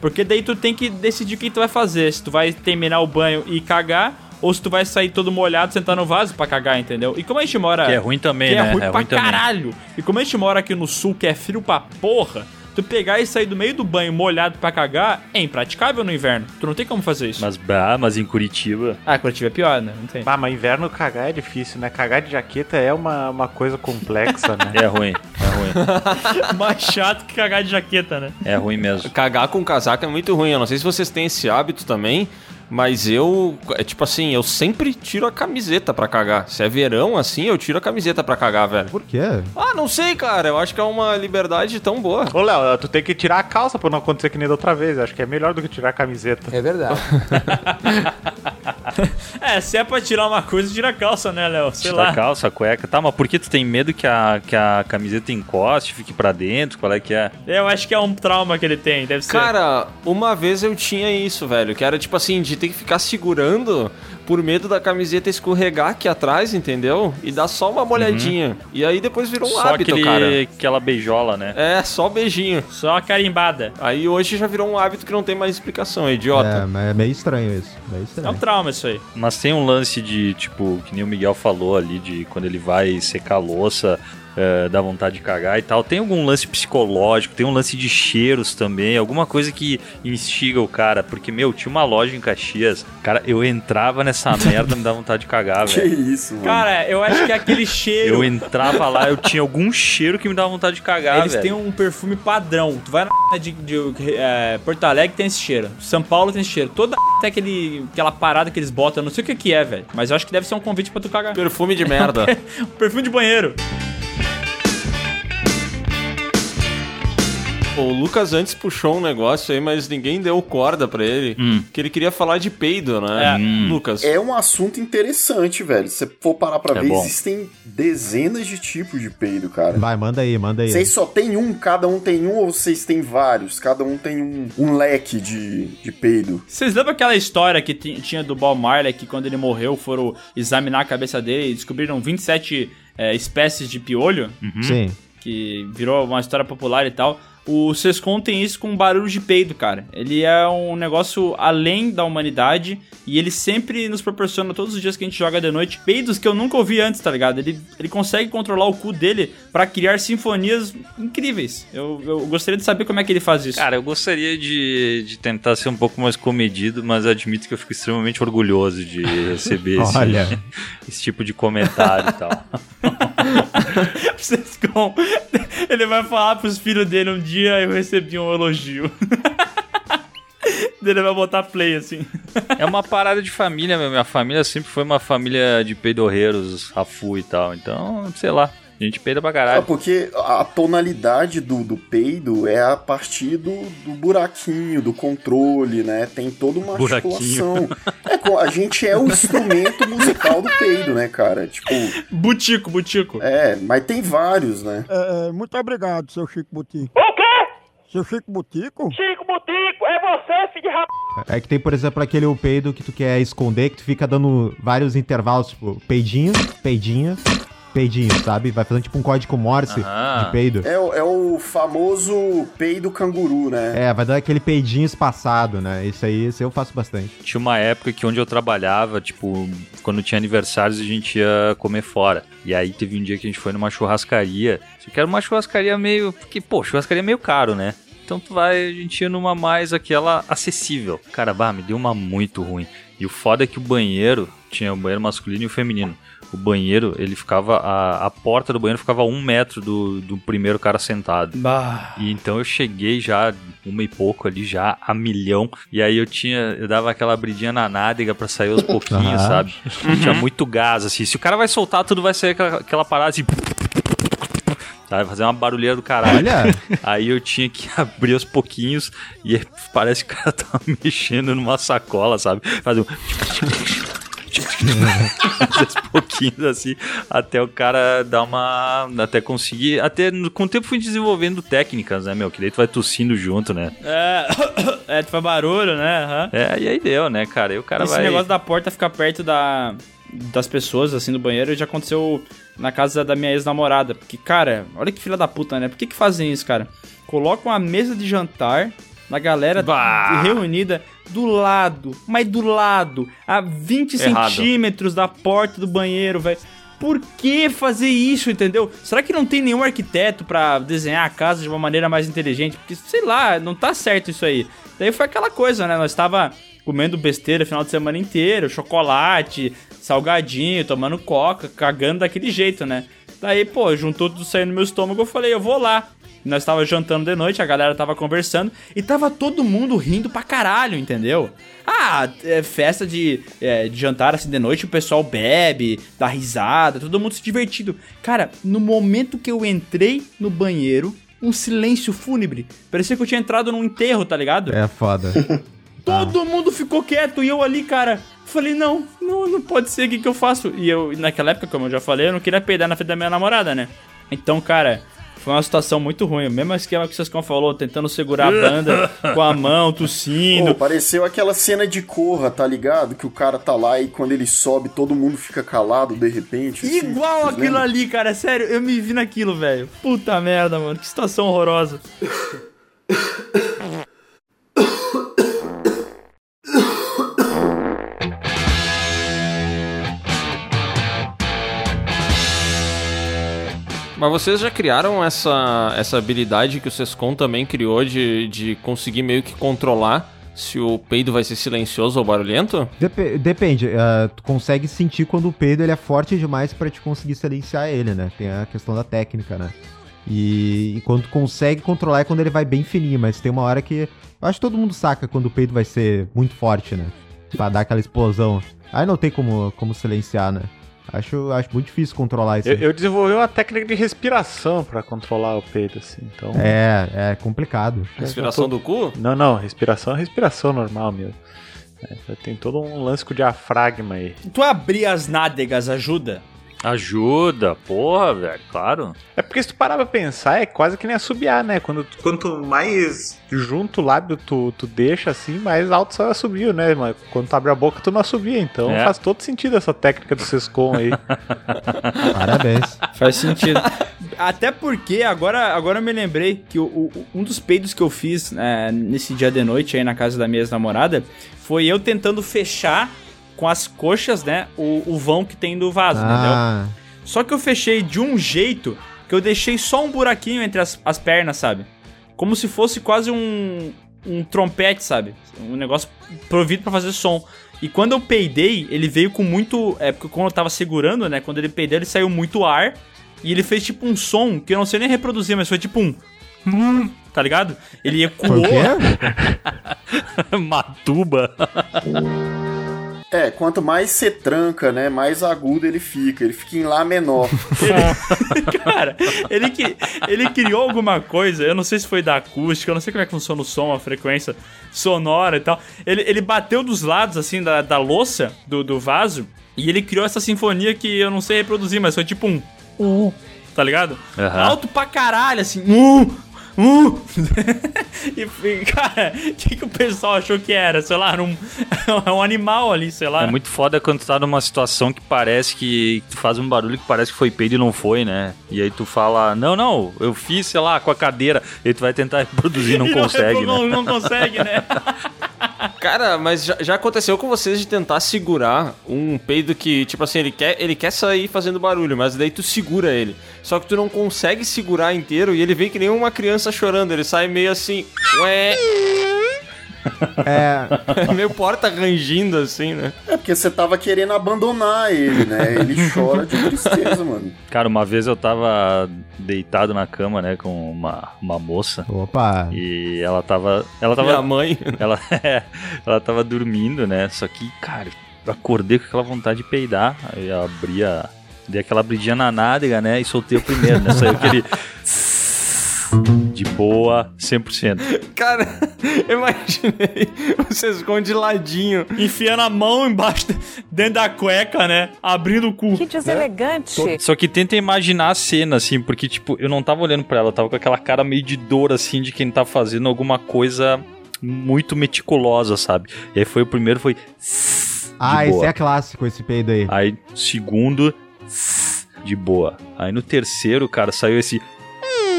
Porque daí tu tem que decidir o que tu vai fazer. Se tu vai terminar o banho e cagar, ou se tu vai sair todo molhado, sentar no vaso pra cagar, entendeu? E como a gente mora. Que é ruim também, que né? é ruim É pra ruim também. caralho. E como a gente mora aqui no sul, que é frio pra porra, tu pegar e sair do meio do banho molhado pra cagar é impraticável no inverno. Tu não tem como fazer isso. Mas, bah, mas em Curitiba. Ah, Curitiba é pior, né? Não tem. Ah, mas inverno cagar é difícil, né? Cagar de jaqueta é uma, uma coisa complexa, né? *laughs* É ruim, é ruim. *laughs* Mais chato que cagar de jaqueta, né? É ruim mesmo. Cagar com casaco é muito ruim. Eu não sei se vocês têm esse hábito também, mas eu, é tipo assim, eu sempre tiro a camiseta pra cagar. Se é verão assim, eu tiro a camiseta pra cagar, velho. Por quê? Ah, não sei, cara. Eu acho que é uma liberdade tão boa. Ô, Léo, tu tem que tirar a calça pra não acontecer que nem da outra vez. Eu acho que é melhor do que tirar a camiseta. É verdade. *laughs* *laughs* É, se é pra tirar uma coisa, tira a calça, né, Léo? Sei Tira lá. a calça, a cueca. Tá, mas por que tu tem medo que a, que a camiseta encoste, fique pra dentro? Qual é que é? Eu acho que é um trauma que ele tem, deve ser. Cara, uma vez eu tinha isso, velho. Que era tipo assim, de ter que ficar segurando por medo da camiseta escorregar aqui atrás, entendeu? E dar só uma molhadinha. E aí depois virou um Só hábito, aquele, cara. aquela beijola, né? É, só beijinho. Só a carimbada. Aí hoje já virou um hábito que não tem mais explicação, é idiota. É, mas é meio estranho isso. Meio É um estranho. trauma isso aí. Mas tem um lance de, tipo, que nem o Miguel falou ali, de quando ele vai secar a louça, eh, dá vontade de cagar e tal. Tem algum lance psicológico, tem um lance de cheiros também, alguma coisa que instiga o cara. Porque, meu, tinha uma loja em Caxias, cara, eu entrava nessa *laughs* merda, me dá vontade de cagar, Que velho. isso, mano. Cara, eu acho que é aquele *laughs* cheiro. Eu entrava lá, eu tinha algum cheiro que me dava vontade de cagar, Eles velho. têm um perfume padrão. Tu vai na *laughs* de, de, é, Porto Alegre tem esse cheiro. São Paulo tem esse cheiro. Toda tem aquele, aquela parada que eles botam. Eu não sei o que, que é, velho. Mas eu acho que deve ser um convite pra tu cagar. Perfume de merda. perfume de banheiro. O Lucas antes puxou um negócio aí, mas ninguém deu corda pra ele. Que ele queria falar de peido, né? É. Lucas. É um assunto interessante, velho. Se você for parar pra É ver, bom. existem dezenas de tipos de peido, cara. Vai, manda aí, manda aí. Vocês só tem um, cada um tem um, ou vocês têm vários? Cada um tem um, um leque de, de peido. Vocês lembram aquela história que ti- tinha do Bob Marley que quando ele morreu foram examinar a cabeça dele e descobriram 27 é, espécies de piolho? Sim. que virou uma história popular e tal. O Sescon tem isso com barulho de peido, cara. Ele é um negócio além da humanidade e ele sempre nos proporciona todos os dias que a gente joga de noite peidos que eu nunca ouvi antes, tá ligado? Ele, ele consegue controlar o cu dele pra criar sinfonias incríveis. Eu, eu gostaria de saber como é que ele faz isso. Cara, eu gostaria de, de tentar ser um pouco mais comedido, mas admito que eu fico extremamente orgulhoso de receber *laughs* esse, Olha. *laughs* esse tipo de comentário e tal. *laughs* Sescon, ele vai falar pros filhos dele um dia eu recebi um elogio. *laughs* ele vai botar play assim. É uma parada de família, meu. Minha família sempre foi uma família de peidorreiros, rafu e tal. Então, sei lá. A gente peida pra É caralho. porque a tonalidade do, do peido é a partir do, do buraquinho, do controle, né? Tem toda uma Buraquinho. articulação. É, a gente é o instrumento musical do peido, né, cara? Tipo, Butico, butico. é, mas tem vários, né? É, é, muito obrigado, seu Chico Butico. O quê? Seu Chico Butico? Chico Butico, é você, filho de rap... É que tem, por exemplo, aquele o peido que tu quer esconder, que tu fica dando vários intervalos, tipo, peidinho, peidinho, peidinho, sabe? Vai fazendo tipo um código Morse Aham. de peido. É, o- é o famoso peido canguru, né? É, vai dar aquele peidinho espaçado, né? Isso aí, isso eu faço bastante. Tinha uma época que onde eu trabalhava, tipo, quando tinha aniversários a gente ia comer fora. E aí teve um dia que a gente foi numa churrascaria. Só que era uma churrascaria meio. Porque, pô, churrascaria é meio caro, né? Então tu vai, a gente ia numa mais aquela acessível. Cara, bah, me deu uma muito ruim. E o foda é que o banheiro tinha o banheiro masculino e o feminino. O banheiro, ele ficava. A, a porta do banheiro ficava a um metro do, do primeiro cara sentado. Bah. E então eu cheguei já, uma e pouco ali, já a milhão. E aí eu tinha. Eu dava aquela abridinha na nádega pra sair aos pouquinhos, Ah. sabe? *laughs* Tinha muito gás, assim. Se o cara vai soltar, tudo vai sair aquela, aquela parada assim. Sabe, fazer uma barulheira do caralho. Olha. Aí eu tinha que *laughs* abrir aos pouquinhos e parece que o cara tava *laughs* mexendo numa sacola, sabe? Fazer um. *laughs* aos pouquinhos assim, até o cara dar uma. Até conseguir. Até com o tempo fui desenvolvendo técnicas, né, meu? Que daí tu vai tossindo junto, né? É, *coughs* é, tu faz barulho, né? Aham. É, e aí deu, né, cara? E o cara Esse vai. negócio da porta ficar perto da, das pessoas, assim, do banheiro, já aconteceu na casa da minha ex-namorada. Porque, cara, olha que filha da puta, né? Por que que fazem isso, cara? Colocam uma mesa de jantar na galera Bah. reunida do lado, mas do lado, a 20 Errado. centímetros da porta do banheiro, velho. Por que fazer isso, entendeu? Será que não tem nenhum arquiteto pra desenhar a casa de uma maneira mais inteligente? Porque, sei lá, não tá certo isso aí. Daí foi aquela coisa, né? Nós tava comendo besteira final de semana inteiro, chocolate, salgadinho, tomando coca, cagando daquele jeito, né? Daí, pô, juntou tudo saindo no meu estômago, eu falei, eu vou lá. Nós tava jantando de noite, a galera tava conversando e tava todo mundo rindo pra caralho, entendeu? Ah, é festa de, é, de jantar assim de noite, o pessoal bebe, dá risada, todo mundo se divertindo. Cara, no momento que eu entrei no banheiro, um silêncio fúnebre. Parecia que eu tinha entrado num enterro, tá ligado? É foda. *laughs* Todo mundo ficou quieto e eu ali, cara, falei, não, não, não pode ser, o que, que eu faço? E eu, naquela época, como eu já falei, eu não queria peidar na frente da minha namorada, né? Então, cara, foi uma situação muito ruim. O mesmo esquema que o Sescon falou, tentando segurar a banda *laughs* com a mão, tossindo. Pô, pareceu aquela cena de Corra, tá ligado? Que o cara tá lá e quando ele sobe, todo mundo fica calado de repente. assim. Igual aquilo lembram? ali, cara, sério, eu me vi naquilo, velho. Puta merda, mano, que situação horrorosa. *laughs* Mas vocês já criaram essa, essa habilidade que o Sescon também criou de, de conseguir meio que controlar se o peido vai ser silencioso ou barulhento? Dep- depende, ah, tu consegue sentir quando o peido ele é forte demais pra te conseguir silenciar ele, né? Tem a questão da técnica, né? E, e quando tu consegue controlar é quando ele vai bem fininho, mas tem uma hora que. Eu acho que todo mundo saca quando o peido vai ser muito forte, né? Pra dar aquela explosão. Aí não tem como, como silenciar, né? Acho, acho muito difícil controlar isso. Eu, eu desenvolvi uma técnica de respiração pra controlar o peito, assim. Então. É, é complicado. Respiração do cu? Não, não, respiração é respiração normal mesmo. É, tem todo um lance com o diafragma aí. Tu abrir as nádegas ajuda? Ajuda, porra, velho, claro. É porque se tu parar pra pensar, é quase que nem assobiar, né? Quando, tu- quanto mais junto o lábio tu, tu deixa assim, mais alto o assobio, né? Mas quando tu abre a boca, tu não assobia. Então É. faz todo sentido essa técnica do Sescon aí. *laughs* Parabéns. Faz sentido. Até porque agora, agora eu me lembrei que o, o- um dos peidos que eu fiz é, nesse dia de noite aí na casa da minha ex-namorada foi eu tentando fechar com as coxas, né, o, o vão que tem do vaso, entendeu? Ah, Só que eu fechei de um jeito que eu deixei só um buraquinho entre as, as pernas, sabe? Como se fosse quase um, um trompete, sabe? Um negócio provido pra fazer som. E quando eu peidei, ele veio com muito. É porque quando eu tava segurando, né? Quando ele peidou, ele saiu muito ar. E ele fez tipo um som que eu não sei nem reproduzir, mas foi tipo um. hum, Tá ligado? Ele ecoou. *laughs* Matuba. *laughs* É, quanto mais você tranca, né, mais agudo ele fica. Ele fica em Lá menor. *laughs* Cara, ele, que, ele criou alguma coisa, eu não sei se foi da acústica, eu não sei como é que funciona o som, a frequência sonora e tal. Ele, ele bateu dos lados, assim, da, da louça, do, do vaso, e ele criou essa sinfonia que eu não sei reproduzir, mas foi tipo um. Uh, tá ligado? Alto pra caralho, assim. Uh, uh. *laughs* e, cara, o que, que o pessoal achou que era? Sei lá, era um, *laughs* é um animal ali, sei lá. É muito foda quando tu tá numa situação que parece que tu faz um barulho que parece que foi peido e não foi, né? E aí tu fala, não, não, eu fiz, sei lá, com a cadeira. E tu vai tentar *laughs* reproduzir, não E consegue, não, né? não consegue, né? Cara, mas já, já aconteceu com vocês de tentar segurar um peido que, tipo assim, ele quer, ele quer sair fazendo barulho, mas daí tu segura ele. Só que tu não consegue segurar inteiro e ele vem que nem uma criança chorando. Ele sai meio assim, ué. *laughs* É, *laughs* Meio porta rangindo assim, né? É porque você tava querendo abandonar ele, né? Ele *laughs* chora de tristeza, mano. Cara, uma vez eu tava deitado na cama, né, com uma, uma moça. opa. E ela tava. Ela tava. Minha mãe. Ela, é, ela tava dormindo, né? Só que, cara, eu acordei com aquela vontade de peidar. Aí eu abri a. Dei aquela abridinha na nádega, né? E soltei o primeiro, né? Saiu aquele. De boa, 100%. *laughs* Cara, eu *laughs* imaginei vocês ficam de ladinho. Enfiando a mão embaixo, dentro da cueca, né? Abrindo o cu. Que deselegante. Só que tenta imaginar a cena, assim, porque, tipo, eu não tava olhando pra ela, eu tava com aquela cara meio de dor, assim, de quem tá fazendo alguma coisa muito meticulosa, sabe? E aí foi o primeiro, foi. Ah, esse é clássico, esse peido aí. Aí, segundo, de boa. Aí no terceiro, cara, saiu esse.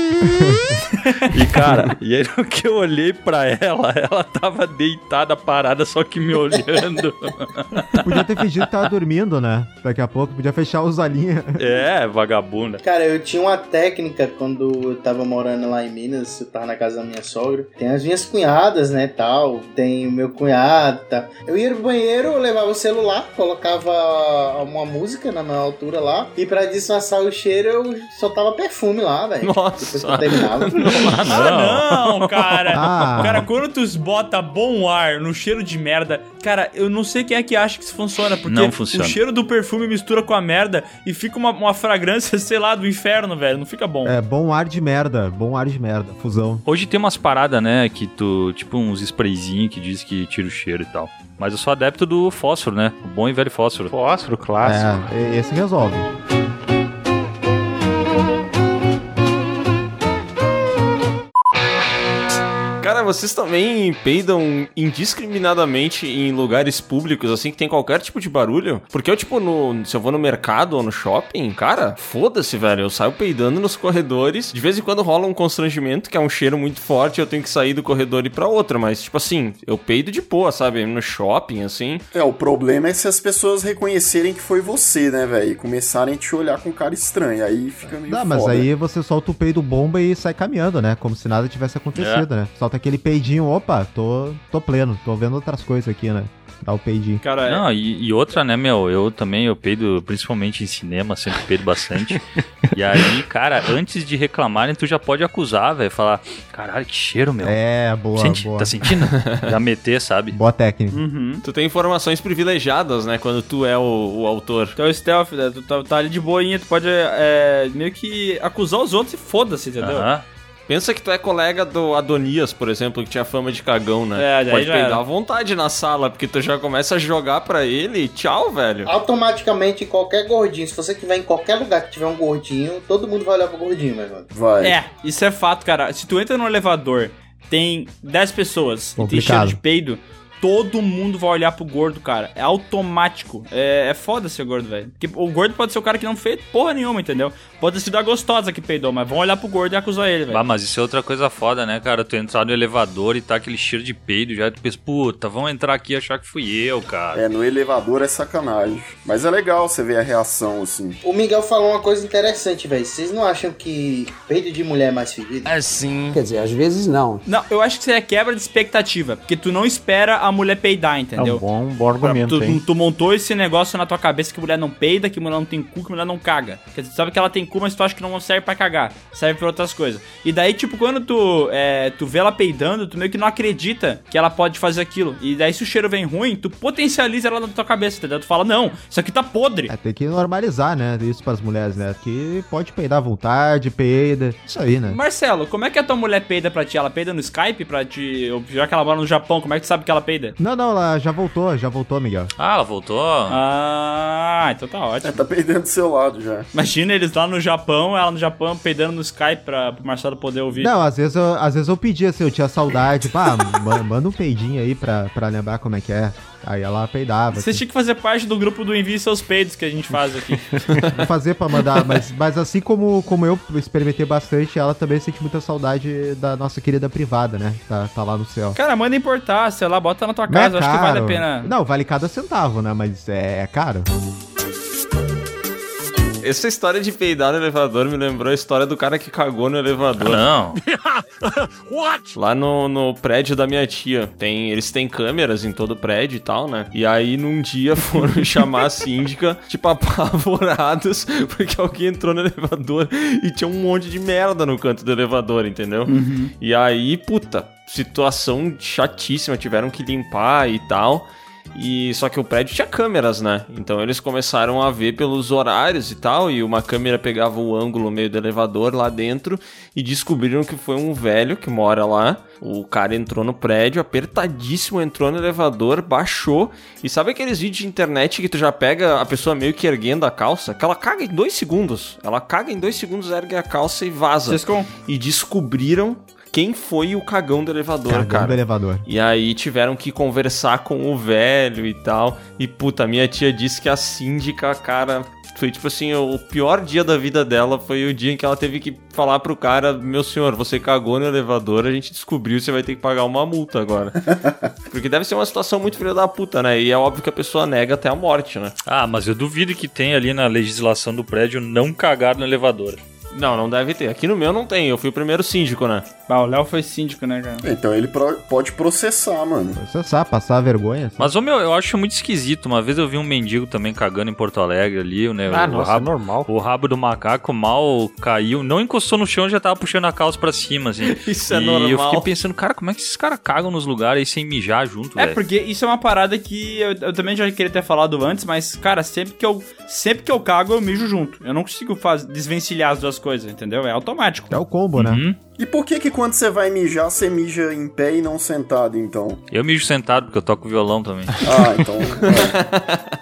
*laughs* e cara, e aí no que eu olhei pra ela, ela tava deitada, parada, só que me olhando. *laughs* Podia ter fingido que tava dormindo, né? Daqui a pouco podia fechar os olhinhos. é, vagabunda. Cara, eu tinha uma técnica quando eu tava morando lá em Minas, eu tava na casa da minha sogra. Tem as minhas cunhadas, né, tal. Tem o meu cunhado, tá. Eu ia no banheiro, eu levava o celular, colocava uma música na minha altura lá. E pra disfarçar o cheiro, eu soltava perfume lá, velho. Nossa. Depois que eu terminava. Ah, não, cara. Ah. Cara, quando tu bota bom ar no cheiro de merda, cara, eu não sei quem é que acha que isso funciona, porque Não funciona. o cheiro do perfume mistura com a merda e fica uma, uma fragrância, *laughs* sei lá, do inferno, velho. Não fica bom. É, bom ar de merda, bom ar de merda, fusão. Hoje tem umas paradas, né, que tu, tipo uns sprayzinhos que diz que tira o cheiro e tal. Mas eu sou adepto do fósforo, né? O bom e velho fósforo. Fósforo clássico. É, esse resolve. Vocês também peidam indiscriminadamente em lugares públicos, assim, que tem qualquer tipo de barulho? Porque eu, tipo, no, se eu vou no mercado ou no shopping, cara, foda-se, velho. Eu saio peidando nos corredores. De vez em quando rola um constrangimento, que é um cheiro muito forte, eu tenho que sair do corredor e ir pra outra. Mas, tipo assim, eu peido de boa, sabe? No shopping, assim. É, o problema é se as pessoas reconhecerem que foi você, né, velho? E começarem a te olhar com cara estranho. Aí fica meio Não, mas foda. aí você solta o peido bomba e sai caminhando, né? Como se nada tivesse acontecido, né? Solta aquele peidinho, opa, tô, tô pleno, tô vendo outras coisas aqui, né? Dá o peidinho. Cara, Não, e, e outra, né, meu? Eu também, eu peido, principalmente em cinema, sempre peido bastante. *laughs* e aí, cara, antes de reclamarem, tu já pode acusar, velho. Falar, caralho, que cheiro, meu. É, boa, Sente, boa. Tá sentindo? *laughs* já meter, sabe? Boa técnica. Uhum. Tu tem informações privilegiadas, né? Quando tu é o, o autor. Tu é o stealth, né? Tu tá, tá ali de boinha, tu pode é, meio que acusar os outros e foda-se, entendeu? Aham. Pensa que tu é colega do Adonias, por exemplo, que tinha fama de cagão, né? É, daí Pode já peidar era. à vontade na sala, porque tu já começa a jogar pra ele e tchau, velho. Automaticamente, qualquer gordinho, se você estiver em qualquer lugar que tiver um gordinho, todo mundo vai olhar pro gordinho, meu irmão. Vai. É, isso é fato, cara. Se tu entra no elevador, tem 10 pessoas e tem Complicado. cheiro de peido, todo mundo vai olhar pro gordo, cara. É automático. É, é foda ser gordo, velho. Porque o gordo pode ser o cara que não fez porra nenhuma, entendeu? Pode ter sido a gostosa que peidou, mas vão olhar pro gordo e acusar ele, velho. Ah, mas isso é outra coisa foda, né, cara? Tu entrar no elevador e tá aquele cheiro de peido, já tu pensa, puta, vão entrar aqui e achar que fui eu, cara. É, no elevador é sacanagem. Mas é legal você ver a reação, assim. O Miguel falou uma coisa interessante, velho. Vocês não acham que peido de mulher é mais fedido? É sim. Quer dizer, às vezes não. Não, eu acho que isso é quebra de expectativa. Porque tu não espera a mulher peidar, É um entendeu? bom, bom argumento, tu, hein? tu montou esse negócio na tua cabeça que mulher não peida, que mulher não tem cu, que mulher não caga. Quer dizer, tu sabe que ela tem cu, mas tu acha que não serve pra cagar. Serve pra outras coisas. E daí, tipo, quando tu, é, tu vê ela peidando, tu meio que não acredita que ela pode fazer aquilo. E daí, se o cheiro vem ruim, tu potencializa ela na tua cabeça, entendeu? Tu fala, não, isso aqui tá podre. É, tem que normalizar, né? Isso pras mulheres, né? Que pode peidar à vontade, peida. Isso aí, né? Marcelo, como é que a tua mulher peida pra ti? Ela peida no Skype pra ti? Ou Já que ela mora no Japão, como é que tu sabe que ela peida? Não, não, ela já voltou, já voltou, Miguel. Ah, ela voltou? Ah, então tá ótimo. É, tá perdendo do seu lado já. Imagina eles lá no Japão, ela no Japão peidando no Skype pra, pro Marcelo poder ouvir. Não, às vezes, eu, às vezes eu pedi assim, eu tinha saudade. Pá, *laughs* ma- manda um peidinho aí pra, pra lembrar como é que é. Aí ela peidava. Você assim. tinha que fazer parte do grupo do Envie Seus Peidos que a gente faz aqui. *laughs* Vou fazer pra mandar, mas, mas assim como, como eu experimentei bastante, ela também sente muita saudade da nossa querida privada, né? Tá, tá lá no céu. Cara, manda importar, sei lá, bota na tua é casa, eu acho que vale a pena. Não, vale cada centavo, né? Mas é, é caro. Essa história de peidar no elevador me lembrou a história do cara que cagou no elevador. Não. *laughs* What? Lá no, no prédio da minha tia, tem, eles têm câmeras em todo o prédio e tal, né? E aí, num dia, *laughs* foram chamar a síndica, tipo, *laughs* apavorados, porque alguém entrou no elevador e tinha um monte de merda no canto do elevador, entendeu? E aí, puta, situação chatíssima, tiveram que limpar e tal. E só que o prédio tinha câmeras, né? Então eles começaram a ver pelos horários e tal, e uma câmera pegava o ângulo meio do elevador lá dentro e descobriram que foi um velho que mora lá. O cara entrou no prédio, apertadíssimo, entrou no elevador, baixou. E sabe aqueles vídeos de internet que tu já pega a pessoa meio que erguendo a calça? Que ela caga em dois segundos. Ela caga em dois segundos, ergue a calça e vaza. E descobriram quem foi o cagão do elevador, Cagão cara. do elevador. E aí tiveram que conversar com o velho e tal. E puta, minha tia disse que a síndica, cara, foi tipo assim, o pior dia da vida dela foi o dia em que ela teve que falar pro cara, meu senhor, você cagou no elevador, a gente descobriu, você vai ter que pagar uma multa agora. *laughs* Porque deve ser uma situação muito filha da puta, né? E é óbvio que a pessoa nega até a morte, né? Ah, mas eu duvido que tenha ali na legislação do prédio não cagar no elevador. Não, não deve ter. Aqui no meu não tem, eu fui o primeiro síndico, né? Ah, o Léo foi síndico, né, cara? Então ele pro- pode processar, mano. Processar, passar vergonha. assim. Mas, ô meu, eu acho muito esquisito. Uma vez eu vi um mendigo também cagando em Porto Alegre ali, né? Ah, o, nossa, rabo, normal. o rabo do macaco mal caiu, não encostou no chão, já tava puxando a calça pra cima, assim. *laughs* Isso é e eu normal. fiquei pensando, cara, como é que esses caras cagam nos lugares aí sem mijar junto, É, velho? porque isso é uma parada que eu, eu também já queria ter falado antes, mas, cara, sempre que eu sempre que eu cago, eu mijo junto. Eu não consigo faz, desvencilhar as duas coisas, entendeu? É automático. É o combo, né? Uhum. E por que que quando você vai mijar, você mija em pé e não sentado, então? Eu mijo sentado, porque eu toco violão também. *laughs* Ah, então... *laughs*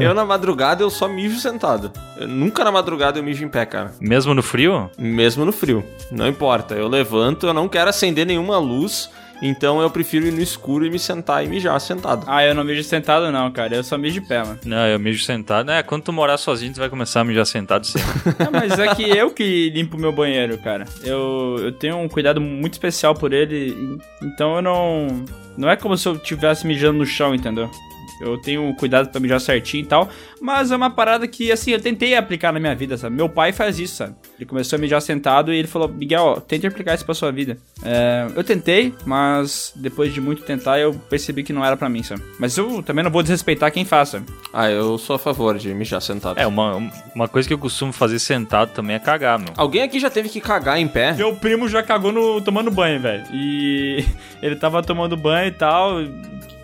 Eu na madrugada eu só mijo sentado. Eu, nunca na madrugada eu mijo em pé, cara. Mesmo no frio? Mesmo no frio. Não importa. Eu levanto, eu não quero acender nenhuma luz. Então eu prefiro ir no escuro e me sentar e mijar sentado. Ah, eu não mijo sentado não, cara. Eu só mijo de pé, mano. Não, eu mijo sentado. É, quando tu morar sozinho, tu vai começar a mijar sentado sempre. *laughs* Não, mas é que eu que limpo o meu banheiro, cara. Eu, eu tenho um cuidado muito especial por ele, então eu não... Não é como se eu estivesse mijando no chão, entendeu? Eu tenho cuidado pra mijar certinho e tal, mas é uma parada que, assim, eu tentei aplicar na minha vida, sabe? Meu pai faz isso, sabe? Ele começou a mijar sentado e ele falou, Miguel, ó, tente aplicar isso pra sua vida. É, eu tentei, mas depois de muito tentar, eu percebi que não era pra mim, sabe? Mas eu também não vou desrespeitar quem faça. Ah, eu sou a favor de mijar sentado. É, uma, uma coisa que eu costumo fazer sentado também é cagar, meu. Alguém aqui já teve que cagar em pé? Meu primo já cagou no, tomando banho, velho. E *laughs* ele tava tomando banho e tal,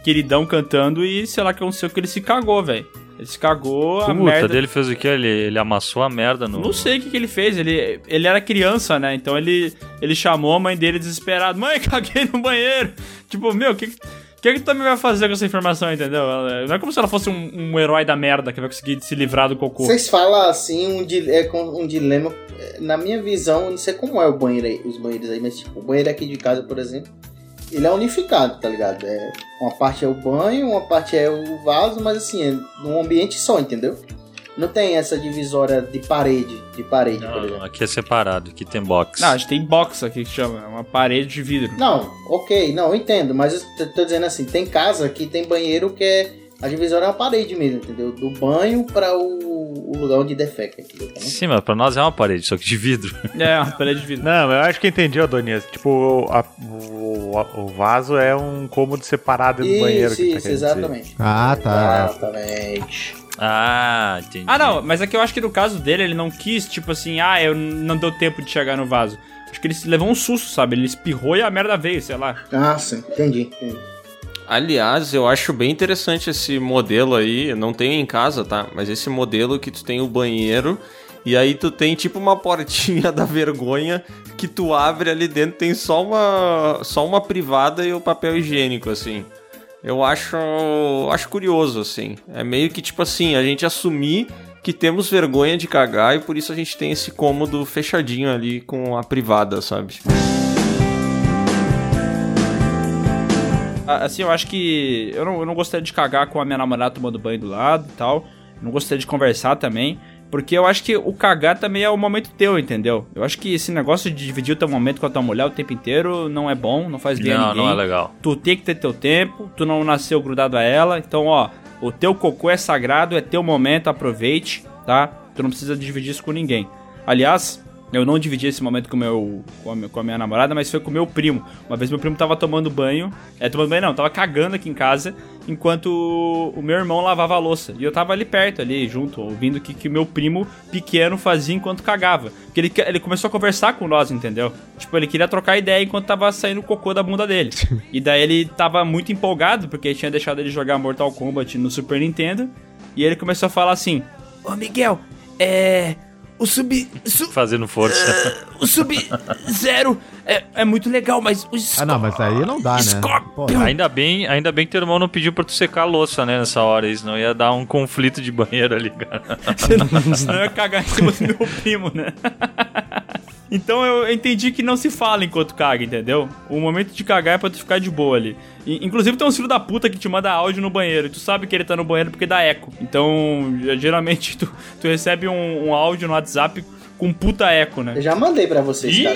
queridão cantando, e sei lá o que aconteceu que ele se cagou, velho. Ele se cagou, a Puta, merda... dele fez o quê? Ele, ele amassou a merda no... Não sei o que, que ele fez, ele, ele era criança, né? Então ele, ele chamou a mãe dele desesperado. Mãe, *laughs* caguei no banheiro. Tipo, meu, o que, que que que tu também vai fazer com essa informação, entendeu? Ela- Não é como se ela fosse um, um herói da merda que vai conseguir se livrar do cocô. Vocês falam assim, um, di- é com- um dilema. Na minha visão, não sei como é o banheiro aí, os banheiros aí, mas tipo, o banheiro aqui de casa, por exemplo, ele é unificado, tá ligado? É, uma parte é o banho, uma parte é o vaso, mas assim, é num ambiente só, entendeu? Não tem essa divisória de parede, de parede, por Não, exemplo. não, aqui é separado, aqui tem box. Não, a gente tem box aqui que chama, é uma parede de vidro. Não, ok, não, eu entendo, mas eu tô- tô dizendo assim, tem casa que tem banheiro que é. A divisória é uma parede mesmo, entendeu? Do banho para o, o lugar onde defeca, entendeu? Sim, mas pra nós é uma parede, só que de vidro. *laughs* É, uma parede de vidro. Não, eu acho que entendi, Adonias. Tipo, a- o, a- o vaso é um cômodo separado do banheiro. Isso, que tá isso, querendo dizer. exatamente. Ah, tá. Exatamente. Ah, entendi. Ah, não, mas é que eu acho que no caso dele, ele não quis, tipo assim, ah, eu não deu tempo de chegar no vaso. Acho que ele levou um susto, sabe? Ele espirrou e a merda veio, sei lá. Ah, sim, entendi. entendi. Aliás, eu acho bem interessante esse modelo aí. Eu não tenho em casa, tá? Mas esse modelo que tu tem o banheiro e aí tu tem tipo uma portinha *laughs* da vergonha que tu abre ali dentro tem só uma só uma privada e o papel higiênico assim. Eu acho acho curioso assim. É meio que tipo assim, a gente assumir que temos vergonha de cagar e por isso a gente tem esse cômodo fechadinho ali com a privada, sabe? Ah, Assim, eu acho que. Eu não, eu não gostaria de cagar com a minha namorada tomando banho do lado e tal. Não gostaria de conversar também. Porque eu acho que o cagar também é o momento teu, entendeu? Eu acho que esse negócio de dividir o teu momento com a tua mulher o tempo inteiro não é bom, não faz bem a Não, ninguém. não é legal. Tu tem que ter teu tempo, tu não nasceu grudado a ela. Então, ó, o teu cocô é sagrado, é teu momento, aproveite, tá? Tu não precisa dividir isso com ninguém. Aliás, eu não dividi esse momento com, meu, com, a, com a minha namorada, mas foi com meu primo. Uma vez meu primo tava tomando banho. É, tomando banho não, tava cagando aqui em casa, enquanto o, o meu irmão lavava a louça. E eu tava ali perto, ali, junto, ouvindo o que, que o meu primo pequeno fazia enquanto cagava. Porque ele, ele começou a conversar com nós, entendeu? Tipo, ele queria trocar ideia enquanto tava saindo o cocô da bunda dele. e daí ele tava muito empolgado, porque tinha deixado ele jogar Mortal Kombat no Super Nintendo. E ele começou a falar assim: Ô Miguel, é. O sub. Su, Fazendo força. uh, o sub-zero é, é muito legal, mas o Ah, não, mas aí não dá, né? Ainda bem, ainda bem que teu irmão não pediu pra tu secar a louça, né, nessa hora. Isso não ia dar um conflito de banheiro ali, cara. Senão, *laughs* senão eu ia cagar em cima do meu primo, né? *laughs* Então eu entendi que não se fala enquanto caga, entendeu? O momento de cagar é pra tu ficar de boa ali. E, inclusive tem um filho da puta que te manda áudio no banheiro. E tu sabe que ele tá no banheiro porque dá eco. Então, *laughs* geralmente tu, tu recebe um, um áudio no WhatsApp com puta eco, né? Eu já mandei pra vocês, cara.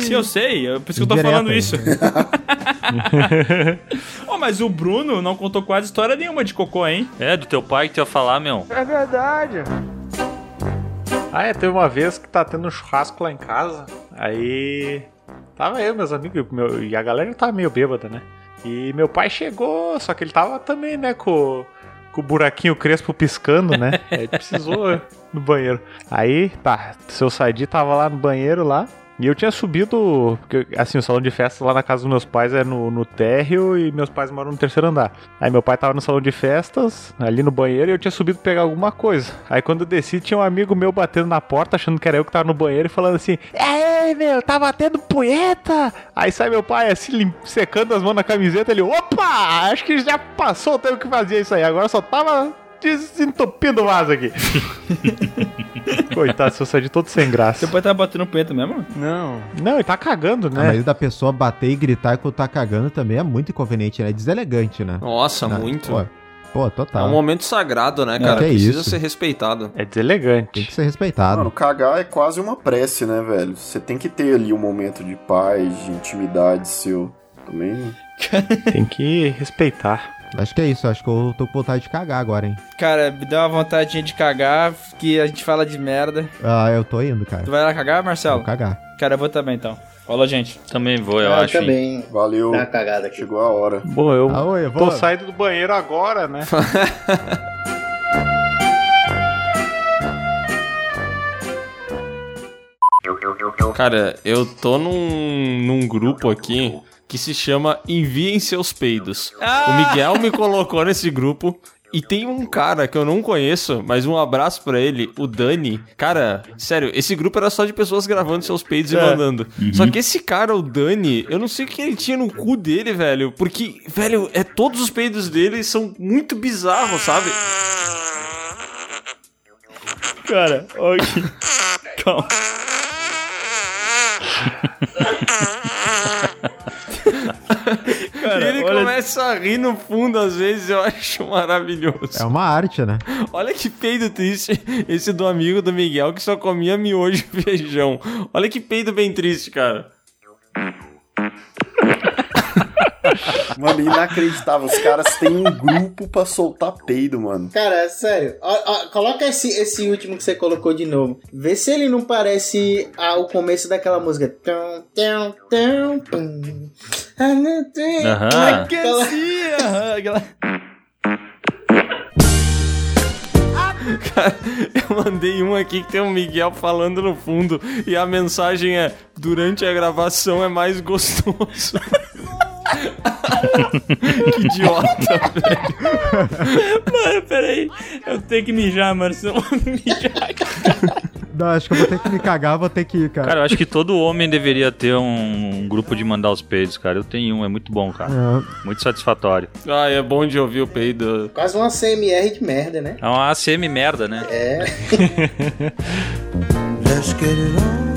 Sim, eu sei. É por isso que eu tô Indireto falando aí. isso. *laughs* oh, mas o Bruno não contou quase história nenhuma de cocô, hein? É, do teu pai que tu ia falar, meu. É verdade. Ah, é, teve uma vez que tá tendo um churrasco lá em casa. Aí. Tava eu, meus amigos, meu, e a galera tava meio bêbada, né? E meu pai chegou, só que ele tava também, né, com, com o buraquinho crespo piscando, né? *laughs* Aí ele precisou no banheiro. Aí, tá, seu Saidi tava lá no banheiro lá. E eu tinha subido, porque, assim, o salão de festa lá na casa dos meus pais é no, no térreo e meus pais moram no terceiro andar. Aí meu pai tava no salão de festas, ali no banheiro, e eu tinha subido pegar alguma coisa. Aí quando eu desci, tinha um amigo meu batendo na porta, achando que era eu que tava no banheiro e falando assim: É, meu, tá batendo punheta! Aí sai meu pai assim, secando as mãos na camiseta, ele, opa! Acho que já passou o tempo que fazia isso aí, agora só tava desentupindo o vaso aqui. *laughs* Coitado, seu Sadi todo sem graça. Seu pai tava batendo punheta mesmo? Não. Não, ele tá cagando, Ah, né? Mas da pessoa bater e gritar quando tá cagando também é muito inconveniente, né? É deselegante, né? Nossa, Não, muito. Pô, pô É total. um momento sagrado, né, cara? que Precisa isso. ser respeitado. É deselegante. Tem que ser respeitado. Mano, cagar é quase uma prece, né, velho? Você tem que ter ali um momento de paz, de intimidade seu. Também. Tem que respeitar. Acho que é isso, acho que eu tô com vontade de cagar agora, hein? Cara, me deu uma vontadinha de cagar, que a gente fala de merda. Ah, eu tô indo, cara. Tu vai lá cagar, Marcelo? Vou cagar. Cara, eu vou também então. Falou, gente. Também vou, eu Ah, acho. hein. também. Valeu. Dá uma cagada aqui. Chegou a hora. Bom, eu Ah, oi, eu tô vou- saindo do banheiro agora, né? *laughs* Cara, eu tô num, num grupo aqui que se chama Enviem Seus Peidos. O Miguel me colocou nesse grupo. E tem um cara que eu não conheço, mas um abraço pra ele, o Dani. Cara, sério, esse grupo era só de pessoas gravando seus peidos e mandando. Só que esse cara, o Dani, eu não sei o que ele tinha no cu dele, velho. Porque, velho, é todos os peidos dele são muito bizarros, sabe? Cara, ok. *laughs* *laughs* Calma. *laughs* Cara, e ele olha- começa a rir no fundo, às vezes, eu *laughs* acho maravilhoso. É uma arte, né? Olha que peido triste esse do amigo do Miguel que só comia miojo e *laughs* feijão. Olha que peido bem triste, cara. Mano, inacreditável. Os caras têm um grupo pra soltar peido, mano. Cara, é sério. Ó, ó, coloca esse, esse último que você colocou de novo. Vê se ele não parece ah, o começo daquela música. Tum, tum, tum, pum. Ah, Aham. Aquela- Cara, eu mandei um aqui que tem um Miguel falando no fundo e a mensagem é: durante a gravação é mais gostoso. *laughs* *laughs* que idiota, velho. Mano, peraí. Eu tenho que mijar, mano, senão eu mijar. Não, acho que eu vou ter que me cagar, vou ter que ir, cara. Cara, eu acho que todo homem deveria ter um, um grupo de mandar os peidos, cara. Eu tenho um, é muito bom, cara. É. Muito satisfatório. Ah, é bom de ouvir o peido. Quase uma CMR de merda, né? É uma ACM merda, né? É. *laughs* Let's get it on.